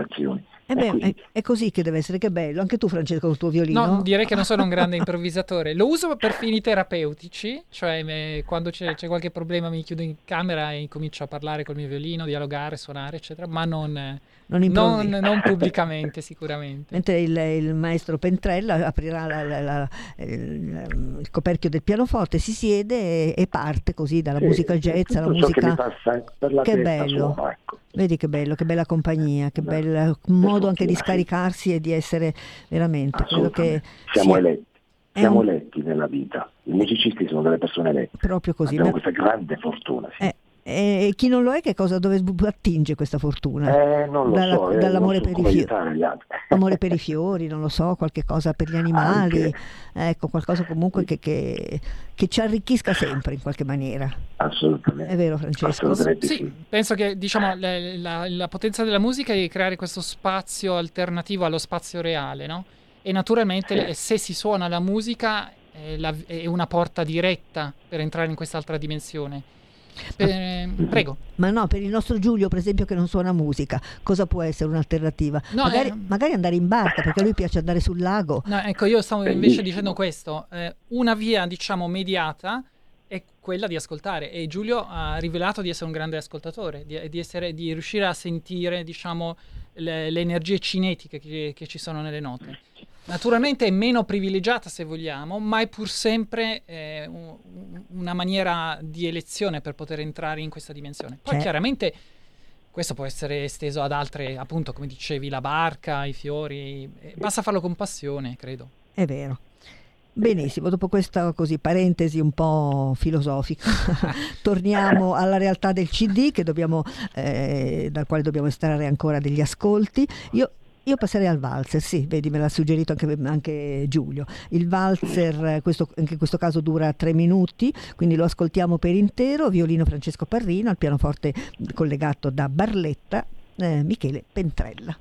Eh beh, è, è così che deve essere, che bello. Anche tu Francesco con il tuo violino? No, direi che non sono un grande improvvisatore. Lo uso per fini terapeutici, cioè me- quando c'è, c'è qualche problema mi chiudo in camera e incomincio a parlare col mio violino, dialogare, suonare, eccetera, ma non, Non non, non pubblicamente sicuramente. Mentre il, il maestro Pentrella aprirà la- la- la- il, il coperchio del pianoforte, si siede e, e parte così dalla Sì, musica jazz alla che musica. mi passa per la che testa bello. suono, ecco. Vedi che bello, che bella compagnia, che bel modo anche di sì. scaricarsi e di essere veramente. Credo che Siamo sia eletti, siamo un- eletti nella vita. I musicisti sono delle persone elette. proprio così. Abbiamo ma- questa grande fortuna. sì. eh, e chi non lo è, che cosa dove attinge questa fortuna? Eh, non lo Dalla- so, eh, dall'amore non so per i fiori. aiutare gli altri. Amore per i fiori, non lo so, qualche cosa per gli animali, ecco, qualcosa comunque che, che- che ci arricchisca sempre in qualche maniera. Assolutamente. È vero Francesco? Sì, penso che diciamo, la, la- la potenza della musica è di creare questo spazio alternativo allo spazio reale, no? E naturalmente eh, se si suona la musica eh, la- è una porta diretta per entrare in quest'altra dimensione. Eh, prego. Ma no, per il nostro Giulio, per esempio, che non suona musica, cosa può essere un'alternativa? No, magari, eh, magari andare in barca, perché a lui piace andare sul lago. No, ecco, io stavo invece dicendo questo. eh, una via, diciamo, mediata è quella di ascoltare e Giulio ha rivelato di essere un grande ascoltatore, di, di essere- di riuscire a sentire, diciamo, le, le energie cinetiche che, che ci sono nelle note. Naturalmente è meno privilegiata se vogliamo, ma è pur sempre eh, un- una maniera di elezione per poter entrare in questa dimensione. Poi Cioè- chiaramente questo può essere esteso ad altre, appunto, come dicevi, la barca, i fiori, eh, basta farlo con passione, credo. È vero. Benissimo, dopo questa così parentesi un po' filosofica, torniamo alla realtà del CD che dobbiamo, eh, dal quale dobbiamo estrarre ancora degli ascolti. Io, io passerei al valzer, sì, vedi, me l'ha suggerito anche, anche Giulio. Il valzer, questo- anche in questo caso dura tre minuti, quindi lo ascoltiamo per intero. Violino Francesco Parrino, al pianoforte collegato da Barletta, eh, Michele Pentrella.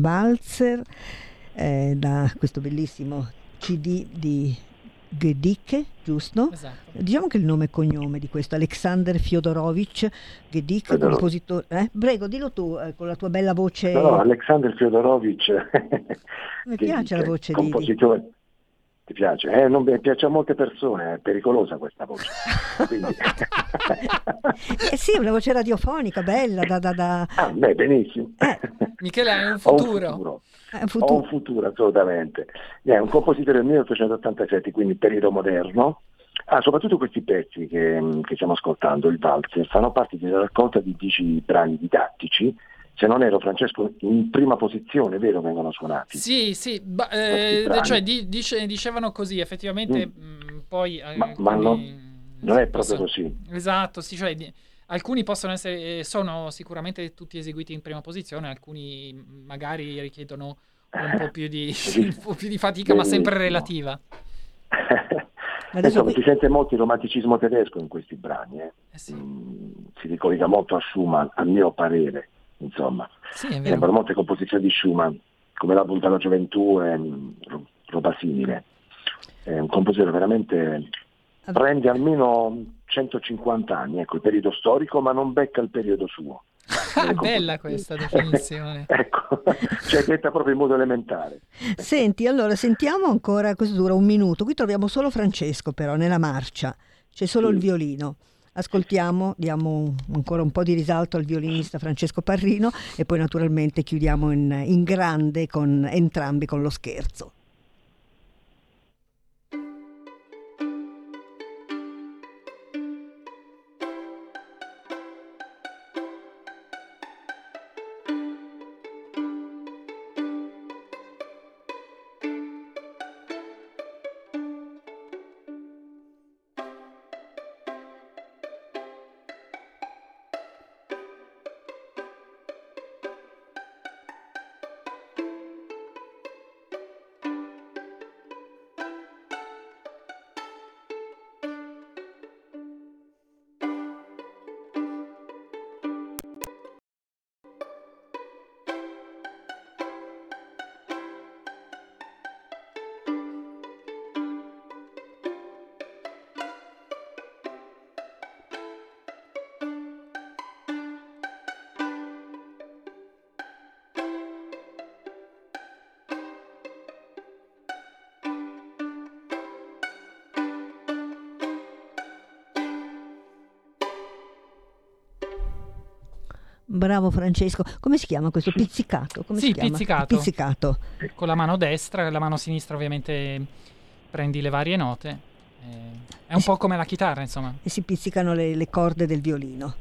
Walzer eh, da questo bellissimo CD di Gedicke, giusto? Esatto. Diciamo che il nome e cognome di questo, Alexander Fyodorovich Gedicke, compositore. Eh? Prego, dillo tu eh, con la tua bella voce. No, Alexander Fyodorovich. Mi che piace la voce di- di... compositore. Ti piace? Eh, non mi piace a molte persone, è pericolosa questa voce. Eh sì, una voce radiofonica bella da... da, da... Ah, beh, benissimo. Michele, hai un Ho un futuro. futuro. Eh, Ho futuro. un futuro, assolutamente. È un compositore del 1887, quindi periodo moderno. Ah, soprattutto questi pezzi che, che stiamo ascoltando, il valzer, fanno parte di una raccolta di 10 brani didattici. Se non ero Francesco, in prima posizione, vero, vengono suonati. Sì, sì, ba- eh, cioè di- dice- dicevano così, effettivamente mh, poi eh, Ma, ma alcuni- non, non è proprio così. Esatto, sì, cioè di- alcuni possono essere, eh, sono sicuramente tutti eseguiti in prima posizione, alcuni magari richiedono un po' più di, un po' più di fatica, ma sempre relativa. Adesso Insomma, qui- si sente molto il romanticismo tedesco in questi brani. eh. Mm, si ricollega molto a Schumann, a mio parere. Insomma, Sì, sembrano molte composizioni di Schumann, come La punta alla gioventù e ro- roba simile. È un compositore veramente prende almeno 150 anni, ecco, il periodo storico, ma non becca il periodo suo. Ah, bella questa definizione. ecco, cioè detta proprio in modo elementare. Senti, allora sentiamo ancora, questo dura un minuto. Qui troviamo solo Francesco però nella marcia, c'è solo il violino. Ascoltiamo, diamo ancora un po' di risalto al violinista Francesco Parrino e poi naturalmente chiudiamo in, in grande con entrambi con lo scherzo. Bravo Francesco. Come si chiama questo? Pizzicato? Come sì, si chiama? pizzicato. Pizzicato. Con la mano destra, la mano sinistra ovviamente prendi le varie note. eh, è un po' come la chitarra, insomma. E si pizzicano le, le corde del violino.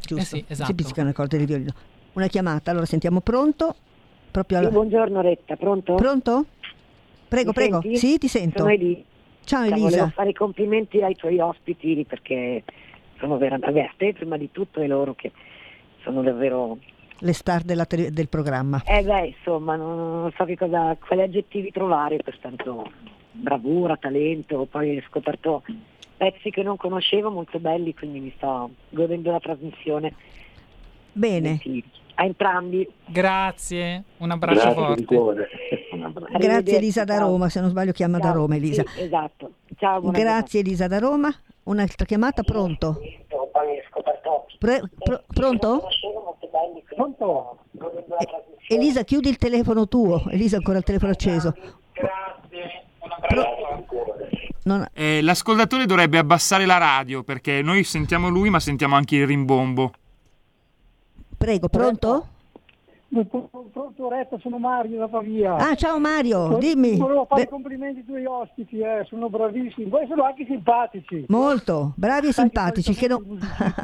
Giusto? Eh sì, esatto. Si pizzicano le corde del violino. Una chiamata, allora sentiamo pronto? Proprio alla... Sì, buongiorno Retta, pronto? Pronto? Prego, Mi prego. senti? Sì, ti sento. Sono Elisa. Ciao Volevo Elisa. fare i complimenti ai tuoi ospiti perché sono veramente, vabbè, a te prima di tutto e loro che sono davvero, Le star della tele- del programma. eh beh insomma non, non so che cosa, quali aggettivi trovare per tanto bravura, talento, poi ho scoperto pezzi che non conoscevo molto belli quindi mi sto godendo la trasmissione. Bene. Sì, A entrambi. Grazie, un abbraccio Grazie forte. Grazie Elisa da Roma, se non sbaglio chiama da Ciao. Roma Elisa. Sì, esatto. Ciao, buona Grazie Elisa da Roma. Un'altra chiamata, pronto? Pre- pro- pronto? Pronto? Elisa, chiudi il telefono tuo. Elisa, ancora il telefono acceso. Non- Eh, l'ascoltatore dovrebbe abbassare la radio perché noi sentiamo lui ma sentiamo anche il rimbombo. Prego, pronto? Pronto Retta, sono Mario da Pavia. Ah, ciao Mario, dimmi. Volevo fare Beh, complimenti ai tuoi ospiti, eh, sono bravissimi, poi sono anche simpatici. molto, bravi e simpatici. Che no-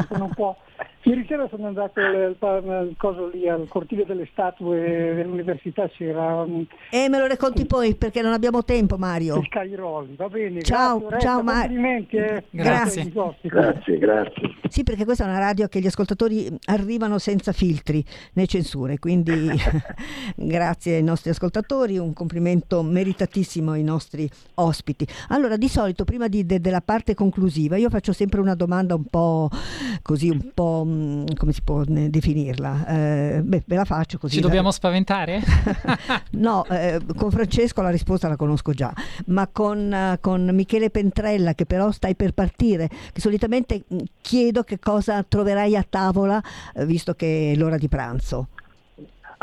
Sono un po'... Ieri sera sono andato al, al coso lì, al cortile delle statue dell'università, c'era um, Eh, me lo racconti poi perché non abbiamo tempo, Mario. il Cairoli, va bene? Ciao, grazie, ciao, Mar- complimenti. eh. Grazie. ospiti. Grazie, grazie. Sì, perché questa è una radio che gli ascoltatori arrivano senza filtri né censure, quindi grazie ai nostri ascoltatori, un complimento meritatissimo ai nostri ospiti. Allora, di solito prima di- de- della parte conclusiva io faccio sempre una domanda un po' così, un po' mh, mh, come si può definirla? Eh, beh, ve la faccio così. Ci dobbiamo spaventare? no, eh, con Francesco la risposta la conosco già, ma con, eh, con, Michele Pentrella che però stai per partire, che solitamente mh, chiedo che cosa troverai a tavola eh, visto che è l'ora di pranzo.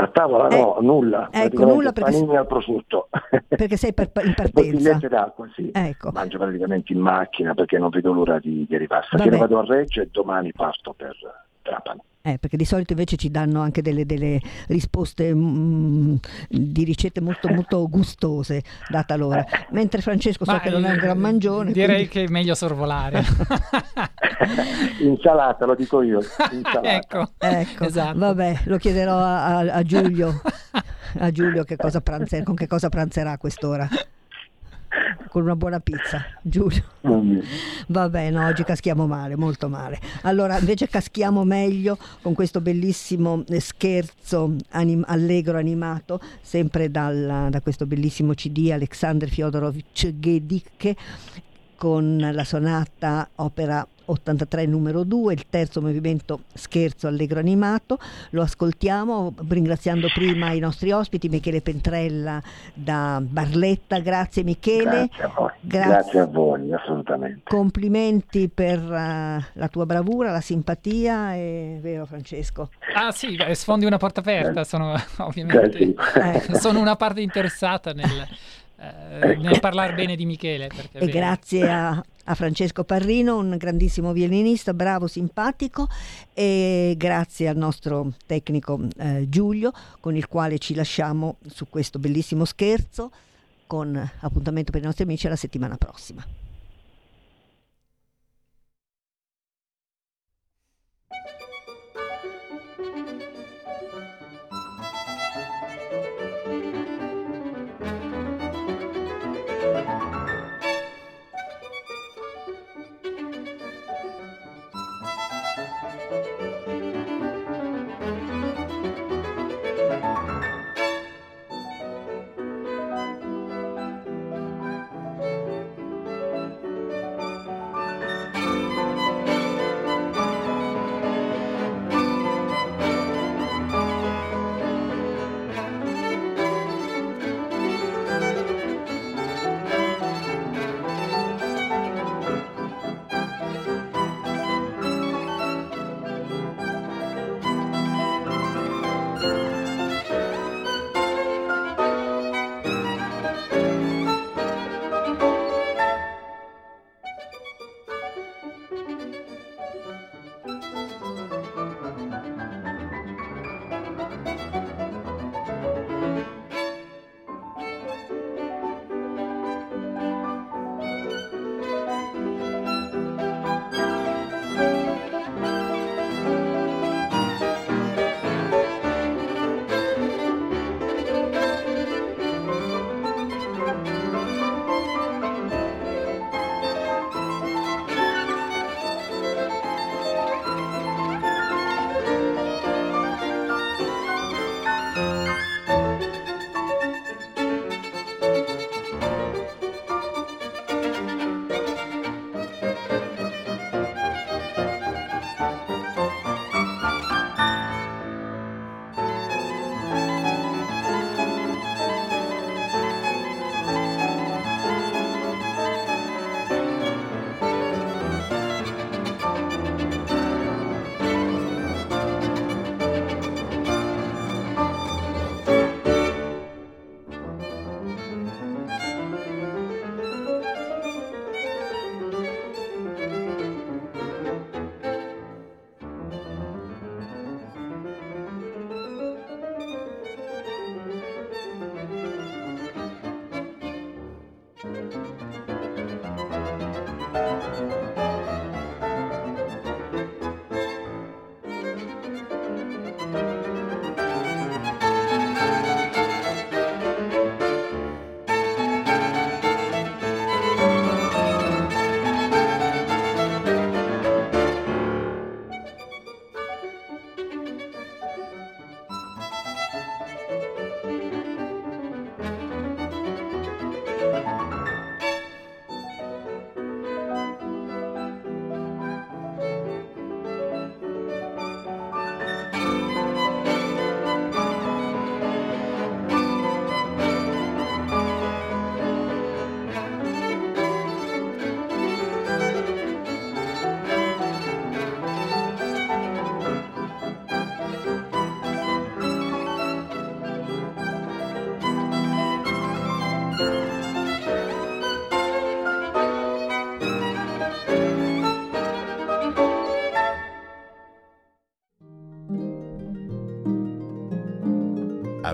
A tavola no, nulla. Ecco, nulla perché, panini al prosciutto. Perché sei per, in partenza. Bottigliette d'acqua, sì. Ecco. Mangio praticamente in macchina perché non vedo l'ora di, di arrivare. Stasera vado a Reggio e domani parto per Trapani. Eh, perché di solito invece ci danno anche delle, delle risposte mm, di ricette molto, molto gustose, data l'ora. Mentre Francesco so Ma, che non è un gran mangione. Direi quindi- che è meglio sorvolare. Insalata, lo dico io. Ecco, Ecco, esatto. vabbè, lo chiederò a, a- a Giulio, a Giulio che cosa pranze- con che cosa pranzerà a quest'ora. Con una buona pizza, Giulio. Vabbè, no, oggi caschiamo male, molto male. Allora, invece caschiamo meglio con questo bellissimo eh, scherzo anim- allegro animato, sempre dal- da questo bellissimo CD Alexander Fyodorovich Gedicke con la sonata opera 83 numero 2, il terzo movimento scherzo allegro animato. Lo ascoltiamo ringraziando prima i nostri ospiti, Michele Pentrella da Barletta. Grazie Michele. Grazie a voi. Gra- Grazie a voi, assolutamente. Complimenti per eh, la tua bravura, la simpatia, è vero Francesco? Ah sì, beh, sfondi una porta aperta, sono ovviamente Eh, sì. Ecco. sono una parte interessata nel, eh, nel parlare bene di Michele. E vero. grazie a, a Francesco Parrino, un grandissimo violinista, bravo, simpatico, e grazie al nostro tecnico eh, Giulio, con il quale ci lasciamo su questo bellissimo scherzo, con appuntamento per i nostri amici alla settimana prossima.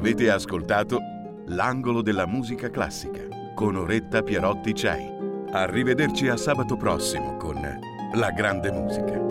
Avete ascoltato L'angolo della musica classica con Oretta Pierotti Cei. Arrivederci a sabato prossimo con La grande musica.